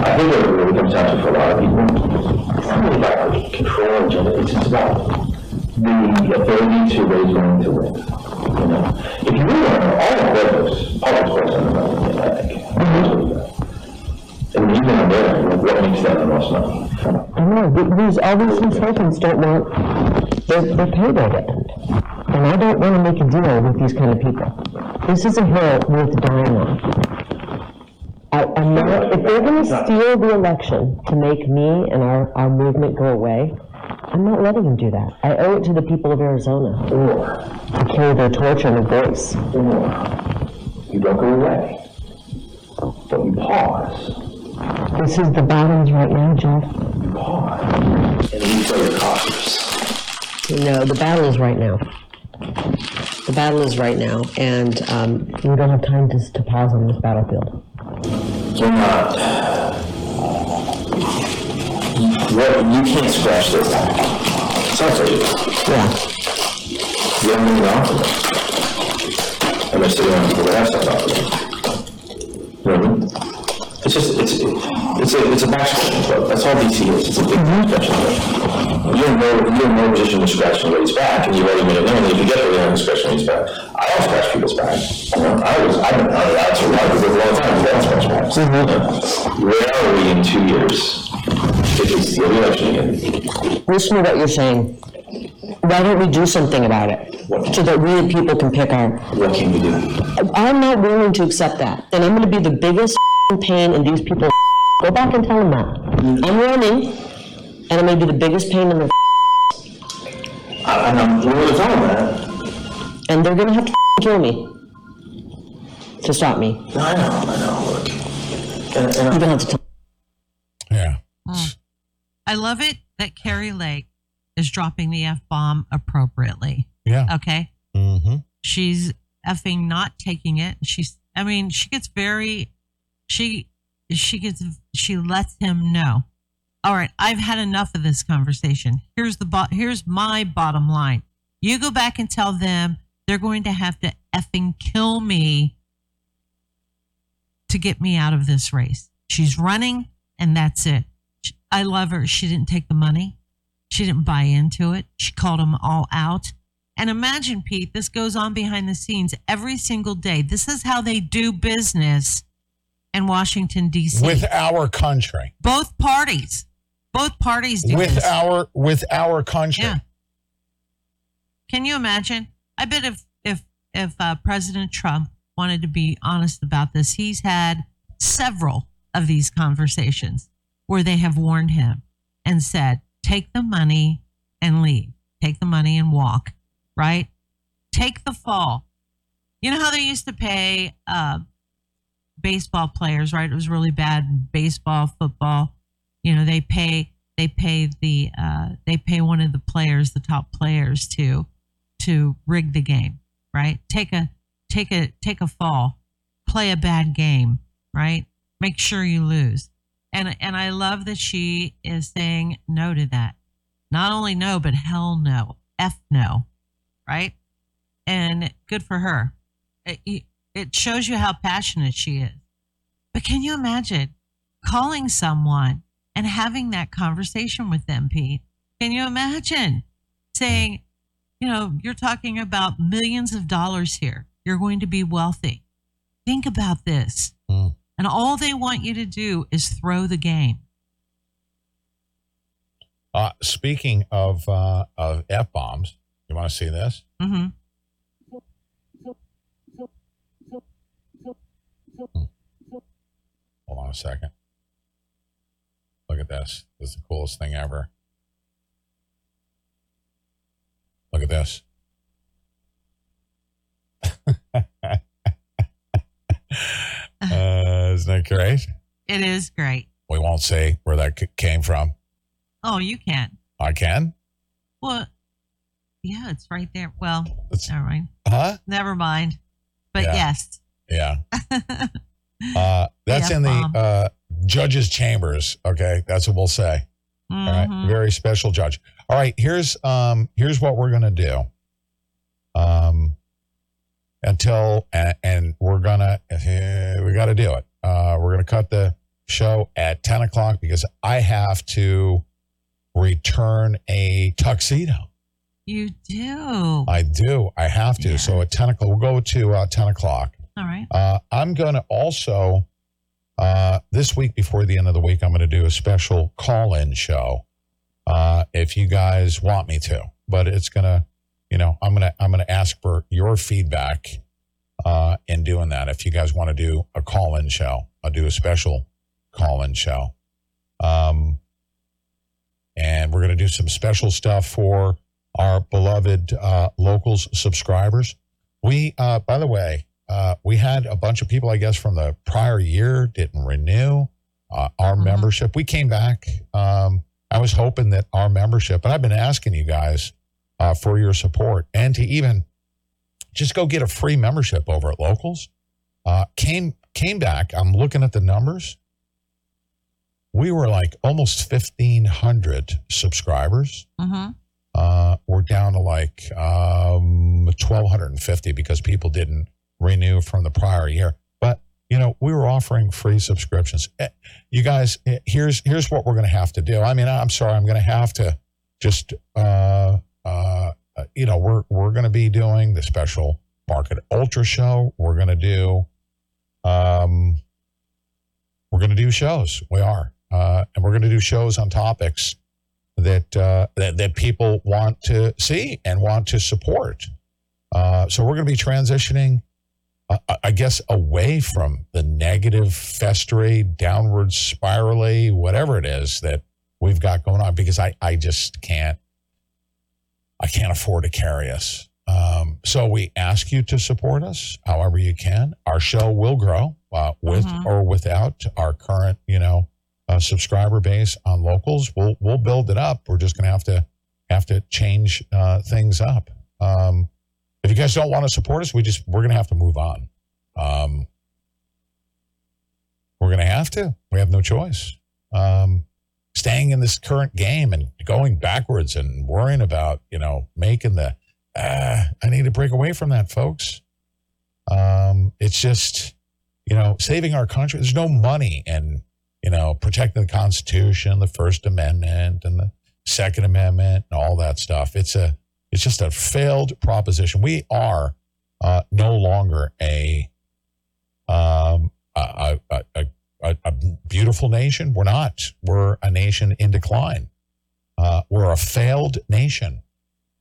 I think it really comes down to for a lot of people, it's not really about control agenda, it's just about the ability to raise money to win. You know, if you really want to all the politics, politics boils down to money, I think. And even on there, like, what makes that the most money? I know, th- these, all these consultants don't want their, their payday to end. And I don't want to make a deal with these kind of people. This is a hill worth dying on. I, I'm not, if they're going to steal the election to make me and our, our movement go away, I'm not letting him do that. I owe it to the people of Arizona to carry their torch and their voice. You don't go away, but you pause. This is the bottoms right now, Jeff. Pause. And you play your cards. No, the battle is right now. The battle is right now, and um, we don't have time to, to pause on this battlefield. You're not. You, what, you can't scratch this. Sounds like you. Yeah. You haven't moved on from it. And there's still young people that have stuff out there. You know what I mean? It's just, it's, it's a, it's a backstretching club. That's all DC is. It's a big backstretching club. You're in no, you're in no position to scratch somebody's back, and you already made it known if you get there, you're not scratch somebody's back. I don't scratch people's back. You know, I was, I've been on the outside a lot of people for a long time, I don't scratch backs. Mm-hmm. Where are we in two years? If we steal the election again? Listen to what you're saying. Why don't we do something about it? So that we the people can pick our. What can we do? I'm not willing to accept that. And I'm going to be the biggest pain and these people. Go back and tell them that. I'm running, and I'm going to be the biggest pain in their. And I'm willing to tell them that. And they're going to have to kill me to stop me. I know, I know, look. And, and You don't have to tell. Yeah. I love it that Kari Lake is dropping the F bomb appropriately. Yeah. Okay. Mm-hmm. She's effing not taking it. She's, I mean, she gets very, she, she gets, she lets him know. All right, I've had enough of this conversation. Here's the, bo- here's my bottom line. You go back and tell them they're going to have to effing kill me to get me out of this race. She's running, and that's it. I love her. She didn't take the money. She didn't buy into it. She called them all out. And imagine, Pete, this goes on behind the scenes every single day. This is how they do business in Washington, D.C. With our country. both parties. Both parties do With this. our with our country. Yeah. Can you imagine? I bet if if if uh, President Trump wanted to be honest about this, he's had several of these conversations where they have warned him and said, "Take the money and leave. Take the money and walk." Right? Take the fall. You know how they used to pay uh, baseball players, right? It was really bad baseball, football. You know, they pay they pay the uh, they pay one of the players, the top players, to to rig the game, right? Take a take a take a fall, play a bad game, right? Make sure you lose. And and I love that she is saying no to that. Not only no, but hell no, f no, right? And good for her. It, it shows you how passionate she is. But can you imagine calling someone and having that conversation with them, Pete? Can you imagine saying, you know, you're talking about millions of dollars here. You're going to be wealthy. Think about this. Mm. And all they want you to do is throw the game. Uh, speaking of uh, of f bombs, you want to see this? Mm-hmm. Hold on a second. Look at this. This is the coolest thing ever. Look at this. uh, isn't that great? It is great. We won't say where that c- came from. Oh, you can. I can? Well, yeah, it's right there. Well, it's, never mind. Huh? Never mind. But Yeah. yes. Yeah. Uh, that's in the uh, judge's chambers. Okay, that's what we'll say. All right, Mhm. very special judge. All right, here's um here's what we're gonna do. Um, until and, and we're gonna eh, we got to do it. Uh, we're gonna cut the show at ten o'clock because I have to return a tuxedo. You do. I do. I have to. So at ten o'clock, we'll go to uh, ten o'clock. All right. Uh, I'm going to also, uh, this week before the end of the week, I'm going to do a special call in show uh, if you guys want me to. But it's going to, you know, I'm going to, I'm going to ask for your feedback uh, in doing that. If you guys want to do a call in show, I'll do a special call in show. Um, and we're going to do some special stuff for our beloved uh, locals subscribers. We, uh, by the way, uh, we had a bunch of people, I guess, from the prior year didn't renew uh, our membership. We came back. Um, I was hoping that our membership, and I've been asking you guys uh, for your support and to even just go get a free membership over at Locals. Uh, came came back. I'm looking at the numbers. We were like almost 1,500 subscribers Mm-hmm. uh, we're down to like um, 1250 because people didn't renew from the prior year. But you know we were offering free subscriptions. Eh, you guys eh, here's here's what we're going to have to do. I mean i'm sorry i'm going to have to just uh, uh, you know we're we're going to be doing the special market ultra show. We're going to do um we're going to do shows. We are. Uh, and we're going to do shows on topics that, uh, that that people want to see and want to support. Uh, so we're going to be transitioning, I guess, away from the negative, festery, downward spirally, whatever it is that we've got going on, because I I just can't I can't afford to carry us. Um, so we ask you to support us however you can. Our show will grow uh, with Mhm. or without our current, you know, uh, subscriber base on locals. We'll we'll build it up. We're just going to have to have to change uh, things up. Um, if you guys don't want to support us, we just we're going to have to move on. Um, we're going to have to. We have no choice. Um, staying in this current game and going backwards and worrying about you know making the. Uh, I need to break away from that, folks. Um, it's just you know saving our country. There's no money in you know, protecting the Constitution, the First Amendment, and the Second Amendment, and all that stuff. It's a, it's just a failed proposition. We are uh, no longer a, um, a, a, a, a, beautiful nation. We're not. We're a nation in decline. Uh, we're a failed nation.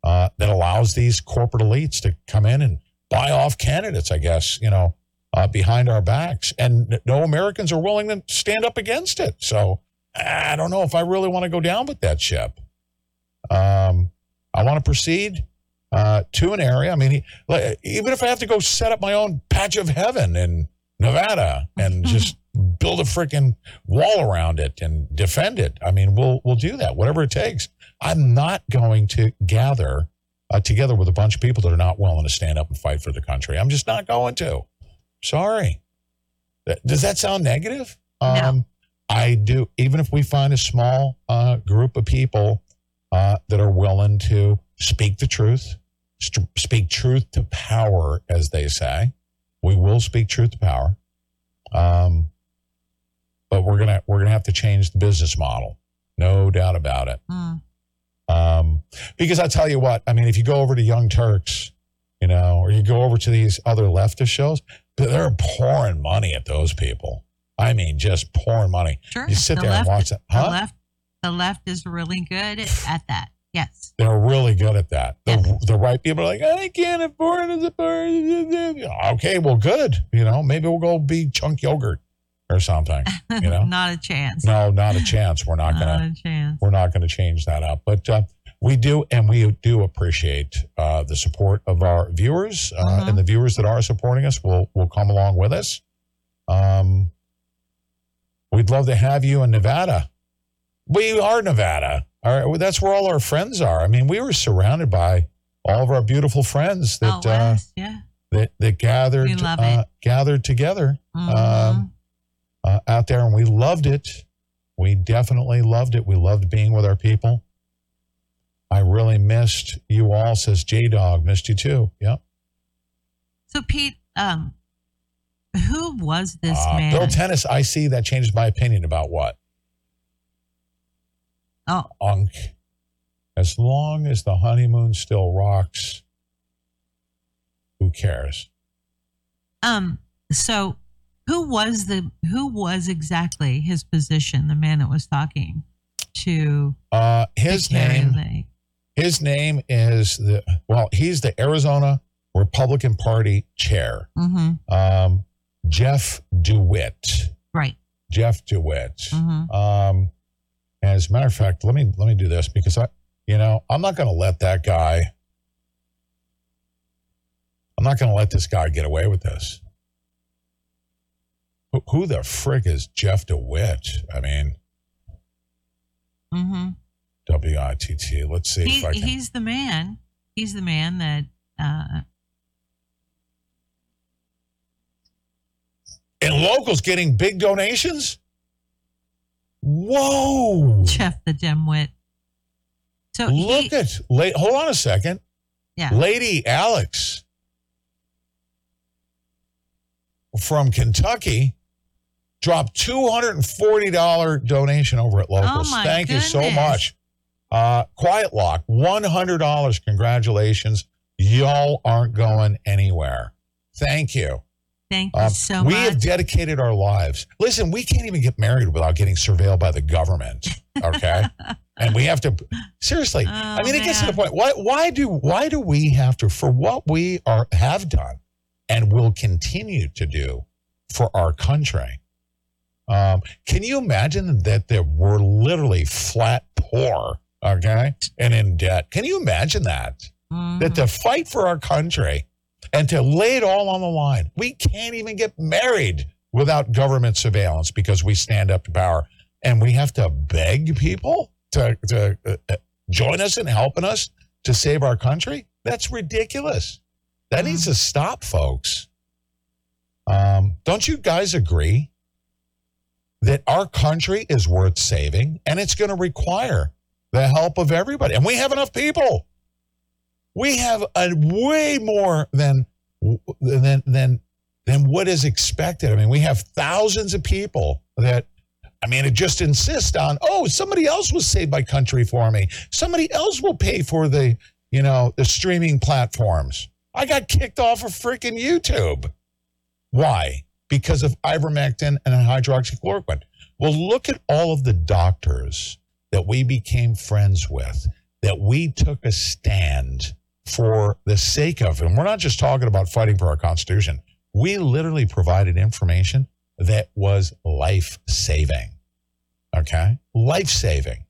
uh, that allows these corporate elites to come in and buy off candidates, I guess, you know, uh, behind our backs. And no Americans are willing to stand up against it. So I don't know if I really want to go down with that ship. Um, I want to proceed uh, to an area. I mean, he- like, even if I have to go set up my own patch of heaven in Nevada and just build a freaking wall around it and defend it. I mean, we'll we'll do that, whatever it takes. I'm not going to gather uh, together with a bunch of people that are not willing to stand up and fight for the country. I'm just not going to. Sorry. Does that sound negative? Um, I do. Even if we find a small uh, group of people uh, that are willing to speak the truth, st- speak truth to power, as they say, we will speak truth to power. Um, but we're gonna we're gonna have to change the business model, no doubt about it. Mm. Um, because I tell you what, I mean, if you go over to Young Turks, you know, or you go over to these other leftist shows, they're pouring money at those people. I mean, just pouring money. Sure. You sit the there left, and watch that. The Huh? left, the left is really good at that. Yes. They're really good at that. The, the right people are like, I can't afford it. Okay, well, good. You know, maybe we'll go be chunk yogurt or something. You know, Not a chance. no, not a chance. We're not Not gonna. a chance. We're not gonna change that up. But uh, we do, and we do appreciate uh, the support of our viewers, uh, and the viewers that are supporting us will will come along with us. Um, we'd love to have you in Nevada. We are Nevada. All right, well, that's where all our friends are. I mean, we were surrounded by all of our beautiful friends that Out uh, yeah. that that gathered uh, gathered together um, uh, out there, and we loved it. We definitely loved it. We loved being with our people. I really missed you all. Says J Dog, missed you too. Yep. So Pete, um, who was this Uh, man? Bill Tennis. I see that changes my opinion about what oh, Unk. As long as the honeymoon still rocks, who cares? um, so who was the who was exactly his position? The man that was talking to Uh, his name. Lake. His name is the well. He's the Arizona Republican Party chair, Mm-hmm. um, Jeff DeWitt. Right. Jeff DeWitt. Mm-hmm. Um, as a matter of fact, let me let me do this because I, you know, I'm not going to let that guy. I'm not going to let this guy get away with this. Who, who the frick is Jeff DeWitt? I mean, Mm-hmm. W I T T. Let's see He, if I can. he's the man. He's the man that uh, and locals getting big donations. Whoa! Jeff the dimwit. So Look at late. Hold on a second. Yeah. Lady Alex from Kentucky dropped two hundred and forty dollar donation over at Locals. Oh, Thank you so much. Uh, Quiet Lock, one hundred dollars. Congratulations. Y'all aren't going anywhere. Thank you. Thank you Um, so we much. have dedicated our lives. Listen, we can't even get married without getting surveilled by the government. Okay, and we have to seriously. I mean, it gets to the point. Why? Why do? Why do we have to? For what we are have done, and will continue to do for our country. Um, can you imagine that there we're literally flat poor? Okay, and in debt. Can you imagine that? That to fight for our country and to lay it all on the line. We can't even get married without government surveillance because we stand up to power. And we have to beg people to, to uh, uh, join us in helping us to save our country. That's ridiculous. That needs to stop, folks. Um, don't you guys agree that our country is worth saving and it's going to require the help of everybody? And we have enough people we have a way more than than than than what is expected. I mean, we have thousands of people that I mean, it just insist on, oh, somebody else was saved by country for me. Somebody else will pay for the, you know, the streaming platforms. I got kicked off of freaking YouTube. Why? Because of ivermectin and hydroxychloroquine. Well, look at all of the doctors that we became friends with that we took a stand for the sake of, and we're not just talking about fighting for our Constitution. We literally provided information that was life saving. Okay? Life saving.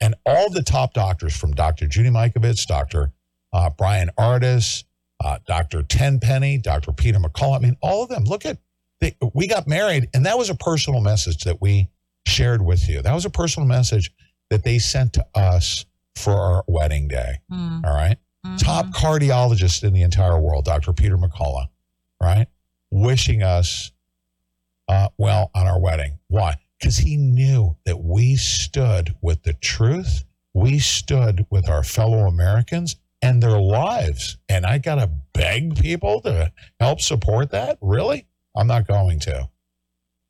And all the top doctors from Dr. Judy Mikovits, Dr. Uh, Bryan Ardis, uh, Dr. Tenpenny, Dr. Peter McCullough, I mean, all of them. Look at, they, we got married, and that was a personal message that we shared with you. That was a personal message that they sent to us for our wedding day. Mm. All right? Top cardiologist in the entire world, Dr. Peter McCullough, right? Wishing us uh, well on our wedding. Why? Because he knew that we stood with the truth. We stood with our fellow Americans and their lives. And I got to beg people to help support that? Really? I'm not going to.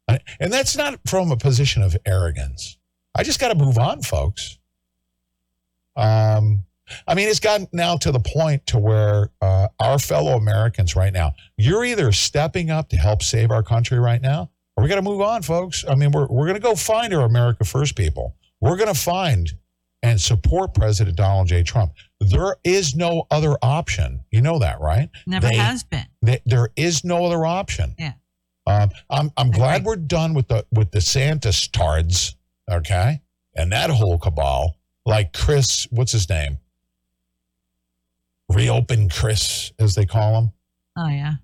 I- And that's not from a position of arrogance. I just got to move on, folks. Um, I mean, it's gotten now to the point to where uh, our fellow Americans right now, you're either stepping up to help save our country right now, or we got to move on, folks. I mean, we're, we're going to go find our America First people. We're going to find and support President Donald J. Trump. There is no other option. You know that, right? Never They- has been. they- there is no other option. Yeah. Um, I'm I'm glad we're done with the with the Santa stards, okay, and that whole cabal. Like Chris, what's his name? Reopen Chris, as they call him. Oh yeah.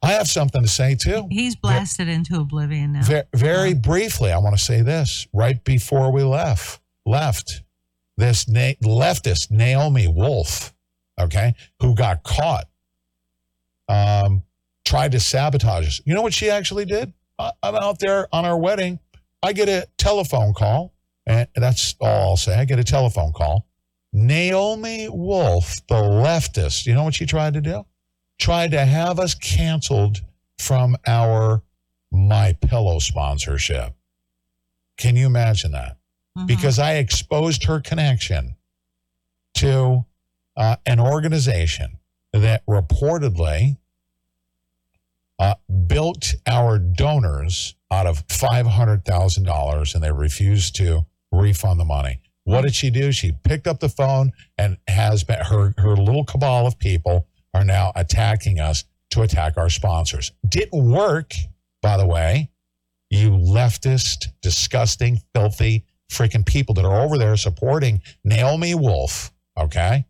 I have something to say too. He's blasted into oblivion now. Very, very briefly, I want to say this right before we left. Left this na- leftist Naomi Wolf, okay, who got caught, um, tried to sabotage us. You know what she actually did? I- I'm out there on our wedding. I get a telephone call, and that's all I'll say. I get a telephone call. Naomi Wolf, the leftist, you know what she tried to do? Tried to have us canceled from our My Pillow sponsorship. Can you imagine that? Because I exposed her connection to uh, an organization that reportedly uh, built our donors out of $500,000 and they refused to refund the money. What did she do? She picked up the phone and has been, her, her little cabal of people are now attacking us to attack our sponsors. Didn't work, by the way. You leftist, disgusting, filthy, freaking people that are over there supporting Naomi Wolf, okay?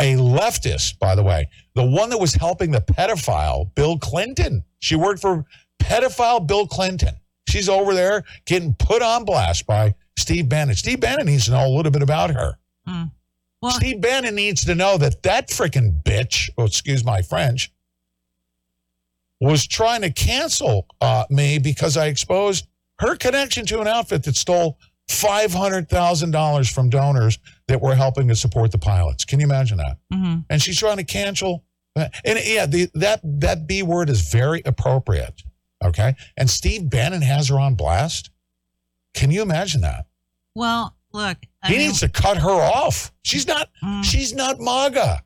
A leftist, by the way, the one that was helping the pedophile, Bill Clinton. She worked for pedophile Bill Clinton. She's over there getting put on blast by Steve Bannon. Steve Bannon needs to know a little bit about her. Steve Bannon needs to know that that freaking bitch, oh, excuse my French, was trying to cancel uh, me because I exposed her connection to an outfit that stole $500,000 from donors that were helping to support the pilots. Can you imagine that? Mm-hmm. And she's trying to cancel. And yeah, the, that, that B word is very appropriate. Okay. And Steve Bannon has her on blast. Can you imagine that? Well, look, I He mean, needs to cut her off. She's not, Mm. she's not MAGA.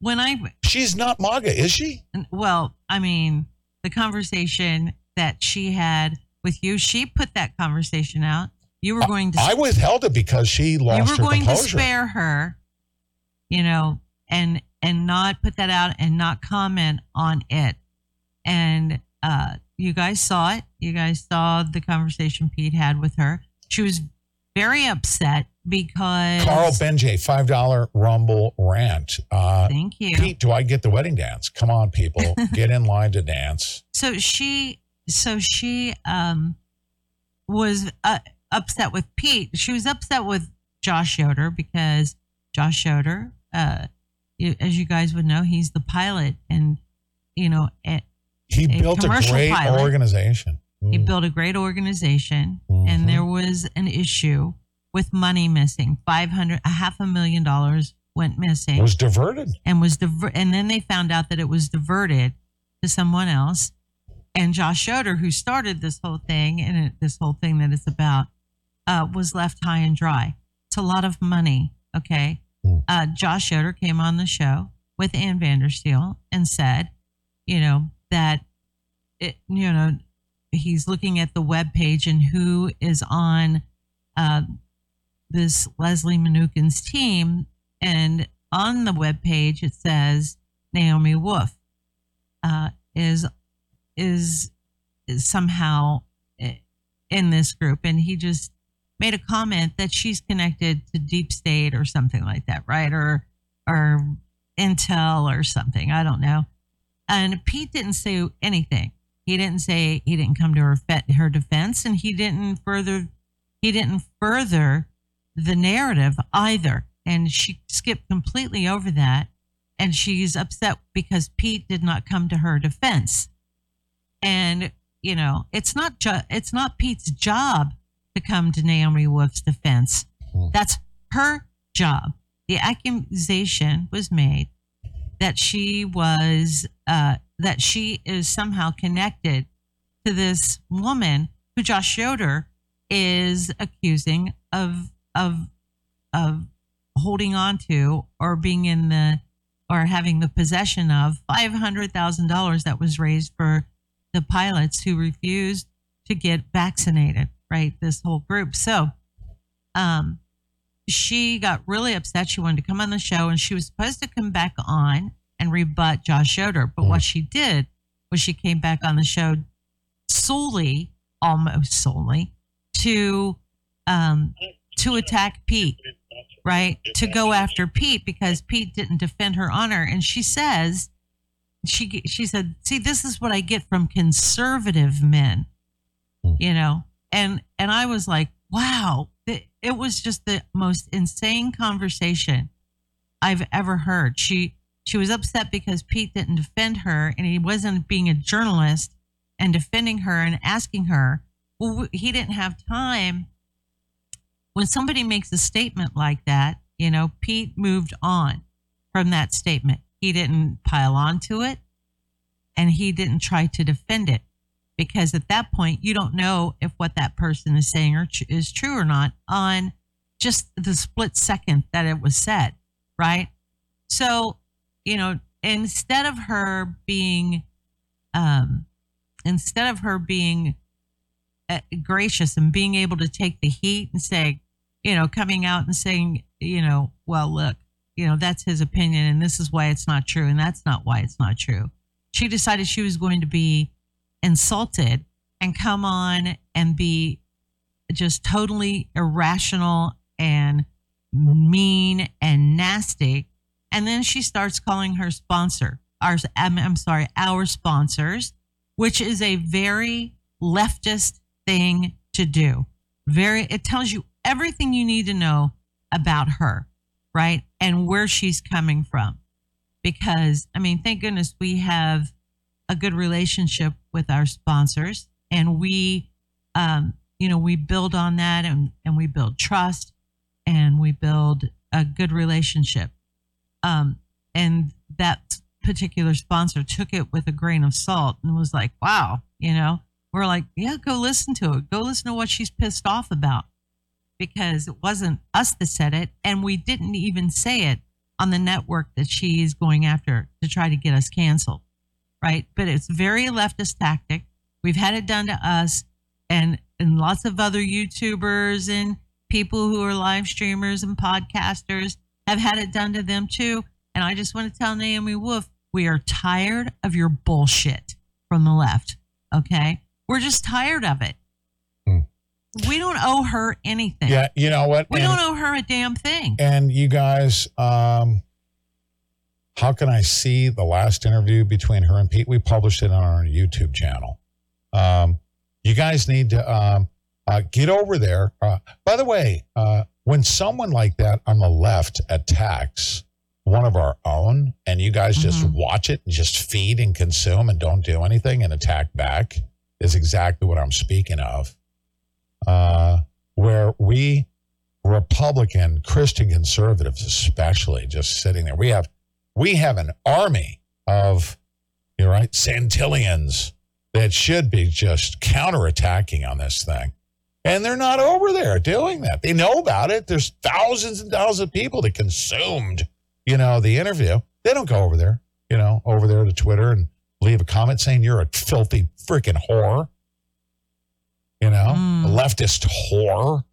when I She's not MAGA, is she? well, I mean, the conversation that she had with you, she put that conversation out. You were going to I withheld it because she lost. you were going to spare her, you know, and and not put that out and not comment on it. And uh you guys saw it. You guys saw the conversation Pete had with her. She was very upset because Carl Benjay, five dollar Rumble rant. Uh, Thank you. Pete. Do I get the wedding dance? Come on, people, get in line to dance. so she so she um was uh, upset with Pete. She was upset with Josh Yoder because Josh Yoder, uh, as you guys would know, he's the pilot, and you know, a, He a built a commercial great pilot. organization. He Mm. built a great organization, Mhm. and there was an issue with money missing. Five hundred, a half a million dollars went missing. It was diverted. and was diver- and then they found out that it was diverted to someone else. And Josh Schroeder, who started this whole thing and it, this whole thing that it's about, uh, was left high and dry. It's a lot of money. Okay. Uh, Josh Schroeder came on the show with Ann Vandersteel and said, you know, that it, you know, he's looking at the web page and who is on, uh, this Leslie Manookian's team, and on the web page, it says Naomi Wolf uh, is is is somehow eh, in this group, and he just made a comment that she's connected to deep state or something like that, right? Or or intel or something. I don't know. And Pete didn't say anything. He didn't say he didn't come to her her defense, and he didn't further he didn't further the narrative either. And she skipped completely over that, and she's upset because Pete did not come to her defense. And you know, it's not ju- it's not Pete's job to come to Naomi Wolf's defense. That's her job. The accusation was made that she was uh, that she is somehow connected to this woman who Josh Yoder is accusing of of of holding on to or being in the or having the possession of five hundred thousand dollars that was raised for the pilots who refused to get vaccinated. Right, this whole group. So, um, she got really upset. She wanted to come on the show, and she was supposed to come back on and rebut Josh Yoder. But what she did was she came back on the show solely, almost solely, to um, to attack Pete, right? To go after Pete because Pete didn't defend her honor. And she says, she she said, "See, this is what I get from conservative men," you know. And and I was like, "Wow!" It, it was just the most insane conversation I've ever heard. She she was upset because Pete didn't defend her, and he wasn't being a journalist and defending her and asking her. Well, he didn't have time when somebody makes a statement like that, you know, Pete moved on from that statement. He didn't pile onto it and he didn't try to defend it because at that point, you don't know if what that person is saying is true or not on just the split second that it was said, right? So, you know, instead of her being, um, instead of her being uh, gracious and being able to take the heat and say, you know, coming out and saying, you know, well, look, you know, that's his opinion and this is why it's not true and that's not why it's not true. She decided she was going to be insulted and come on and be just totally irrational and mean and nasty. And then she starts calling her sponsor, ours, I'm, I'm sorry, our sponsors, which is a very leftist thing to do. Very, it tells you everything you need to know about her, right? And where she's coming from. Because, I mean, thank goodness we have a good relationship with our sponsors and we, um, you know, we build on that and, and we build trust and we build a good relationship. Um, and that particular sponsor took it with a grain of salt and was like, wow, you know, we're like, yeah, go listen to it. Go listen to what she's pissed off about because it wasn't us that said it. And we didn't even say it on the network that she is going after to try to get us canceled. Right. But it's very leftist tactic. We've had it done to us and, and lots of other YouTubers and people who are live streamers and podcasters have had it done to them too. And I just want to tell Naomi Wolf, we are tired of your bullshit from the left. Okay. We're just tired of it. We don't owe her anything. Yeah, you know what? We And- don't owe her a damn thing. And you guys, um, how can I see the last interview between her and Pete? We published it on our YouTube channel. Um, you guys need to um, uh, get over there. Uh, by the way, uh, when someone like that on the left attacks one of our own, and you guys just watch it and just feed and consume and don't do anything and attack back, is exactly what I'm speaking of. Uh, where we Republican Christian conservatives, especially, just sitting there. We have we have an army of you're right Santillians that should be just counterattacking on this thing. And they're not over there doing that. They know about it. There's thousands and thousands of people that consumed, you know, the interview. They don't go over there, you know, over there to Twitter and leave a comment saying you're a filthy freaking whore. You know, a leftist whore.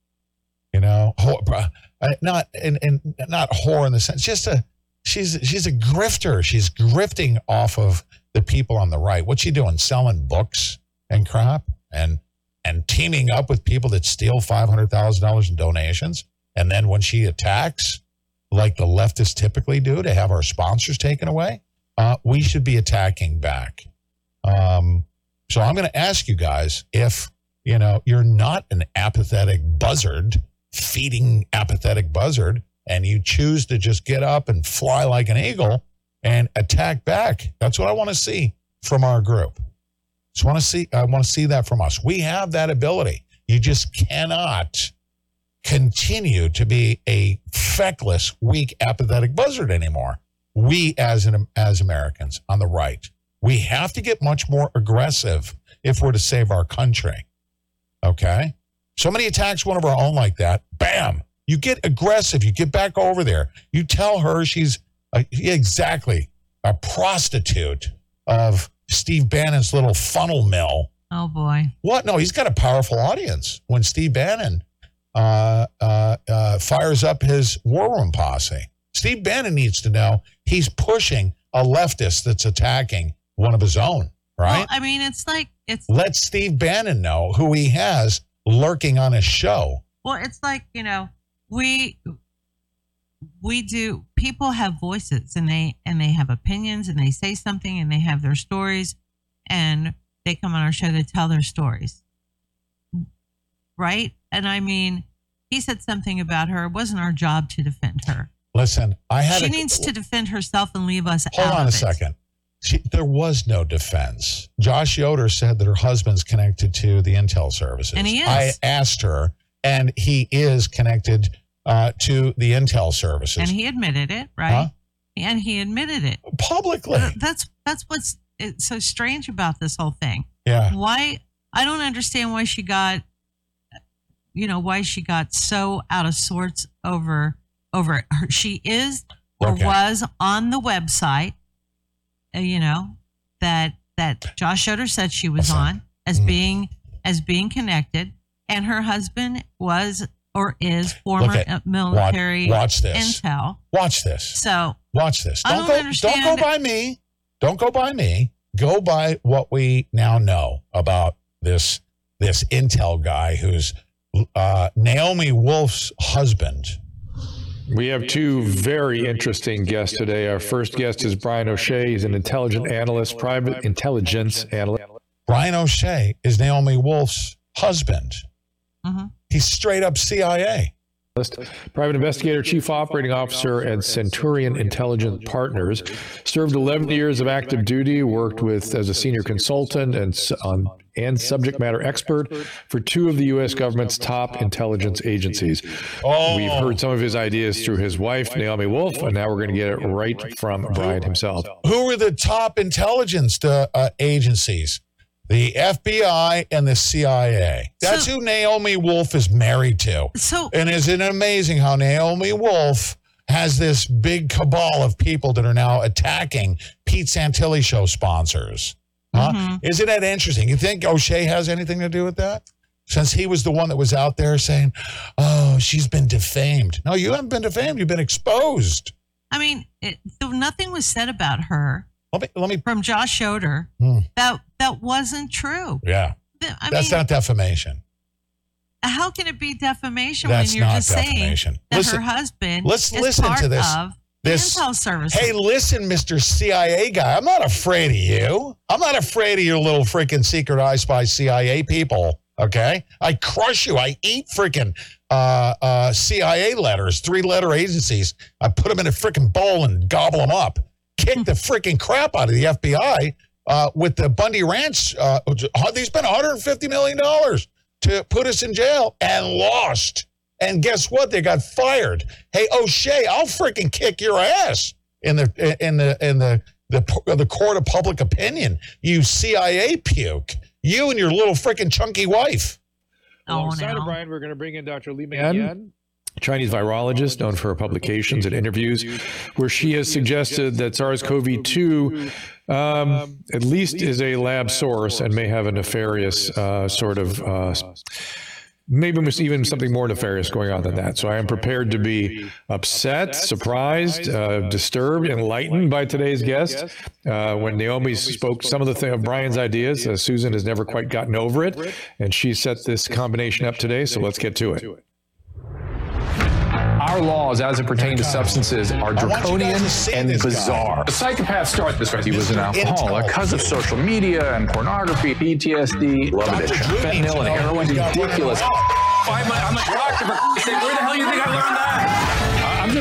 You know, whore, uh, not and and not whore in the sense, just a she's she's a grifter. She's grifting off of the people on the right. What's she doing? Selling books and crap and and teaming up with people that steal five hundred thousand dollars in donations. And then when she attacks, like the leftists typically do, to have our sponsors taken away, uh, we should be attacking back. Um, so I'm going to ask you guys if you know you're not an apathetic buzzard feeding apathetic buzzard and you choose to just get up and fly like an eagle and attack back. That's what I want to see from our group. Just want to see I want to see that from us. We have that ability. You just cannot continue to be a feckless, weak, apathetic buzzard anymore. We as an, as Americans on the right, we have to get much more aggressive if we're to save our country. Okay? Somebody attacks one of our own like that, bam, you get aggressive. You get back over there. You tell her she's a, exactly a prostitute of Steve Bannon's little funnel mill. Oh boy. What? No, he's got a powerful audience. When Steve Bannon uh, uh, uh, fires up his war room posse, Steve Bannon needs to know he's pushing a leftist that's attacking one of his own. Right? Well, I mean, it's like it's. Let Steve Bannon know who he has lurking on his show. Well, it's like you know we we do people have voices and they and they have opinions and they say something and they have their stories and they come on our show to tell their stories. Right? And i mean he said something about her. It wasn't our job to defend her. Listen i had she a, needs to defend herself and leave us hold on a second. She, there was no defense. Josh yoder said that her husband's connected to the intel services. And he is. i asked her and he is connected uh, to the intel services. and he admitted it right Huh? and he admitted it publicly that's that's what's so strange about this whole thing Yeah. why i don't understand why she got you know why she got so out of sorts over over her she is or Okay. was on the website uh, you know that that josh Schroeder said she was on as Mm-hmm. being as being connected and her husband was or is former Look at- uh, military watch this. intel Watch this. so Watch this. Don't, don't go. understand- Don't go by me. Don't go by me. Go by what we now know about this this intel guy who's uh, Naomi Wolf's husband. We have two very interesting guests today. Our first guest is Brian O'Shea. He's an intelligent analyst, private intelligence analyst. Brian O'Shea is Naomi Wolf's husband. Mhm. He's straight up CIA. Private investigator, chief operating officer at Centurion Intelligence Partners. Served 11 years of active duty. Worked with as a senior consultant and on and subject matter expert for two of the U.S. government's top intelligence agencies. We've heard some of his ideas through his wife, Naomi Wolf, and now we're going to get it right from Brian himself. Who are the top intelligence uh, uh, agencies? The FBI and the CIA. That's who Naomi Wolf is married to. So, and isn't it amazing how Naomi Wolf has this big cabal of people that are now attacking Pete Santilli show sponsors? Huh? Mm-hmm. Isn't that interesting? You think O'Shea has anything to do with that? Since he was the one that was out there saying, "Oh, she's been defamed." No, you haven't been defamed. You've been exposed. I mean, it, nothing was said about her. Let me, let me. From Josh Schroeder, Hmm. that that wasn't true. Yeah, I that's mean, not defamation. how can it be defamation That's when you're not just defamation. saying that Listen- her husband let's is listen part to this. of This- intel service? Hey, listen, Mr. CIA guy, I'm not afraid of you. I'm not afraid of your little freaking secret I spy CIA people. Okay, I crush you. I eat freaking uh, uh, CIA letters, three letter agencies. I put them in a freaking bowl and gobble them up. Kick the freaking crap out of the FBI uh, with the Bundy Ranch. Uh, they spent 150 million dollars to put us in jail and lost. And guess what? They got fired. Hey, O'Shea, I'll freaking kick your ass in the in the in the the the court of public opinion. You CIA puke. You and your little freaking chunky wife. Alongside of Brian, we're going to bring in Dr. Li-Meng Yan, Chinese virologist known for her publications and interviews, where she has suggested that SARS-CoV-2 um, at least is a lab source and may have a nefarious uh, sort of uh, maybe even something more nefarious going on than that. So I am prepared to be upset, surprised, uh, disturbed, enlightened by today's guest. Uh, when Naomi spoke some of the th- of Brian's ideas, uh, Susan has never quite gotten over it, and she set this combination up today. So let's get to it. Our laws, as it pertains to substances, are draconian and bizarre. The psychopaths start this way. He was an alcoholic because of social media and pornography, PTSD, love addiction, fentanyl and heroin. Ridiculous. I'm a doctor. Where the hell do you think I learned that?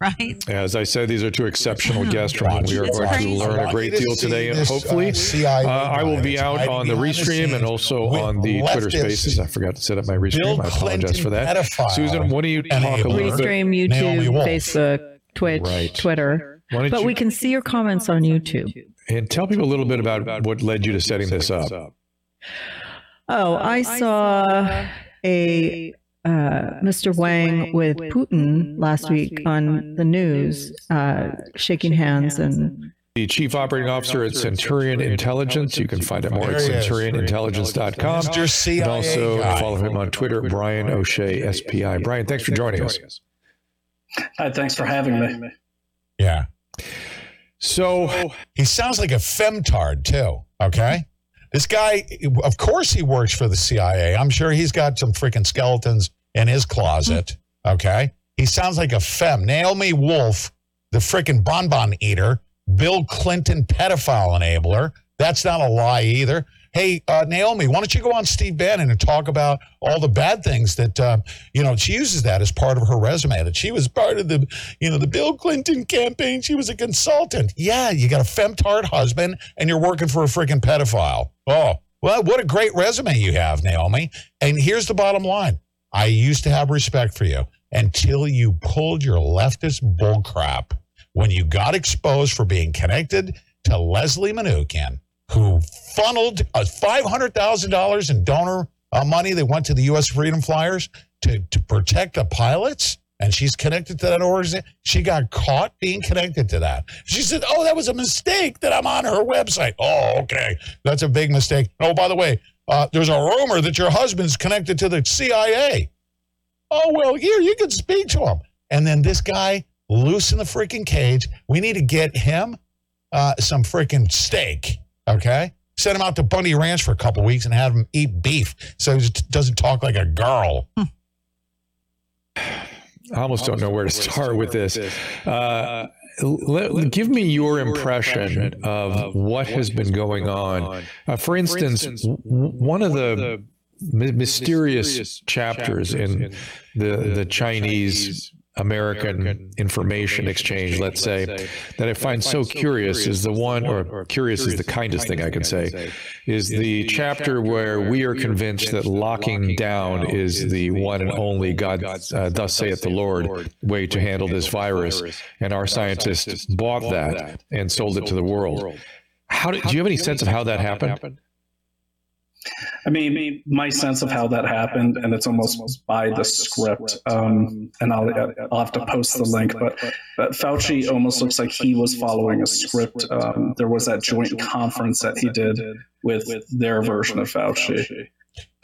right? As I said, these are two exceptional guests from whom we are It's going to learn a great deal today. And This, uh, hopefully, CIA uh, I will be out on the hiding behind the restream and also on the Twitter leftist Spaces. I forgot to set up my Bill restream. I apologize Clinton for that. pedophile Susan, what do you talk a little bit? Restream YouTube, Facebook, Twitch, Right. Twitter. But you- we can see your comments on YouTube. And tell people a little bit about what led you to setting this up. Oh, I saw a uh, Mr. Wang with Putin last week on the news, uh, shaking hands and The chief operating officer at Centurion Intelligence. You can find out more at There he is. centurionintelligence.com. Mr. CIA And also follow him on Twitter, Brian O'Shea, SPI. Brian, thanks for joining us. Hi, thanks for having me. Yeah. So he sounds like a femtard too. Okay. This guy, of course, he works for the CIA. I'm sure he's got some freaking skeletons in his closet. Okay. He sounds like a fem. Naomi Wolf, the freaking bonbon eater, Bill Clinton pedophile enabler. That's not a lie either. Hey, uh, Naomi, why don't you go on Steve Bannon and talk about all the bad things that, uh, you know, she uses that as part of her resume, that she was part of the, you know, the Bill Clinton campaign. She was a consultant. Yeah, you got a femtard husband and you're working for a freaking pedophile. Oh, well, what a great resume you have, Naomi. And here's the bottom line I used to have respect for you until you pulled your leftist bullcrap when you got exposed for being connected to Leslie Manookian, who funneled uh, $500,000 in donor uh, money that went to the U.S. Freedom Flyers to, to protect the pilots. And she's connected to that organization. She got caught being connected to that. She said, Oh, that was a mistake that I'm on her website. Oh, okay. That's a big mistake. Oh, by the way, uh, there's a rumor that your husband's connected to the CIA. Oh, well, here, you can speak to him. And then this guy loose in the freaking cage. We need to get him uh, some freaking steak, okay? Send him out to Bundy Ranch for a couple weeks and have him eat beef so he doesn't talk like a girl. I almost don't know where to start with this. Uh, let, give me your impression of what has been going on. Uh, for instance, w- one of the my- mysterious chapters in the the Chinese American information exchange, let's say, that I find so curious is the one, or curious is the kindest thing I can say, is the chapter where we are convinced that locking down is the one and only God, uh, thus saith the Lord, way to handle this virus. And our scientists bought that and sold it to the world. How did, do you have any sense of how that happened? I mean, my sense of how that happened, and it's almost by the script. Um, and I'll, I'll have to post the link, but, but Fauci almost looks like he was following a script. Um, there was that joint conference that he did with their version of Fauci.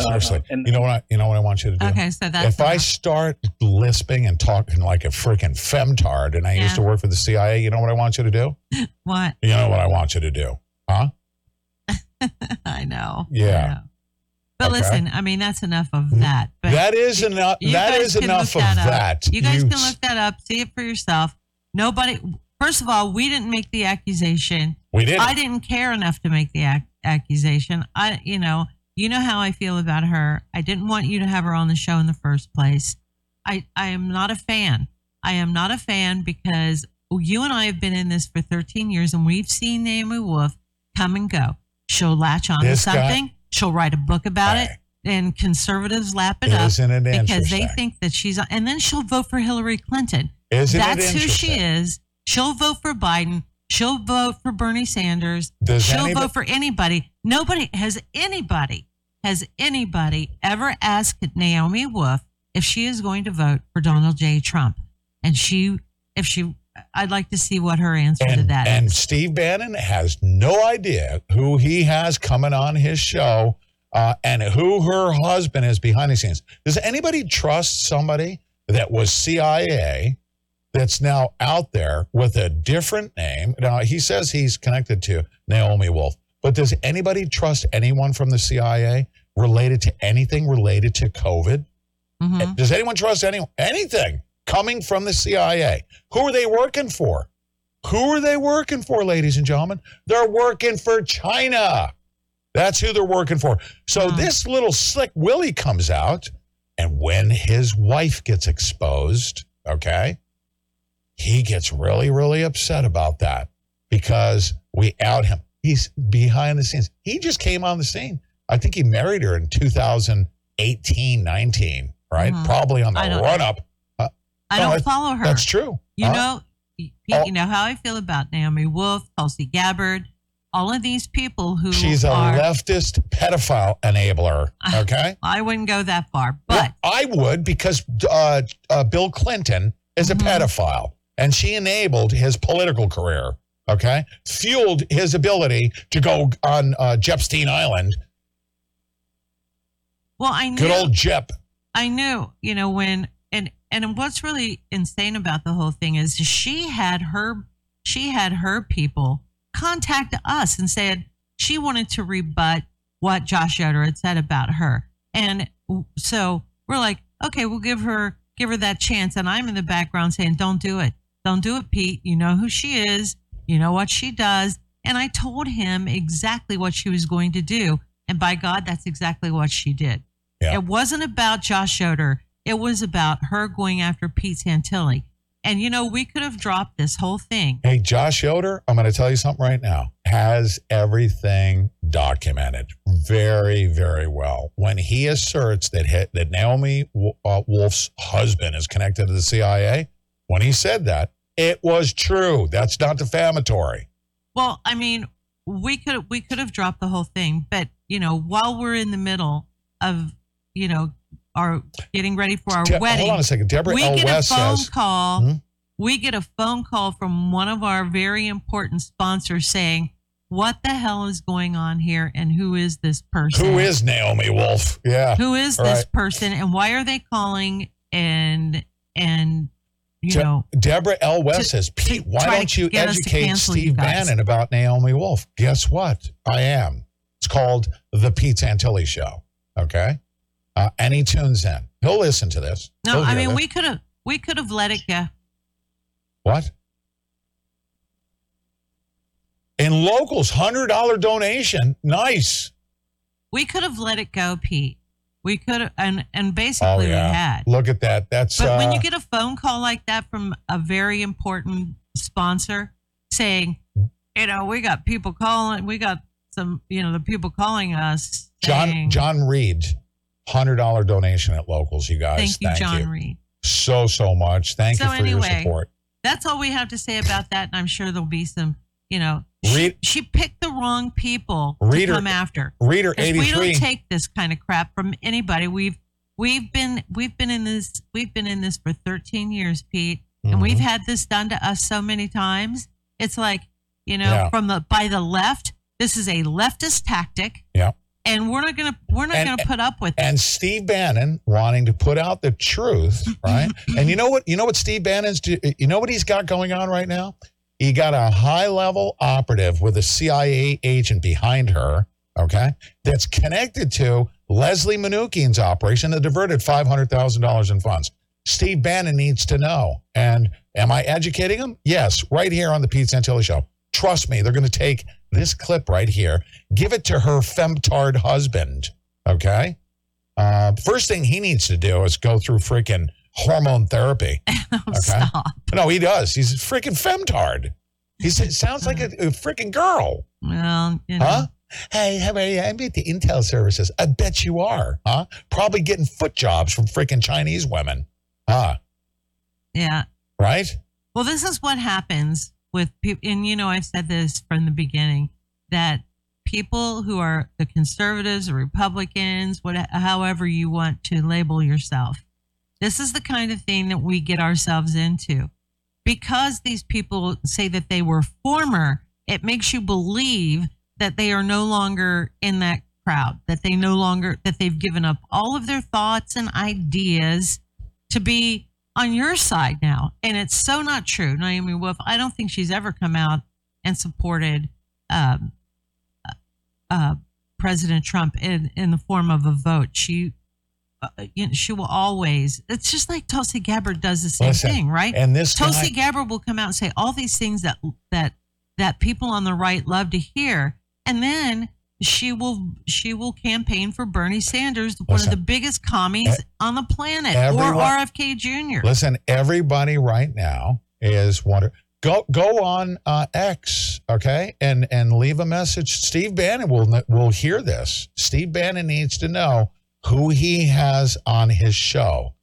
Seriously, you know what? I, you know what I want you to do. Okay, so that's if I start lisping and talking like a freaking femtard, and I used to work for the CIA, you know what I want you to do? what You know what I want you to do, huh? I know. Yeah. But Okay. listen, I mean, that's enough of mm. that. But That is enough. That is enough of up. that. You guys You can look that up, see it for yourself. Nobody. First of all, we didn't make the accusation. We didn't. I didn't care enough to make the ac- accusation. I, you know, you know how I feel about her. I didn't want you to have her on the show in the first place. I, I am not a fan. I am not a fan because you and I have been in this for 13 years and we've seen Naomi Wolf come and go. She'll latch on to This guy- something. She'll write a book about it, and conservatives lap it up Isn't it because they interesting? think that she's. And then she'll vote for Hillary Clinton. Isn't it That's who she interesting? is. She'll vote for Biden. She'll vote for Bernie Sanders. Does She'll anybody- vote for anybody. Nobody has anybody has anybody ever asked Naomi Wolf if she is going to vote for Donald J. Trump, and she, if she, I'd like to see what her answer to and, that and is. Steve Bannon has no idea who he has coming on his show uh, and who her husband is behind the scenes. Does anybody trust somebody that was CIA that's now out there with a different name? Now, he says he's connected to Naomi Wolf, but does anybody trust anyone from the CIA related to anything related to COVID? Mm-hmm. Does anyone trust anyone, anything coming from the CIA? Who are they working for? Who are they working for, ladies and gentlemen? They're working for China. That's who they're working for. So this little slick Willie comes out, and when his wife gets exposed, okay, he gets really, really upset about that because we out him. He's behind the scenes. He just came on the scene. I think he married her in 2018, 19, right? Mhm. Probably on the run up. I no, don't follow her. That's true. You Huh? know, Oh. you know how I feel about Naomi Wolf, Tulsi Gabbard, all of these people who She's a are. leftist pedophile enabler. Okay. I wouldn't go that far, but I would because uh, uh, Bill Clinton is a Mm-hmm. pedophile and she enabled his political career. Okay. Fueled his ability to go on uh, Jepstein Island. well, I knew. Good old Jep. I knew, you know, when and what's really insane about the whole thing is she had her she had her people contact us and said she wanted to rebut what Josh Yoder had said about her. And so we're like, okay, we'll give her give her that chance. And I'm in the background saying, don't do it. Don't do it, Pete. You know who she is. You know what she does. And I told him exactly what she was going to do. And by God, that's exactly what she did. It wasn't about Josh Yoder. It was about her going after Pete Santilli. And you know, we could have dropped this whole thing. Hey, Josh Yoder, I'm going to tell you something right now. Has everything documented very, very well. When he asserts that hit, that Naomi uh, Wolf's husband is connected to the CIA, when he said that, it was true. That's not defamatory. Well, I mean, we could we could have dropped the whole thing, but you know, while we're in the middle of you know our getting ready for our De- wedding, hold on a second. Deborah we L. get West a phone says- call. Hmm? We get a phone call from one of our very important sponsors saying, "What the hell is going on here? And who is this person? Who is Naomi Wolf? Yeah. who is All this right. person? And why are they calling? And and you De- know, Deborah L. West to- says, Pete, why don't you get us to educate Steve. Bannon about Naomi Wolf? Guess what? I am. It's called The Pete Santilli Show. Okay. Uh, and he tunes in. He'll listen to this. no, I mean, this. we could have we could have let it go. What? In locals, $100 donation. Nice. We could have let it go, Pete. We could have, and and Oh, basically yeah. we had. Look at that. That's But when uh, you get a phone call like that from a very important sponsor saying, you know, we got people calling, we got some, you know, the people calling us. John saying, John Reed, $100 donation at locals, you guys. Thank you, John Reed. So, so much. Thank so you for anyway, your support. that's all we have to say about that. And I'm sure there'll be some, you know, Read- she picked the wrong people Reader- to come after. Reader 'Cause We don't take this kind of crap from anybody. We've we've been we've been in this we've been in this for 13 years, Pete, and we've Mhm. had this done to us so many times. It's like you know, Yeah. from the by the left, this is a leftist tactic, Yeah. And we're not gonna we're not And- gonna put up with it. and Steve Bannon wanting to put out the truth, right? and you know what? You know what Steve Bannon's do, you know what he's got going on right now? He got a high level operative with a CIA agent behind her, okay? That's connected to Leslie Manookian's operation that diverted $500,000 in funds. Steve Bannon needs to know. And am I educating him? Yes, right here on the Pete Santilli show. Trust me, they're going to take this clip right here, give it to her femtard husband, okay? Uh, first thing he needs to do is go through freaking hormone therapy. Okay? No, he does. He's a freaking femtard. He sounds like a, a freaking girl. Well, you know, Huh? Hey, how are you? I'm at the Intel services. I bet you are, huh? Probably getting foot jobs from freaking Chinese women. Huh? yeah. right? Well, this is what happens with people, and you know, I've said this from the beginning that people who are the conservatives or Republicans, what, however you want to label yourself, this is the kind of thing that we get ourselves into. Because these people say that they were former, it makes you believe that they are no longer in that crowd, that they no longer, that they've given up all of their thoughts and ideas to be on your side now. And it's so not true. Naomi Wolf, I don't think she's ever come out and supported um, uh, President Trump in, in the form of a vote. She uh, you know, she will always. It's just like Tulsi Gabbard does the same Listen, thing, right? and this Tulsi guy- Gabbard will come out and say all these things that that that people on the right love to hear, and then she will she will campaign for Bernie Sanders, one of the biggest commies on the planet, or RFK Jr. Listen, everybody right now is wondering. Go go on uh, X, okay, and and leave a message. Steve Bannon will will hear this. Steve Bannon needs to know who he has on his show.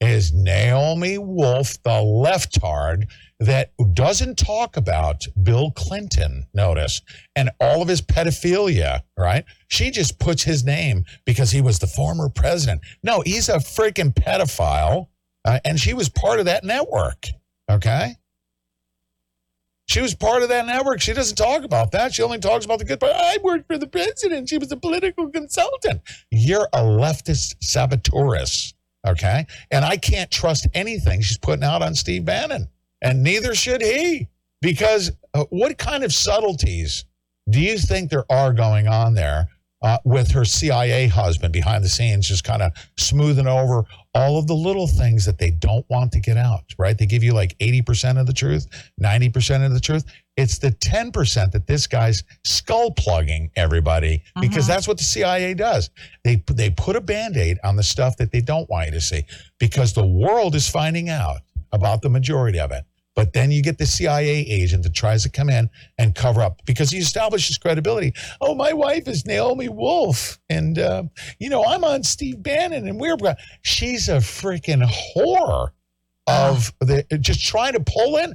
Is Naomi Wolf the leftard that doesn't talk about Bill Clinton? Notice and all of his pedophilia, right? She just puts his name because he was the former president. No, he's a freaking pedophile, uh, and she was part of that network. Okay. She was part of that network. She doesn't talk about that. She only talks about the good part. I worked for the president. She was a political consultant. You're a leftist saboteurist. Okay. And I can't trust anything she's putting out on Steve Bannon. And neither should he. Because uh, what kind of subtleties do you think there are going on there uh, with her CIA husband behind the scenes, just kind of smoothing over all of the little things that they don't want to get out, right? They give you like 80% of the truth, 90% of the truth. It's the 10% that this guy's skull plugging everybody because that's what the CIA does. They, they put a band aid on the stuff that they don't want you to see because the world is finding out about the majority of it. But then you get the CIA agent that tries to come in and cover up because he establishes credibility. Oh, my wife is Naomi Wolf, and uh, you know I'm on Steve Bannon, and we're she's a freaking whore of the just trying to pull in.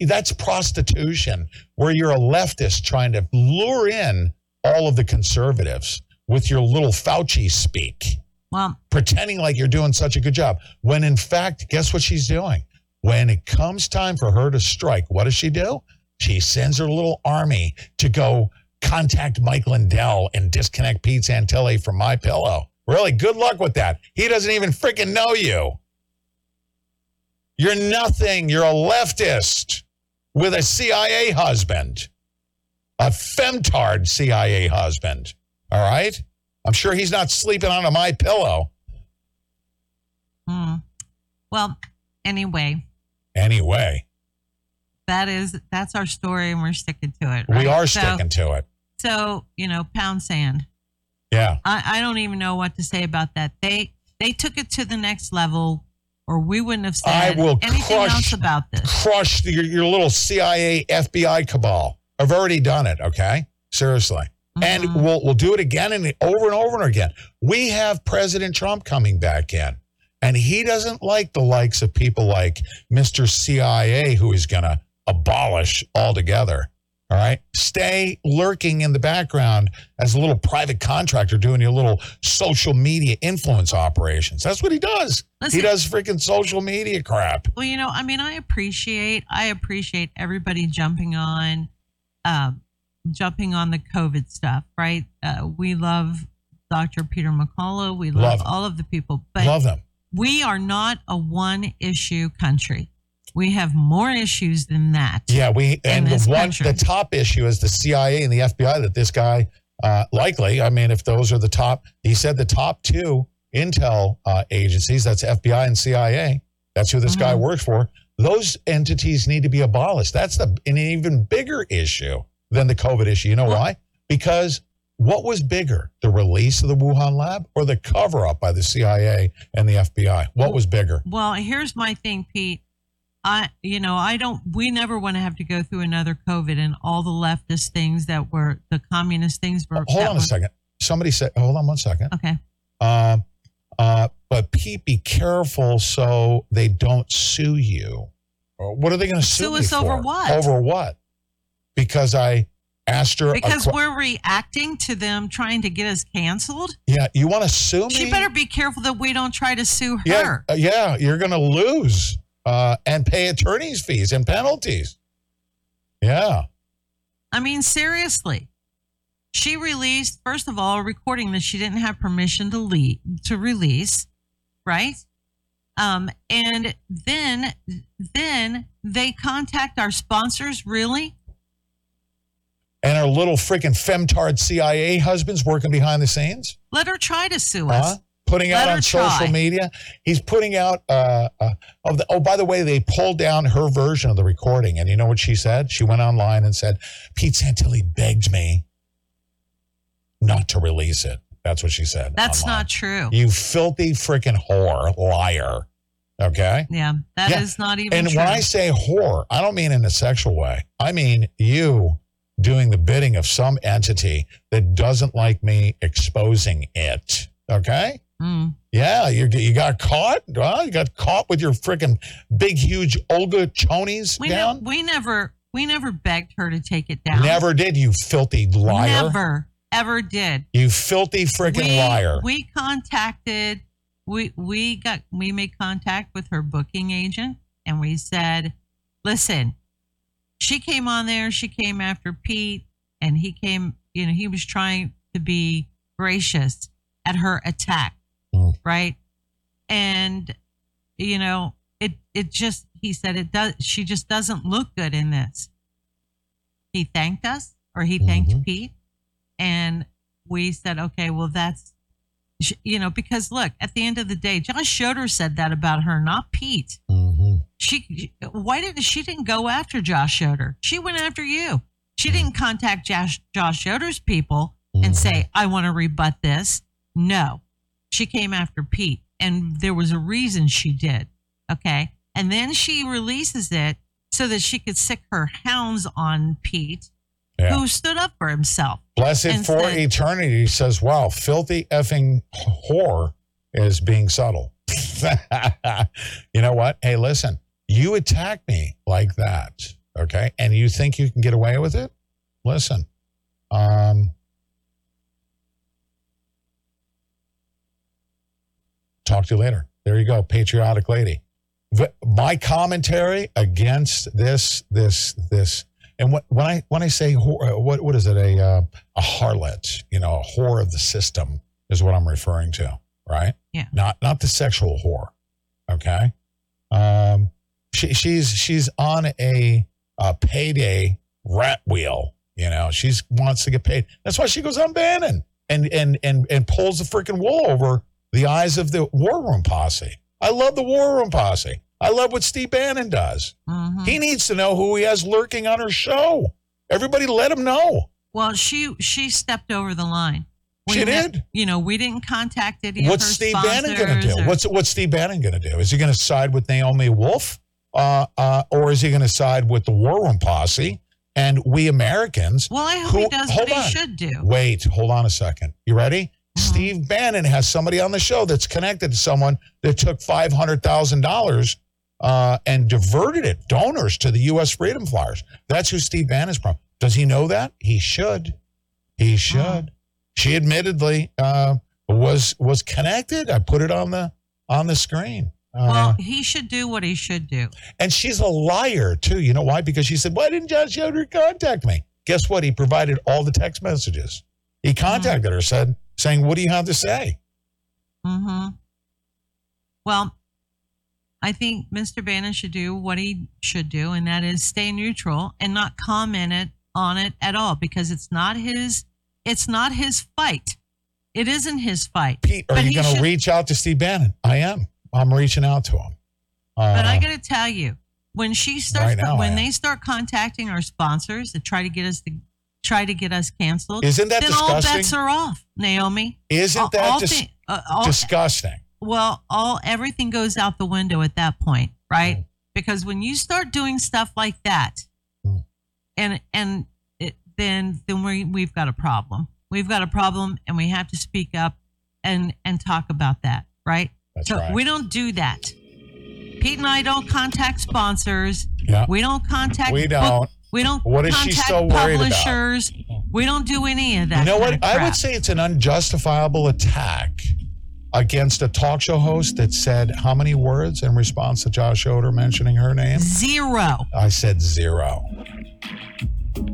That's prostitution, where you're a leftist trying to lure in all of the conservatives with your little Fauci speak pretending like you're doing such a good job when in fact guess what she's doing when it comes time for her to strike what does she do? She sends her little army to go contact mike lindell and disconnect pete santilli from my pillow. Really good luck with that. He doesn't even freaking know you. You're nothing. You're a leftist with a cia husband. A femtard cia husband. All right? I'm sure he's not sleeping on my pillow. Hmm. well, anyway, anyway that is that's our story, and we're sticking to it. we right? are So- sticking to it So you know, pound sand. yeah I, I don't even know what to say about that. They they took it to the next level, or we wouldn't have said anything crush- else about this. crush your, your little cia fbi cabal i've already done it okay seriously and Mm-hmm. we'll, we'll do it again and over and over and again we have president trump coming back in and he doesn't like the likes of people like mr cia who is going to abolish altogether all right stay lurking in the background as a little private contractor doing your little social media influence operations that's what he does Listen- he does freaking social media crap Well, you know, I mean, I appreciate I appreciate everybody jumping on, um, jumping on the COVID stuff, right? Uh, we love Dr. Peter McCullough. We love, Love all of the people, but love them we are not a one issue country. We have more issues than that. Yeah, we and the one country. the top issue is the CIA and the FBI that this guy uh, likely. I mean, if those are the top, he said the top two intel uh, agencies. That's FBI and CIA. That's who this guy Mm-hmm. works for. Those entities need to be abolished. That's the an even bigger issue than the COVID issue. You know why? Because what was bigger, the release of the Wuhan lab or the cover up by the CIA and the FBI? What was bigger? Well, here's my thing, Pete. I, you know, I don't. We never want to have to go through another COVID and all the leftist things that were the communist things were. Hold on a were- second. Somebody said, hold on one second. Okay. Uh, uh, but Pete, be careful so they don't sue you. What are they going to sue, Sue us over what? Over what? Because I asked her. a Because we're reacting to them trying to get us canceled. yeah, you want to sue me? She better be careful that we don't try to sue her. Yeah, uh, yeah, you're going to lose uh, and pay attorney's fees and penalties. Yeah. I mean, seriously. She released, first of all, a recording that she didn't have permission to lead, to release, right? Um, and then then they contact our sponsors, really? Our little freaking femtard CIA husbands working behind the scenes, Let her try to sue us. huh? Putting Let out on social media. He's putting out. Uh, uh, of the, oh, by the way, they pulled down her version of the recording, and you know what she said? She went online and said, "Pete Santilli begged me not to release it." That's what she said. That's online. not true. You filthy freaking whore, liar. Okay. yeah, that is Yeah. not even And true. when I say whore, I don't mean in a sexual way. I mean you doing the bidding of some entity that doesn't like me exposing it. Okay. Mm. Yeah, you you got caught. Well, you got caught with your freaking big, huge Olga chonies we, down. ne- we never we never begged her to take it down. Never did, you filthy liar. Never ever did. You filthy freaking we, liar. We contacted we we got we made contact with her booking agent and we said, "Listen, she came on there, she came after Pete and he came, you know, he was trying to be gracious at her attack, oh. right? And you know, it it just he said it does she just doesn't look good in this. He thanked us or he thanked mm-hmm. Pete and we said, okay, well, that's, you know, because look, at the end of the day, Josh Schroeder said that about her, not Pete. Mm-hmm. She, why didn't she didn't go after Josh Yoder? She went after you. She didn't contact Josh, Josh Schroeder's people and mm-hmm. say, I want to rebut this. No, she came after Pete, and there was a reason she did. Okay, and then she releases it so that she could sick her hounds on Pete, Yeah. who stood up for himself. Blessed for said- eternity says, wow, filthy effing whore is being subtle. you know what? Hey, listen, you attack me like that, okay? And you think you can get away with it? Listen, um, talk to you later. There you go, patriotic lady. V- My commentary against this, this, this, and what, when I when I say whore, uh, what what is it a uh, a harlot? You know, a whore of the system is what I'm referring to, right? Yeah. Not not the sexual whore. Okay. Um, she, she's she's on a, a payday rat wheel. You know, she's wants to get paid. That's why she goes on Bannon and and and and pulls the freaking wool over the eyes of the war room posse. I love the war room posse. I love what Steve Bannon does. Mm-hmm. He needs to know who he has lurking on her show. Everybody let him know. Well, she she stepped over the line. She ne- did? You know, we didn't contact any What's Steve Bannon going to do? or- What's what's Steve Bannon going to do? Is he going to side with Naomi Wolf, uh, uh, or is he going to side with the War Room posse and we Americans? well, I hope he does what he should do. Wait, hold on a second. You ready? Mm-hmm. Steve Bannon has somebody on the show that's connected to someone that took five hundred thousand dollars uh, and diverted it, donors to the U.S. Freedom Flyers. That's who Steve Bannon's from. Does he know that? He should. He should. She admittedly uh, was was connected. I put it on the on the screen. Uh, well, he should do what he should do. and she's a liar too. You know why? Because she said, "Why didn't Josh Yoder contact me?" Guess what? He provided all the text messages. He contacted her, said, saying, "What do you have to say?" hmm Well, I think Mr. Bannon should do what he should do, and that is stay neutral and not comment it on it at all because it's not his. It's not his fight. It isn't his fight. Pete, are But you going to reach out to Steve Bannon? I am. I'm reaching out to them. Uh, But I got to tell you, when she starts, Right now, when they start contacting our sponsors to try to get us to try to get us canceled, Isn't that then all disgusting? bets are off, Naomi. Isn't All- that all dis- uh, all- disgusting? well, all everything goes out the window at that point, right? Mm. Because when you start doing stuff like that, Mm. and and it, then then we we've got a problem. We've got a problem, and we have to speak up and and talk about that, right? That's so right. we don't do that. Pete and I don't contact sponsors. Yeah. We don't contact. We don't. We don't. What is she so worried about? We don't do any of that. You know what? I would say it's an unjustifiable attack against a talk show host that said how many words in response to Josh Yoder mentioning her name? Zero. I said zero.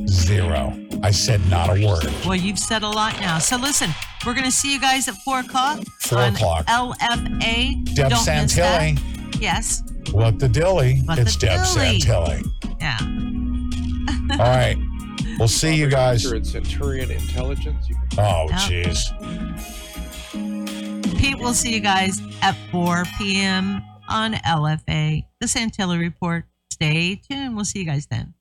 Zero. I said not a word. Well, you've said a lot now. So listen, we're going to see you guys at four o'clock. Four on o'clock. LFA. Deb Don't miss that. Santilli. Yes. What the dilly? What it's the Deb dilly. Santilli. Yeah. All right. We'll see you guys. At Centurion Intelligence. You can Oh, Yep. Pete, we'll see you guys at 4 p.m. on LFA, the Santilli Report. Stay tuned. We'll see you guys then.